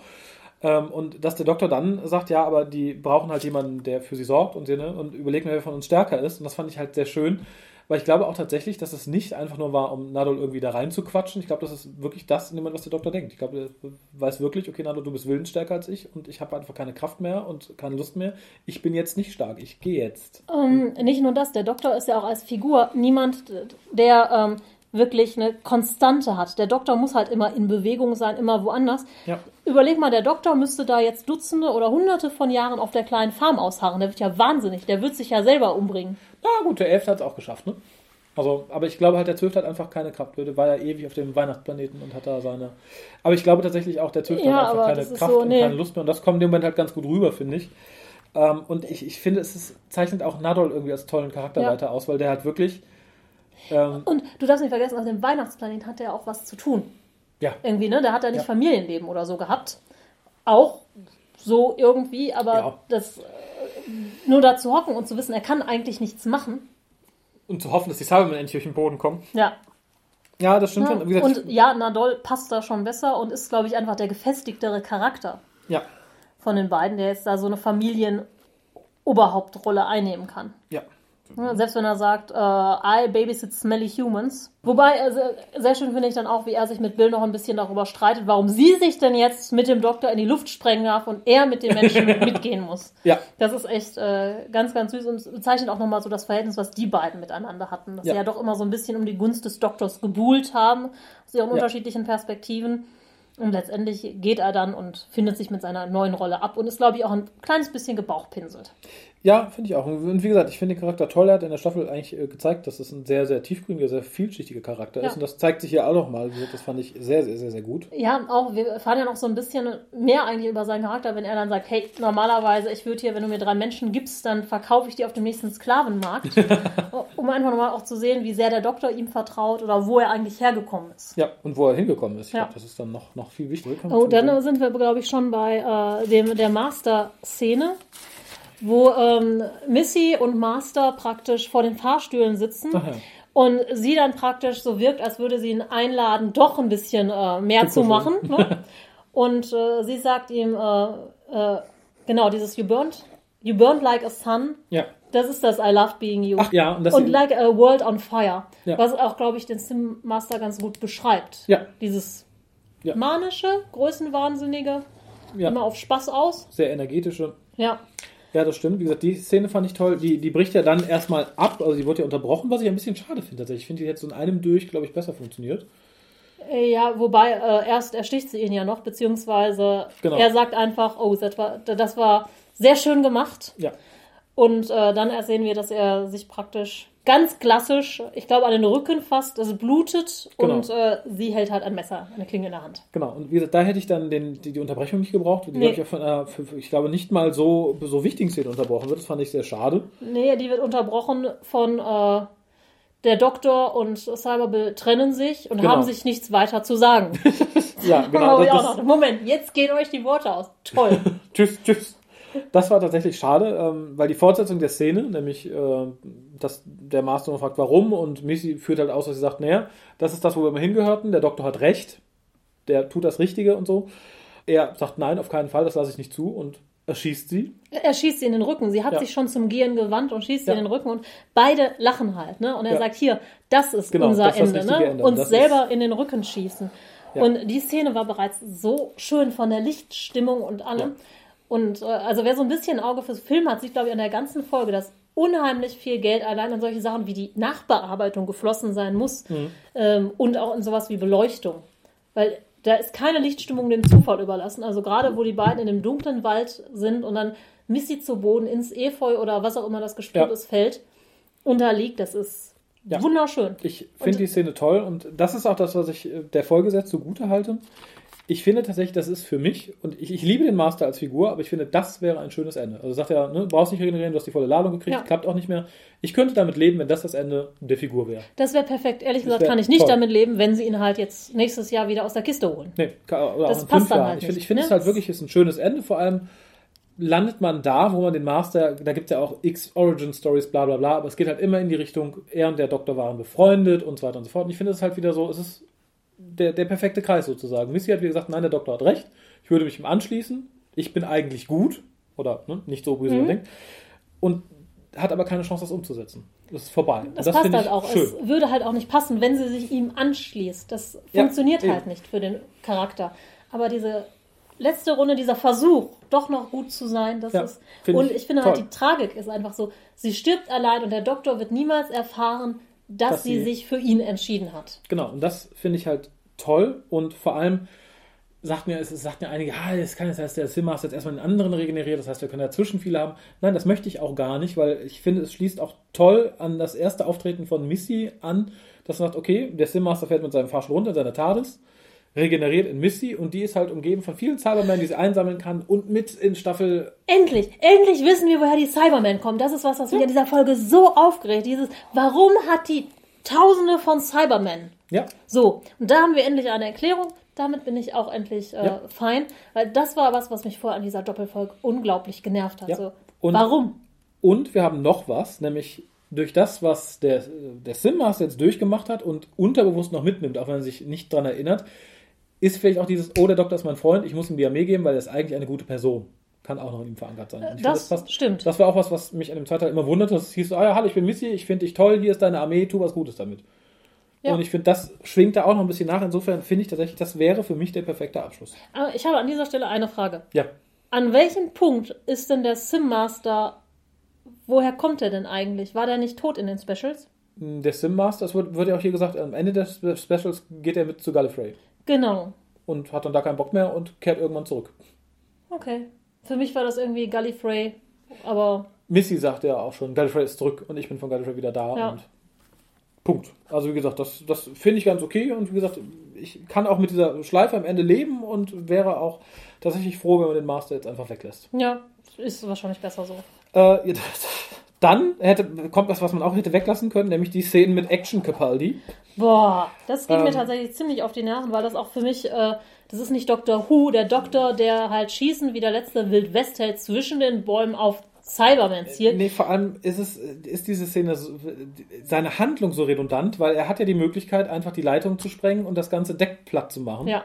Speaker 1: Ähm, und dass der Doktor dann sagt, ja, aber die brauchen halt jemanden, der für sie sorgt und, ne, und überlegen, wer von uns stärker ist. Und das fand ich halt sehr schön, weil ich glaube auch tatsächlich, dass es nicht einfach nur war, um Nadol irgendwie da reinzuquatschen. Ich glaube, das ist wirklich das, was der Doktor denkt. Ich glaube, er weiß wirklich, okay, Nadol, du bist willensstärker als ich und ich habe einfach keine Kraft mehr und keine Lust mehr. Ich bin jetzt nicht stark, ich gehe jetzt.
Speaker 2: ähm, nicht nur das, der Doktor ist ja auch als Figur niemand, der ähm, wirklich eine Konstante hat. Der Doktor muss halt immer in Bewegung sein, immer woanders.
Speaker 1: Ja.
Speaker 2: Überleg mal, der Doktor müsste da jetzt Dutzende oder Hunderte von Jahren auf der kleinen Farm ausharren. Der wird ja wahnsinnig. Der wird sich ja selber umbringen.
Speaker 1: Na gut, der Elfte hat es auch geschafft, ne? Also, aber ich glaube halt, der Zwölfte hat einfach keine Kraft. Der war ja ewig auf dem Weihnachtsplaneten und hat da seine. Aber ich glaube tatsächlich auch, der Zwölfte
Speaker 2: Ja,
Speaker 1: hat einfach keine Kraft
Speaker 2: so,
Speaker 1: und
Speaker 2: nee.
Speaker 1: keine Lust mehr. Und das kommt in dem Moment halt ganz gut rüber, finde ich. Ähm, und ich, ich finde, es ist, zeichnet auch Nadol irgendwie als tollen Charakter
Speaker 2: Ja.
Speaker 1: weiter aus, weil der halt wirklich. Ähm,
Speaker 2: Und du darfst nicht vergessen, auf dem Weihnachtsplanet hat er auch was zu tun.
Speaker 1: ja,
Speaker 2: Irgendwie, ne? Da hat er nicht
Speaker 1: Ja.
Speaker 2: Familienleben oder so gehabt. Auch so irgendwie, aber
Speaker 1: Ja.
Speaker 2: das äh, nur da zu hocken und zu wissen, er kann eigentlich nichts machen.
Speaker 1: und zu hoffen, dass die Cybermen endlich durch den Boden kommen.
Speaker 2: Ja.
Speaker 1: Ja, das stimmt
Speaker 2: Ja,
Speaker 1: schon. Gesagt,
Speaker 2: und ja, Nadol passt da schon besser und ist, glaube ich, einfach der gefestigtere Charakter
Speaker 1: ja,
Speaker 2: von den beiden, der jetzt da so eine Oberhauptrolle einnehmen kann.
Speaker 1: Ja.
Speaker 2: Ja, Selbst wenn er sagt, äh, I babysit smelly humans. Wobei, äh, sehr- schön finde ich dann auch, wie er sich mit Bill noch ein bisschen darüber streitet, warum sie sich denn jetzt mit dem Doktor in die Luft sprengen darf und er mit den Menschen mitgehen muss.
Speaker 1: Ja.
Speaker 2: Das ist echt äh, ganz, ganz süß und bezeichnet auch nochmal so das Verhältnis, was die beiden miteinander hatten. Dass
Speaker 1: Ja.
Speaker 2: sie ja doch immer so ein bisschen um die Gunst des Doktors gebuhlt haben, aus ihren
Speaker 1: Ja.
Speaker 2: unterschiedlichen Perspektiven. Und letztendlich geht er dann und findet sich mit seiner neuen Rolle ab und ist, glaube ich, auch ein kleines bisschen gebauchpinselt.
Speaker 1: Ja, finde ich auch. Und wie gesagt, ich finde den Charakter toll. Er hat in der Staffel eigentlich äh, gezeigt, dass es ein sehr, sehr tiefgründiger, sehr vielschichtiger Charakter
Speaker 2: Ja.
Speaker 1: ist. Und das zeigt sich hier auch nochmal. Das fand ich sehr, sehr, sehr, sehr gut.
Speaker 2: Ja, auch, wir erfahren ja noch so ein bisschen mehr eigentlich über seinen Charakter, wenn er dann sagt, hey, normalerweise, ich würde hier, wenn du mir drei Menschen gibst, dann verkaufe ich die auf dem nächsten Sklavenmarkt. um einfach nochmal auch zu sehen, wie sehr der Doktor ihm vertraut oder wo er eigentlich hergekommen ist.
Speaker 1: Ja, und wo er hingekommen ist. Ich
Speaker 2: Ja.
Speaker 1: glaube, das ist dann noch, noch viel wichtiger.
Speaker 2: Oh, dann sind wir, glaube ich, schon bei äh, dem, der Master-Szene, wo ähm, Missy und Master praktisch vor den Fahrstühlen sitzen.
Speaker 1: Ach ja.
Speaker 2: Und sie dann praktisch so wirkt, als würde sie ihn einladen, doch ein bisschen äh, mehr zu machen. Ne? Und äh, sie sagt ihm, äh, äh, genau, dieses You burned, you burned like a sun.
Speaker 1: Ja.
Speaker 2: Das ist das I love being you.
Speaker 1: Ach ja, und das
Speaker 2: und like a world on fire.
Speaker 1: Ja.
Speaker 2: Was auch, glaube ich, den Sim Master ganz gut beschreibt.
Speaker 1: Ja.
Speaker 2: Dieses
Speaker 1: Ja.
Speaker 2: manische, größenwahnsinnige,
Speaker 1: ja,
Speaker 2: immer auf Spaß aus.
Speaker 1: sehr energetische.
Speaker 2: Ja.
Speaker 1: Ja, das stimmt. Wie gesagt, die Szene fand ich toll. Die, die bricht ja dann erstmal ab. Also die wurde ja unterbrochen, was ich ein bisschen schade finde tatsächlich. Ich finde, die hätte so in einem durch, glaube ich, besser funktioniert.
Speaker 2: Äh, Ja, wobei äh, erst ersticht sie ihn ja noch, beziehungsweise
Speaker 1: Genau.
Speaker 2: er sagt einfach, oh, das war, das war sehr schön gemacht.
Speaker 1: Ja.
Speaker 2: Und äh, dann erst sehen wir, dass er sich praktisch ganz klassisch, ich glaube, an den Rücken fasst, es blutet
Speaker 1: Genau.
Speaker 2: und äh, sie hält halt ein Messer, eine Klinge in der Hand.
Speaker 1: Genau, und wie gesagt, da hätte ich dann den, die, die Unterbrechung nicht gebraucht. Die,
Speaker 2: Nee.
Speaker 1: glaube ich, auch von einer, für, für- ich glaube, nicht mal so, so wichtigen Szene unterbrochen wird. Das fand ich sehr schade.
Speaker 2: Nee, die wird unterbrochen von äh, der Doktor und Cyberbill trennen sich und
Speaker 1: Genau.
Speaker 2: haben sich nichts weiter zu sagen.
Speaker 1: Ja, genau. Das, das.
Speaker 2: Moment, jetzt gehen euch die Worte aus. Toll.
Speaker 1: tschüss, tschüss. Das war tatsächlich schade, ähm, weil die Fortsetzung der Szene, nämlich, äh, dass der Master fragt, warum, und Missy führt halt aus, dass sie sagt, naja, das ist das, wo wir mal hingehörten, der Doktor hat recht, der tut das Richtige und so. Er sagt, nein, auf keinen Fall, das lasse ich nicht zu und erschießt sie.
Speaker 2: Er schießt sie in den Rücken. Sie hat
Speaker 1: Ja.
Speaker 2: sich schon zum Gehen gewandt und schießt sie
Speaker 1: Ja.
Speaker 2: in den Rücken und beide lachen halt. Ne? Und er
Speaker 1: Ja.
Speaker 2: sagt, hier, das ist
Speaker 1: Genau,
Speaker 2: unser
Speaker 1: das
Speaker 2: Ende. Ne?
Speaker 1: Ende.
Speaker 2: Uns
Speaker 1: Das
Speaker 2: selber in den Rücken schießen. Und die Szene war bereits so schön von der Lichtstimmung und allem. Und äh, also wer so ein bisschen Auge fürs Film hat, sieht, glaube ich, an der ganzen Folge, dass unheimlich viel Geld allein an solche Sachen wie die Nachbearbeitung geflossen sein muss
Speaker 1: Mhm.
Speaker 2: ähm, und auch in sowas wie Beleuchtung. Weil da ist keine Lichtstimmung dem Zufall überlassen. Also gerade wo die beiden in dem dunklen Wald sind und dann Missy zu Boden ins Efeu oder was auch immer das gespült
Speaker 1: Ja.
Speaker 2: ist, fällt und da liegt, das ist
Speaker 1: Ja.
Speaker 2: wunderschön.
Speaker 1: Ich finde die Szene toll und das ist auch das, was ich äh, der Folge sehr zugute halte. Ich finde tatsächlich, das ist für mich, und ich, ich liebe den Master als Figur, aber ich finde, das wäre ein schönes Ende. Also sagt er, ne, brauchst nicht regenerieren, du hast die volle Ladung gekriegt,
Speaker 2: Ja.
Speaker 1: klappt auch nicht mehr. Ich könnte damit leben, wenn das das Ende der Figur wäre.
Speaker 2: Das wäre perfekt. Ehrlich gesagt
Speaker 1: wär
Speaker 2: kann ich nicht
Speaker 1: toll.
Speaker 2: damit leben, wenn sie ihn halt jetzt nächstes Jahr wieder aus der Kiste holen.
Speaker 1: Nee, oder
Speaker 2: Das passt dann halt
Speaker 1: ich finde, finde
Speaker 2: ne?
Speaker 1: es halt wirklich ist ein schönes Ende. Vor allem landet man da, wo man den Master, da gibt es ja auch X Origin Stories, bla bla bla, aber es geht halt immer in die Richtung, er und der Doktor waren befreundet und so weiter und so fort. Und ich finde es halt wieder so, es ist der, der perfekte Kreis sozusagen. Missy hat wie gesagt, nein, der Doktor hat recht. Ich würde mich ihm anschließen. Ich bin eigentlich gut. Oder ne, nicht so, wie sie
Speaker 2: Mhm.
Speaker 1: denkt. Und hat aber keine Chance, das umzusetzen. Das ist vorbei. Und
Speaker 2: Das, passt
Speaker 1: finde
Speaker 2: halt
Speaker 1: ich
Speaker 2: auch.
Speaker 1: Schön.
Speaker 2: Es würde halt auch nicht passen, wenn sie sich ihm anschließt. Das
Speaker 1: Ja,
Speaker 2: funktioniert
Speaker 1: eben.
Speaker 2: halt nicht für den Charakter. Aber diese letzte Runde, dieser Versuch, doch noch gut zu sein, das
Speaker 1: Ja,
Speaker 2: ist. Und
Speaker 1: ich
Speaker 2: ich finde halt,
Speaker 1: toll.
Speaker 2: die Tragik ist einfach so, sie stirbt allein und der Doktor wird niemals erfahren, dass,
Speaker 1: Dass
Speaker 2: sie,
Speaker 1: sie-
Speaker 2: sich für ihn entschieden hat.
Speaker 1: Genau, und das finde ich halt toll und vor allem sagt mir, es sagt mir einige, ja, das kann jetzt heißt, der Simmaster jetzt erstmal den anderen regeneriert, das heißt, wir können dazwischen viele haben. Nein, das möchte ich auch gar nicht, weil ich finde, es schließt auch toll an das erste Auftreten von Missy an, dass man sagt, okay, der Simmaster fährt mit seinem Fahrstuhl runter, in seiner TARDIS, regeneriert in Missy und die ist halt umgeben von vielen Cybermen, die sie einsammeln kann und mit in Staffel
Speaker 2: Endlich, endlich wissen wir, woher die Cybermen kommen. Das ist was, was mich in dieser Folge so aufgeregt. Dieses, warum hat die Tausende von Cybermen?
Speaker 1: ja,
Speaker 2: So, und da haben wir endlich eine Erklärung. Damit bin ich auch endlich äh,
Speaker 1: Ja.
Speaker 2: fein, weil das war was, was mich vorher an dieser Doppelfolge unglaublich genervt hat.
Speaker 1: Ja.
Speaker 2: So,
Speaker 1: Und-
Speaker 2: warum?
Speaker 1: Und wir haben noch was, nämlich durch das, was der, der Sim-Master jetzt durchgemacht hat und unterbewusst noch mitnimmt, auch wenn er sich nicht dran erinnert, ist vielleicht auch dieses, oh, der Doktor ist mein Freund, ich muss ihm die Armee geben, weil er ist eigentlich eine gute Person. kann auch noch in ihm verankert sein. Ich
Speaker 2: das
Speaker 1: passt-
Speaker 2: stimmt.
Speaker 1: Das war auch was, was mich an dem zweiten Teil immer wunderte. Es hieß so, ah ja, hallo, ich bin Missy, ich finde dich toll, hier ist deine Armee, tu was Gutes damit.
Speaker 2: Ja.
Speaker 1: Und ich finde, das schwingt da auch noch ein bisschen nach. Insofern finde ich tatsächlich, das wäre für mich der perfekte Abschluss.
Speaker 2: Aber ich habe an dieser Stelle eine Frage.
Speaker 1: Ja.
Speaker 2: An welchem Punkt ist denn der Sim Master? Woher kommt er denn eigentlich? War der nicht tot in den Specials?
Speaker 1: Der Sim Master, es wird, wird ja auch hier gesagt, am Ende des Specials geht er mit zu Gallifrey
Speaker 2: Genau.
Speaker 1: und hat dann da keinen Bock mehr und kehrt irgendwann zurück.
Speaker 2: Okay. Für mich war das irgendwie Gallifrey, aber
Speaker 1: Missy sagt ja auch schon, Gallifrey ist zurück und ich bin von Gallifrey wieder da
Speaker 2: Ja.
Speaker 1: und Punkt. Also wie gesagt, das, das finde ich ganz okay und wie gesagt, ich kann auch mit dieser Schleife am Ende leben und wäre auch tatsächlich froh, wenn man den Master jetzt einfach weglässt.
Speaker 2: ja, ist wahrscheinlich besser so.
Speaker 1: Äh, dann hätte, kommt das, was man auch hätte weglassen können, nämlich die Szenen mit Action Capaldi.
Speaker 2: Boah, das geht mir
Speaker 1: Ähm.
Speaker 2: tatsächlich ziemlich auf die Nerven, weil das auch für mich, äh, das ist nicht Dr. Who, der Doktor, der halt schießen wie der letzte Wildwestheld zwischen den Bäumen auf Cyberman zielt.
Speaker 1: Nee, vor allem ist es, ist diese Szene, seine Handlung so redundant, weil er hat ja die Möglichkeit, einfach die Leitung zu sprengen und das ganze Deck platt zu machen.
Speaker 2: Ja,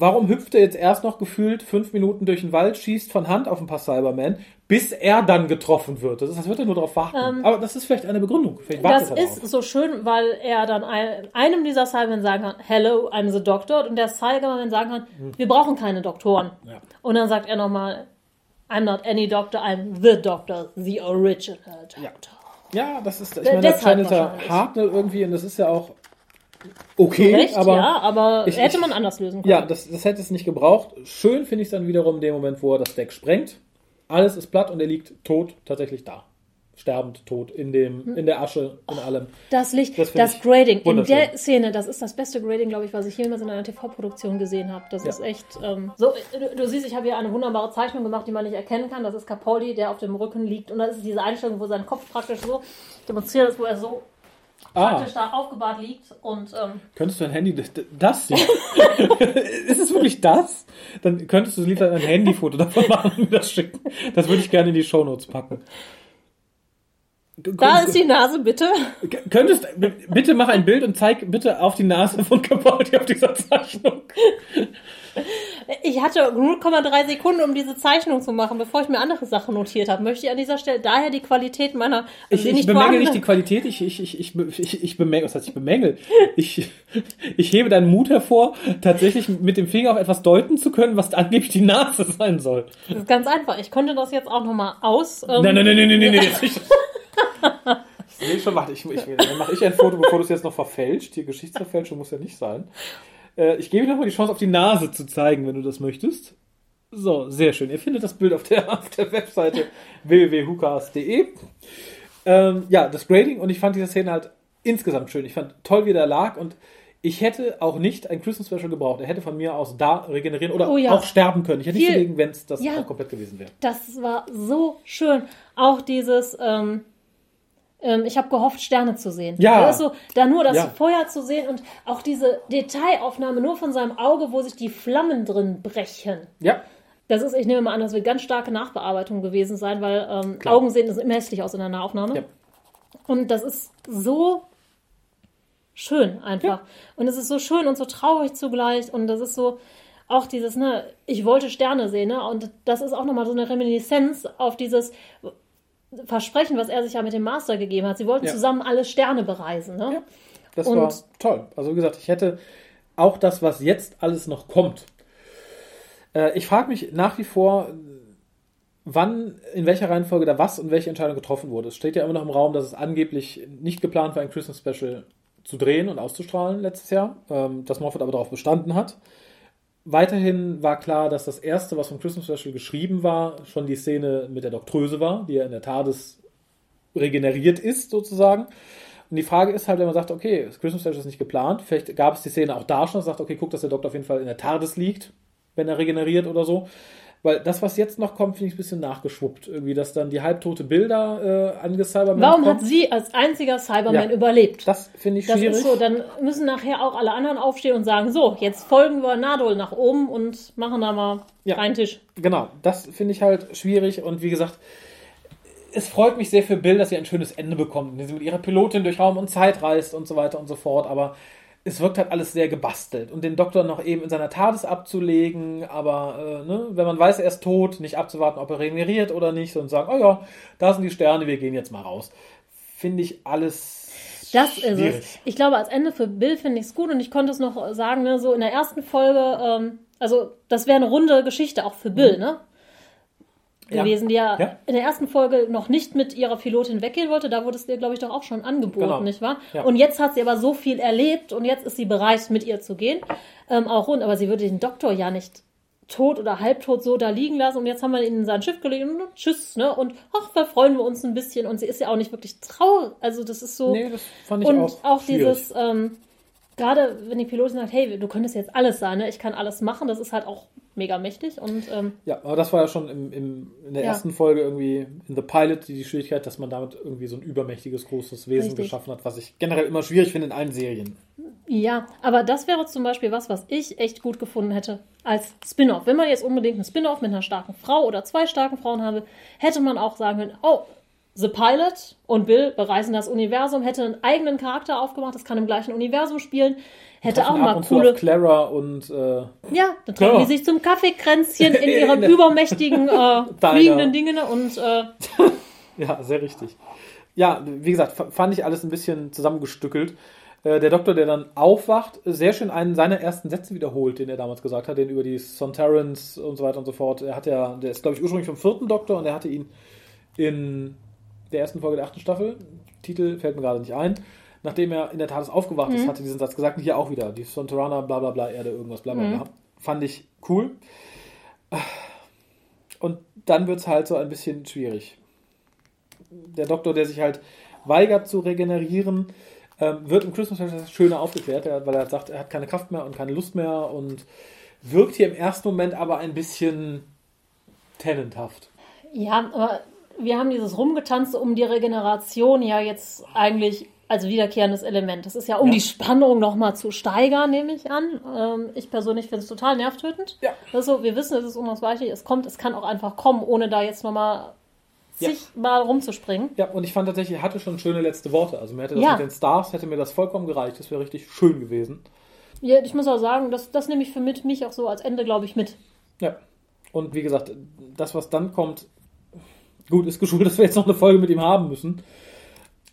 Speaker 1: Warum hüpft er jetzt erst noch gefühlt fünf Minuten durch den Wald, schießt von Hand auf ein paar Cybermen, bis er dann getroffen wird? Das, ist, das wird er nur darauf warten. Aber das ist vielleicht eine Begründung. Vielleicht
Speaker 2: das ist so schön, weil er dann ein, einem dieser Cybermen sagen kann, Hello, I'm the Doctor, und der Cyberman sagen kann, wir brauchen keine Doktoren.
Speaker 1: Hm. Ja.
Speaker 2: Und dann sagt er nochmal, I'm not any Doctor, I'm the Doctor, the original Doctor.
Speaker 1: Ja. Ja, das ist, ich meine, das
Speaker 2: wahrscheinlich.
Speaker 1: Hartnell irgendwie, und das ist ja auch okay,
Speaker 2: Recht,
Speaker 1: aber
Speaker 2: ja, aber
Speaker 1: ich-
Speaker 2: hätte man anders lösen können.
Speaker 1: ja, das, das hätte es nicht gebraucht. Schön finde ich es dann wiederum in dem Moment, wo er das Deck sprengt. Alles ist platt und er liegt tot tatsächlich da. Sterbend tot in dem, in der Asche, in allem.
Speaker 2: Das Licht,
Speaker 1: Das
Speaker 2: das, Grading in der Szene, das ist das beste Grading, glaube ich, was ich jemals in einer TV-Produktion gesehen habe. Das
Speaker 1: Ja.
Speaker 2: ist echt. Ähm, so, du, du siehst, ich habe hier eine wunderbare Zeichnung gemacht, die man nicht erkennen kann. Das ist Capaldi, der auf dem Rücken liegt. Und das ist diese Einstellung, wo sein Kopf praktisch so demonstriert ist, wo er so
Speaker 1: Ah,
Speaker 2: praktisch da aufgebahrt liegt. Und ähm,
Speaker 1: könntest du dein Handy, das, sehen? ist es wirklich das? Dann könntest du lieber ein Handyfoto davon machen und mir das schicken. Das würde ich gerne in die Shownotes packen.
Speaker 2: da ist die Nase, bitte.
Speaker 1: Könntest, bitte mach ein Bild und zeig bitte auf die Nase von Capaldi auf dieser Zeichnung.
Speaker 2: Ich hatte 0,3 Sekunden, um diese Zeichnung zu machen, bevor ich mir andere Sachen notiert habe. Möchte ich an dieser Stelle daher die Qualität meiner
Speaker 1: Ich,
Speaker 2: die
Speaker 1: ich
Speaker 2: nicht
Speaker 1: bemängel nicht die Qualität, ich, ich, ich, ich, ich, ich bemängel, was heißt ich bemängel? Ich, ich hebe deinen Mut hervor, tatsächlich mit dem Finger auf etwas deuten zu können, was angeblich die Nase sein soll.
Speaker 2: Das ist ganz einfach. Ich konnte das jetzt auch nochmal aus. Ähm,
Speaker 1: Nein, nein, nein, nein, nein, nein, jetzt nicht. Ich sehe schon, warte, ich, ich, dann mache ich ein Foto, bevor du es jetzt noch verfälscht. Die Geschichtsverfälschung muss ja nicht sein. Äh, ich gebe dir nochmal die Chance, auf die Nase zu zeigen, wenn du das möchtest. So, sehr schön. Ihr findet das Bild auf der, auf der Webseite www.hukas.de. Ähm, ja, das Grading und ich fand diese Szene halt insgesamt schön. Ich fand toll, wie der lag und ich hätte auch nicht ein Christmas Special gebraucht. Er hätte von mir aus da regenerieren oder
Speaker 2: Oh ja.
Speaker 1: auch sterben können. Ich hätte
Speaker 2: Viel-
Speaker 1: dagegen, wenn es das
Speaker 2: Ja.
Speaker 1: komplett gewesen wäre.
Speaker 2: Das war so schön. Auch dieses, ähm, ähm, ich habe gehofft, Sterne zu sehen.
Speaker 1: Ja.
Speaker 2: Das ist so, da nur das
Speaker 1: Ja.
Speaker 2: Feuer zu sehen und auch diese Detailaufnahme nur von seinem Auge, wo sich die Flammen drin brechen.
Speaker 1: Ja,
Speaker 2: Das ist, ich nehme mal an, das wird ganz starke Nachbearbeitung gewesen sein, weil ähm. Augen sehen immer hässlich aus in der Nahaufnahme.
Speaker 1: Ja.
Speaker 2: Und das ist so schön einfach. Und es ist so schön und so traurig zugleich. Und das ist so auch dieses, ne, ich wollte Sterne sehen, ne? Und das ist auch nochmal so eine Reminiszenz auf dieses Versprechen, was er sich ja mit dem Master gegeben hat. Sie wollten
Speaker 1: Ja.
Speaker 2: zusammen alle Sterne bereisen, ne?
Speaker 1: Ja. Das
Speaker 2: Und-
Speaker 1: war toll. Also wie gesagt, ich hätte auch das, was jetzt alles noch kommt. Äh, ich frage mich nach wie vor, wann, in welcher Reihenfolge da was und welche Entscheidung getroffen wurde. Es steht ja immer noch im Raum, dass es angeblich nicht geplant war, ein Christmas Special zu drehen und auszustrahlen letztes Jahr, ähm, dass Moffat aber darauf bestanden hat. Weiterhin war klar, dass das erste, was vom Christmas Special geschrieben war, schon die Szene mit der Doktröse war, die ja in der TARDIS regeneriert ist, sozusagen. Und die Frage ist halt, wenn man sagt, okay, das Christmas Special ist nicht geplant, vielleicht gab es die Szene auch da schon, sagt, okay, guck, dass der Doktor auf jeden Fall in der TARDIS liegt, wenn er regeneriert oder so. Weil das, was jetzt noch kommt, finde ich ein bisschen nachgeschwuppt. Irgendwie, dass dann die halbtote Bilder äh, angecybermen
Speaker 2: Warum
Speaker 1: kommen.
Speaker 2: hat sie als einziger Cyberman
Speaker 1: Ja.
Speaker 2: überlebt?
Speaker 1: Das finde ich
Speaker 2: Das
Speaker 1: schwierig.
Speaker 2: ist so, dann müssen nachher auch alle anderen aufstehen und sagen, so, jetzt folgen wir Nadol nach oben und machen da mal
Speaker 1: Ja.
Speaker 2: einen Tisch.
Speaker 1: Genau, das finde ich halt schwierig und wie gesagt, es freut mich sehr für Bill, dass sie ein schönes Ende bekommt, indem sie mit ihrer Pilotin durch Raum und Zeit reist und so weiter und so fort, aber es wirkt halt alles sehr gebastelt und den Doktor noch eben in seiner TARDIS abzulegen, aber äh, ne, wenn man weiß, er ist tot, nicht abzuwarten, ob er regeneriert oder nicht, und sagen, oh ja, da sind die Sterne, wir gehen jetzt mal raus. Finde ich alles.
Speaker 2: Das ist es. Ich glaube, als Ende für Bill finde ich es gut und ich konnte es noch sagen, ne, so in der ersten Folge, ähm, also das wäre eine runde Geschichte auch für Bill, mhm. ne? Gewesen, die ja, ja, in der ersten Folge noch nicht mit ihrer Pilotin weggehen wollte. Da wurde es ihr, glaube ich, doch auch schon angeboten, genau. nicht wahr? Ja. Und jetzt hat sie aber so viel erlebt und jetzt ist sie bereit, mit ihr zu gehen. Ähm, auch rund, aber sie würde den Doktor ja nicht tot oder halbtot so da liegen lassen und jetzt haben wir ihn in sein Schiff gelegt und tschüss, ne? Und ach, da freuen wir uns ein bisschen und sie ist ja auch nicht wirklich traurig. Also das ist so.
Speaker 1: Nee, das fand ich
Speaker 2: und
Speaker 1: auch.
Speaker 2: auch dieses, ähm, gerade wenn die Pilotin sagt, hey, du könntest jetzt alles sein, ne? Ich kann alles machen, das ist halt auch mega mächtig. Und, ähm,
Speaker 1: ja, aber das war ja schon im, im, in der ja. ersten Folge irgendwie in The Pilot die Schwierigkeit, dass man damit irgendwie so ein übermächtiges, großes Wesen Richtig. geschaffen hat, was ich generell immer schwierig finde in allen Serien.
Speaker 2: Ja, aber das wäre zum Beispiel was, was ich echt gut gefunden hätte als Spin-off. Wenn man jetzt unbedingt einen Spin-off mit einer starken Frau oder zwei starken Frauen habe, hätte man auch sagen können, oh, The Pilot und Bill bereisen das Universum, hätte einen eigenen Charakter aufgemacht, das kann im gleichen Universum spielen, hätte auch mal coole.
Speaker 1: Clara und. Äh,
Speaker 2: ja, dann treffen ja. die sich zum Kaffeekränzchen in ihren übermächtigen äh, fliegenden Dingen und. Äh,
Speaker 1: ja, sehr richtig. Ja, wie gesagt, fand ich alles ein bisschen zusammengestückelt. Äh, der Doktor, der dann aufwacht, sehr schön einen seiner ersten Sätze wiederholt, den er damals gesagt hat, den über die Sontarans und so weiter und so fort. Er hat ja, der ist glaube ich ursprünglich vom vierten Doktor und er hatte ihn in der ersten Folge der achten Staffel, Titel fällt mir gerade nicht ein, nachdem er in der Tat aufgewacht ist, mhm. hatte diesen Satz gesagt, und hier auch wieder, die Sontarana, bla bla bla, Erde, irgendwas, bla bla bla. Mhm. Fand ich cool. Und dann wird es halt so ein bisschen schwierig. Der Doktor, der sich halt weigert zu regenerieren, ähm, wird im Christmas Special schöner aufgeklärt, weil er sagt, er hat keine Kraft mehr und keine Lust mehr und wirkt hier im ersten Moment aber ein bisschen tenanthaft.
Speaker 2: Ja, aber wir haben dieses Rumgetanze um die Regeneration ja jetzt eigentlich als wiederkehrendes Element. Das ist ja, um ja. die Spannung nochmal zu steigern, nehme ich an. Ähm, ich persönlich finde es total nervtötend.
Speaker 1: Ja.
Speaker 2: Also, wir wissen, es ist unausweichlich, es kommt, es kann auch einfach kommen, ohne da jetzt nochmal ja. zigmal rumzuspringen.
Speaker 1: Ja, und ich fand tatsächlich, er hatte schon schöne letzte Worte. Also mir hätte das ja. mit den Stars, hätte mir das vollkommen gereicht. Das wäre richtig schön gewesen.
Speaker 2: Ja, ich muss auch sagen, das, das nehme ich für mit, mich auch so als Ende, glaube ich, mit.
Speaker 1: Ja. Und wie gesagt, das, was dann kommt, gut, ist geschult, dass wir jetzt noch eine Folge mit ihm haben müssen.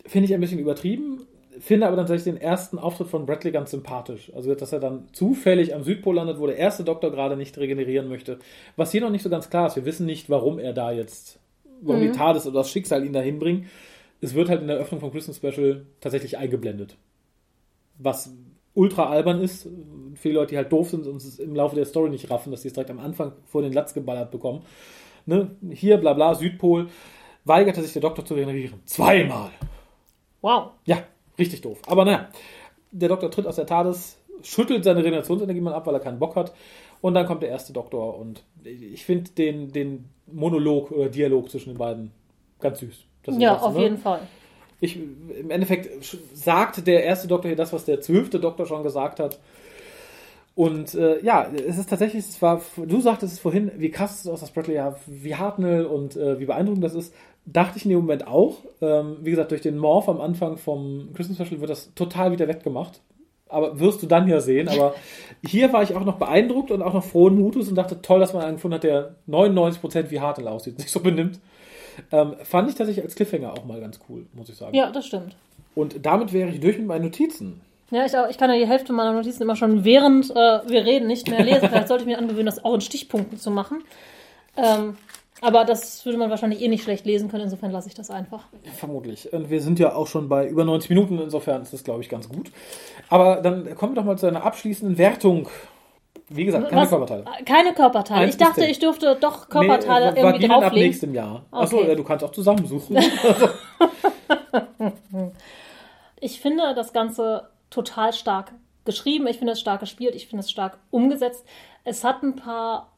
Speaker 1: Finde ich ein bisschen übertrieben, finde aber dann tatsächlich den ersten Auftritt von Bradley ganz sympathisch. Also, dass er dann zufällig am Südpol landet, wo der erste Doktor gerade nicht regenerieren möchte. Was hier noch nicht so ganz klar ist. Wir wissen nicht, warum er da jetzt, warum mhm. die TARDIS oder das Schicksal ihn dahin bringen. Es wird halt in der Öffnung vom Christmas Special tatsächlich eingeblendet. Was ultra albern ist, die Leute, die halt doof sind und es im Laufe der Story nicht raffen, dass sie es direkt am Anfang vor den Latz geballert bekommen. Ne? Hier, bla bla, Südpol, weigerte sich der Doktor zu regenerieren. Zweimal.
Speaker 2: Wow.
Speaker 1: Ja, richtig doof. Aber naja, der Doktor tritt aus der TARDIS, schüttelt seine Regenerationsenergie mal ab, weil er keinen Bock hat. Und dann kommt der erste Doktor und ich finde den, den Monolog oder Dialog zwischen den beiden ganz süß.
Speaker 2: ja, das, auf ne? jeden Fall.
Speaker 1: Ich, Im Endeffekt sagt der erste Doktor hier das, was der zwölfte Doktor schon gesagt hat. Und äh, ja, es ist tatsächlich, es war, du sagtest es vorhin, wie krass es aus, dass Bradley ja, wie Hartnell und äh, wie beeindruckend das ist. Dachte ich in dem Moment auch. Ähm, wie gesagt, durch den Morph am Anfang vom Christmas Special wird das total wieder wettgemacht. Aber wirst du dann ja sehen. Aber hier war ich auch noch beeindruckt und auch noch frohen Mutes und dachte, toll, dass man einen gefunden hat, der 99% wie Hartnell aussieht, sich so benimmt. Ähm, fand ich tatsächlich als Cliffhanger auch mal ganz cool, muss ich sagen.
Speaker 2: Ja, das stimmt.
Speaker 1: Und damit wäre ich durch mit meinen Notizen.
Speaker 2: Ja, ich, ich kann ja die Hälfte meiner Notizen immer schon während äh, wir reden nicht mehr lesen. Vielleicht sollte ich mir angewöhnen, das auch in Stichpunkten zu machen. Ähm, aber das würde man wahrscheinlich eh nicht schlecht lesen können, insofern lasse ich das einfach.
Speaker 1: Vermutlich. Und wir sind ja auch schon bei über 90 Minuten, insofern ist das, glaube ich, ganz gut. Aber dann kommen wir doch mal zu einer abschließenden Wertung. Wie gesagt, keine Was? Körperteile.
Speaker 2: Keine Körperteile. Eins ich dachte, ich dürfte doch Körperteile nee, irgendwie drauflegen. ab
Speaker 1: nächstem Jahr. Okay. Achso, ja, du kannst auch zusammensuchen.
Speaker 2: ich finde das Ganze total stark geschrieben. Ich finde es stark gespielt. Ich finde es stark umgesetzt. Es hat ein paar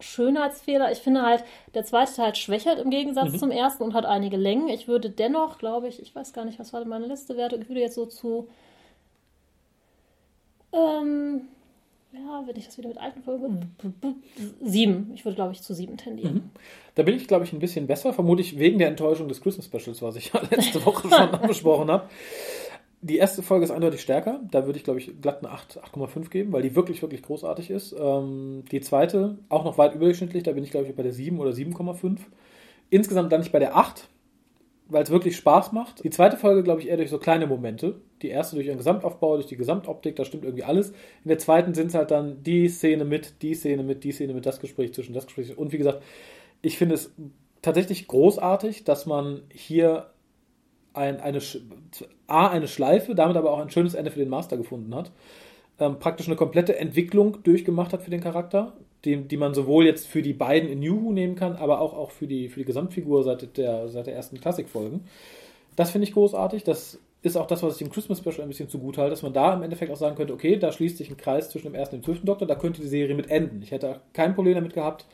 Speaker 2: Schönheitsfehler. Ich finde halt, der zweite Teil schwächert im Gegensatz mhm. zum ersten und hat einige Längen. Ich würde dennoch, glaube ich, ich weiß gar nicht, was war denn meine Liste werte, ich würde jetzt so zu. Ähm, ja, wenn ich das wieder mit alten Folgen. Sieben. Ich würde, glaube ich, zu sieben tendieren. Mhm.
Speaker 1: Da bin ich, glaube ich, ein bisschen besser. Vermutlich wegen der Enttäuschung des Christmas Specials, was ich ja letzte Woche schon angesprochen habe. Die erste Folge ist eindeutig stärker. Da würde ich, glaube ich, glatt eine 8, 8,5 geben, weil die wirklich, wirklich großartig ist. Ähm, die zweite, auch noch weit überdurchschnittlich, da bin ich, glaube ich, bei der 7 oder 7,5. Insgesamt dann nicht bei der 8, weil es wirklich Spaß macht. Die zweite Folge, glaube ich, eher durch so kleine Momente. Die erste durch ihren Gesamtaufbau, durch die Gesamtoptik, da stimmt irgendwie alles. In der zweiten sind es halt dann die Szene mit, die Szene mit, die Szene mit, das Gespräch zwischen das Gespräch. Und wie gesagt, ich finde es tatsächlich großartig, dass man hier ein, eine, A, eine Schleife, damit aber auch ein schönes Ende für den Master gefunden hat. Ähm, praktisch eine komplette Entwicklung durchgemacht hat für den Charakter, die, die man sowohl jetzt für die beiden in New nehmen kann, aber auch, auch für, die, für die Gesamtfigur seit der, seit der ersten Klassikfolgen. Das finde ich großartig. Das ist auch das, was ich dem Christmas Special ein bisschen zugute halte, dass man da im Endeffekt auch sagen könnte, okay, da schließt sich ein Kreis zwischen dem ersten und dem zwölften Doktor, da könnte die Serie mit enden. Ich hätte kein Problem damit gehabt,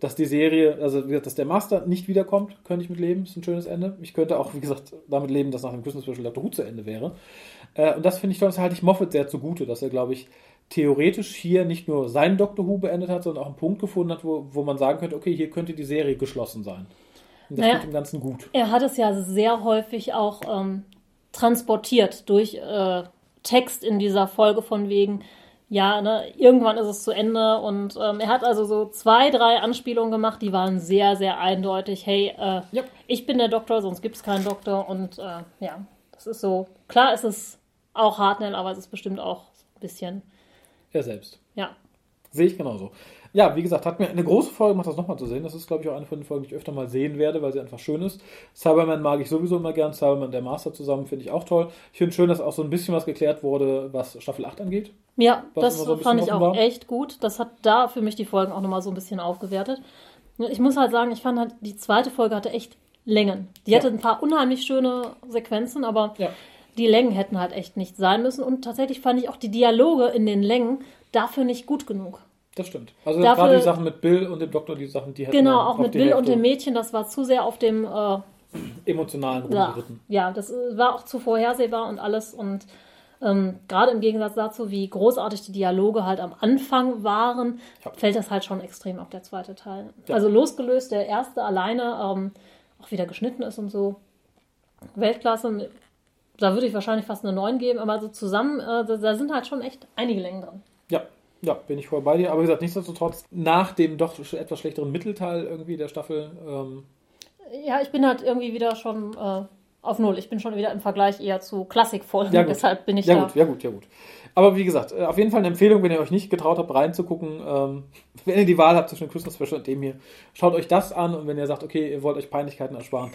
Speaker 1: dass die Serie, also wie gesagt, dass der Master nicht wiederkommt, könnte ich mit leben, ist ein schönes Ende. Ich könnte auch, wie gesagt, damit leben, dass nach dem Christmas Special Doctor Who zu Ende wäre. Äh, und das finde ich toll, das halte ich Moffat sehr zugute, dass er, glaube ich, theoretisch hier nicht nur seinen Doctor Who beendet hat, sondern auch einen Punkt gefunden hat, wo, wo man sagen könnte, okay, hier könnte die Serie geschlossen sein. Und das
Speaker 2: Naja.
Speaker 1: tut dem Ganzen gut.
Speaker 2: Er hat es ja sehr häufig auch ähm, transportiert durch äh, Text in dieser Folge von wegen, ja, ne, irgendwann ist es zu Ende und ähm, er hat also so zwei, drei Anspielungen gemacht, die waren sehr, sehr eindeutig. Hey, äh,
Speaker 1: Ja.
Speaker 2: ich bin der Doktor, sonst gibt es keinen Doktor und äh, ja, das ist so. Klar ist es auch Hartnell, aber es ist bestimmt auch ein bisschen,
Speaker 1: Er selbst.
Speaker 2: ja.
Speaker 1: Sehe ich genauso. Ja, wie gesagt, hat mir eine große Folge gemacht, das nochmal zu sehen. Das ist, glaube ich, auch eine von den Folgen, die ich öfter mal sehen werde, weil sie einfach schön ist. Cyberman mag ich sowieso immer gern. Cyberman und der Master zusammen finde ich auch toll. Ich finde schön, dass auch so ein bisschen was geklärt wurde, was Staffel 8 angeht.
Speaker 2: Ja, das
Speaker 1: so
Speaker 2: fand ich auch
Speaker 1: war.
Speaker 2: echt gut. Das hat da für mich die Folgen auch nochmal so ein bisschen aufgewertet. Ich muss halt sagen, ich fand halt, die zweite Folge hatte echt Längen. Die
Speaker 1: Ja.
Speaker 2: hatte ein paar unheimlich schöne Sequenzen, aber
Speaker 1: Ja.
Speaker 2: die Längen hätten halt echt nicht sein müssen. Und tatsächlich fand ich auch die Dialoge in den Längen dafür nicht gut genug.
Speaker 1: Das stimmt. Also
Speaker 2: Dafür-
Speaker 1: gerade die Sachen mit Bill und dem Doktor, die Sachen, die hätten
Speaker 2: Genau,
Speaker 1: man
Speaker 2: auch mit Bill und
Speaker 1: Hälfte
Speaker 2: dem Mädchen, das war zu sehr auf dem, äh,
Speaker 1: emotionalen rumgeritten.
Speaker 2: ja, das äh, war auch zu vorhersehbar und alles. Und ähm, gerade im Gegensatz dazu, wie großartig die Dialoge halt am Anfang waren,
Speaker 1: Ja.
Speaker 2: fällt das halt schon extrem auf der zweite Teil.
Speaker 1: Ja.
Speaker 2: Also losgelöst, der erste alleine ähm, auch wieder geschnitten ist und so. Weltklasse, da würde ich wahrscheinlich fast eine 9 geben, aber so zusammen, äh, da, sind halt schon echt einige Längen drin.
Speaker 1: Ja, ja, bin ich voll bei dir. Aber wie gesagt, nichtsdestotrotz, nach dem doch etwas schlechteren Mittelteil irgendwie der Staffel, ähm,
Speaker 2: Ja, ich bin halt irgendwie wieder schon äh, auf Null. Ich bin schon wieder im Vergleich eher zu Klassikfolgen.
Speaker 1: Ja, gut.
Speaker 2: Deshalb bin ich
Speaker 1: ja
Speaker 2: da.
Speaker 1: gut, ja gut, ja gut. Aber wie gesagt, äh, auf jeden Fall eine Empfehlung, wenn ihr euch nicht getraut habt, reinzugucken. Ähm, wenn ihr die Wahl habt zwischen Christmas Special und dem hier, schaut euch das an und wenn ihr sagt, okay, ihr wollt euch Peinlichkeiten ersparen,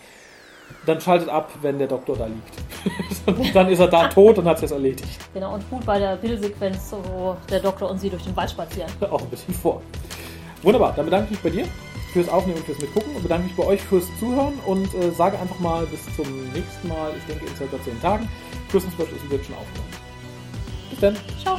Speaker 1: dann schaltet ab, wenn der Doktor da liegt. dann ist er da tot und hat es erledigt.
Speaker 2: Genau, und gut bei der Bildsequenz, wo der Doktor und sie durch den Wald spazieren.
Speaker 1: Auch ein bisschen vor. Wunderbar, dann bedanke ich mich bei dir fürs Aufnehmen und fürs Mitgucken und bedanke mich bei euch fürs Zuhören und äh, sage einfach mal bis zum nächsten Mal, ich denke in circa 10 Tagen. Christmas Special ist wird schon aufgenommen. Bis dann.
Speaker 2: Ciao.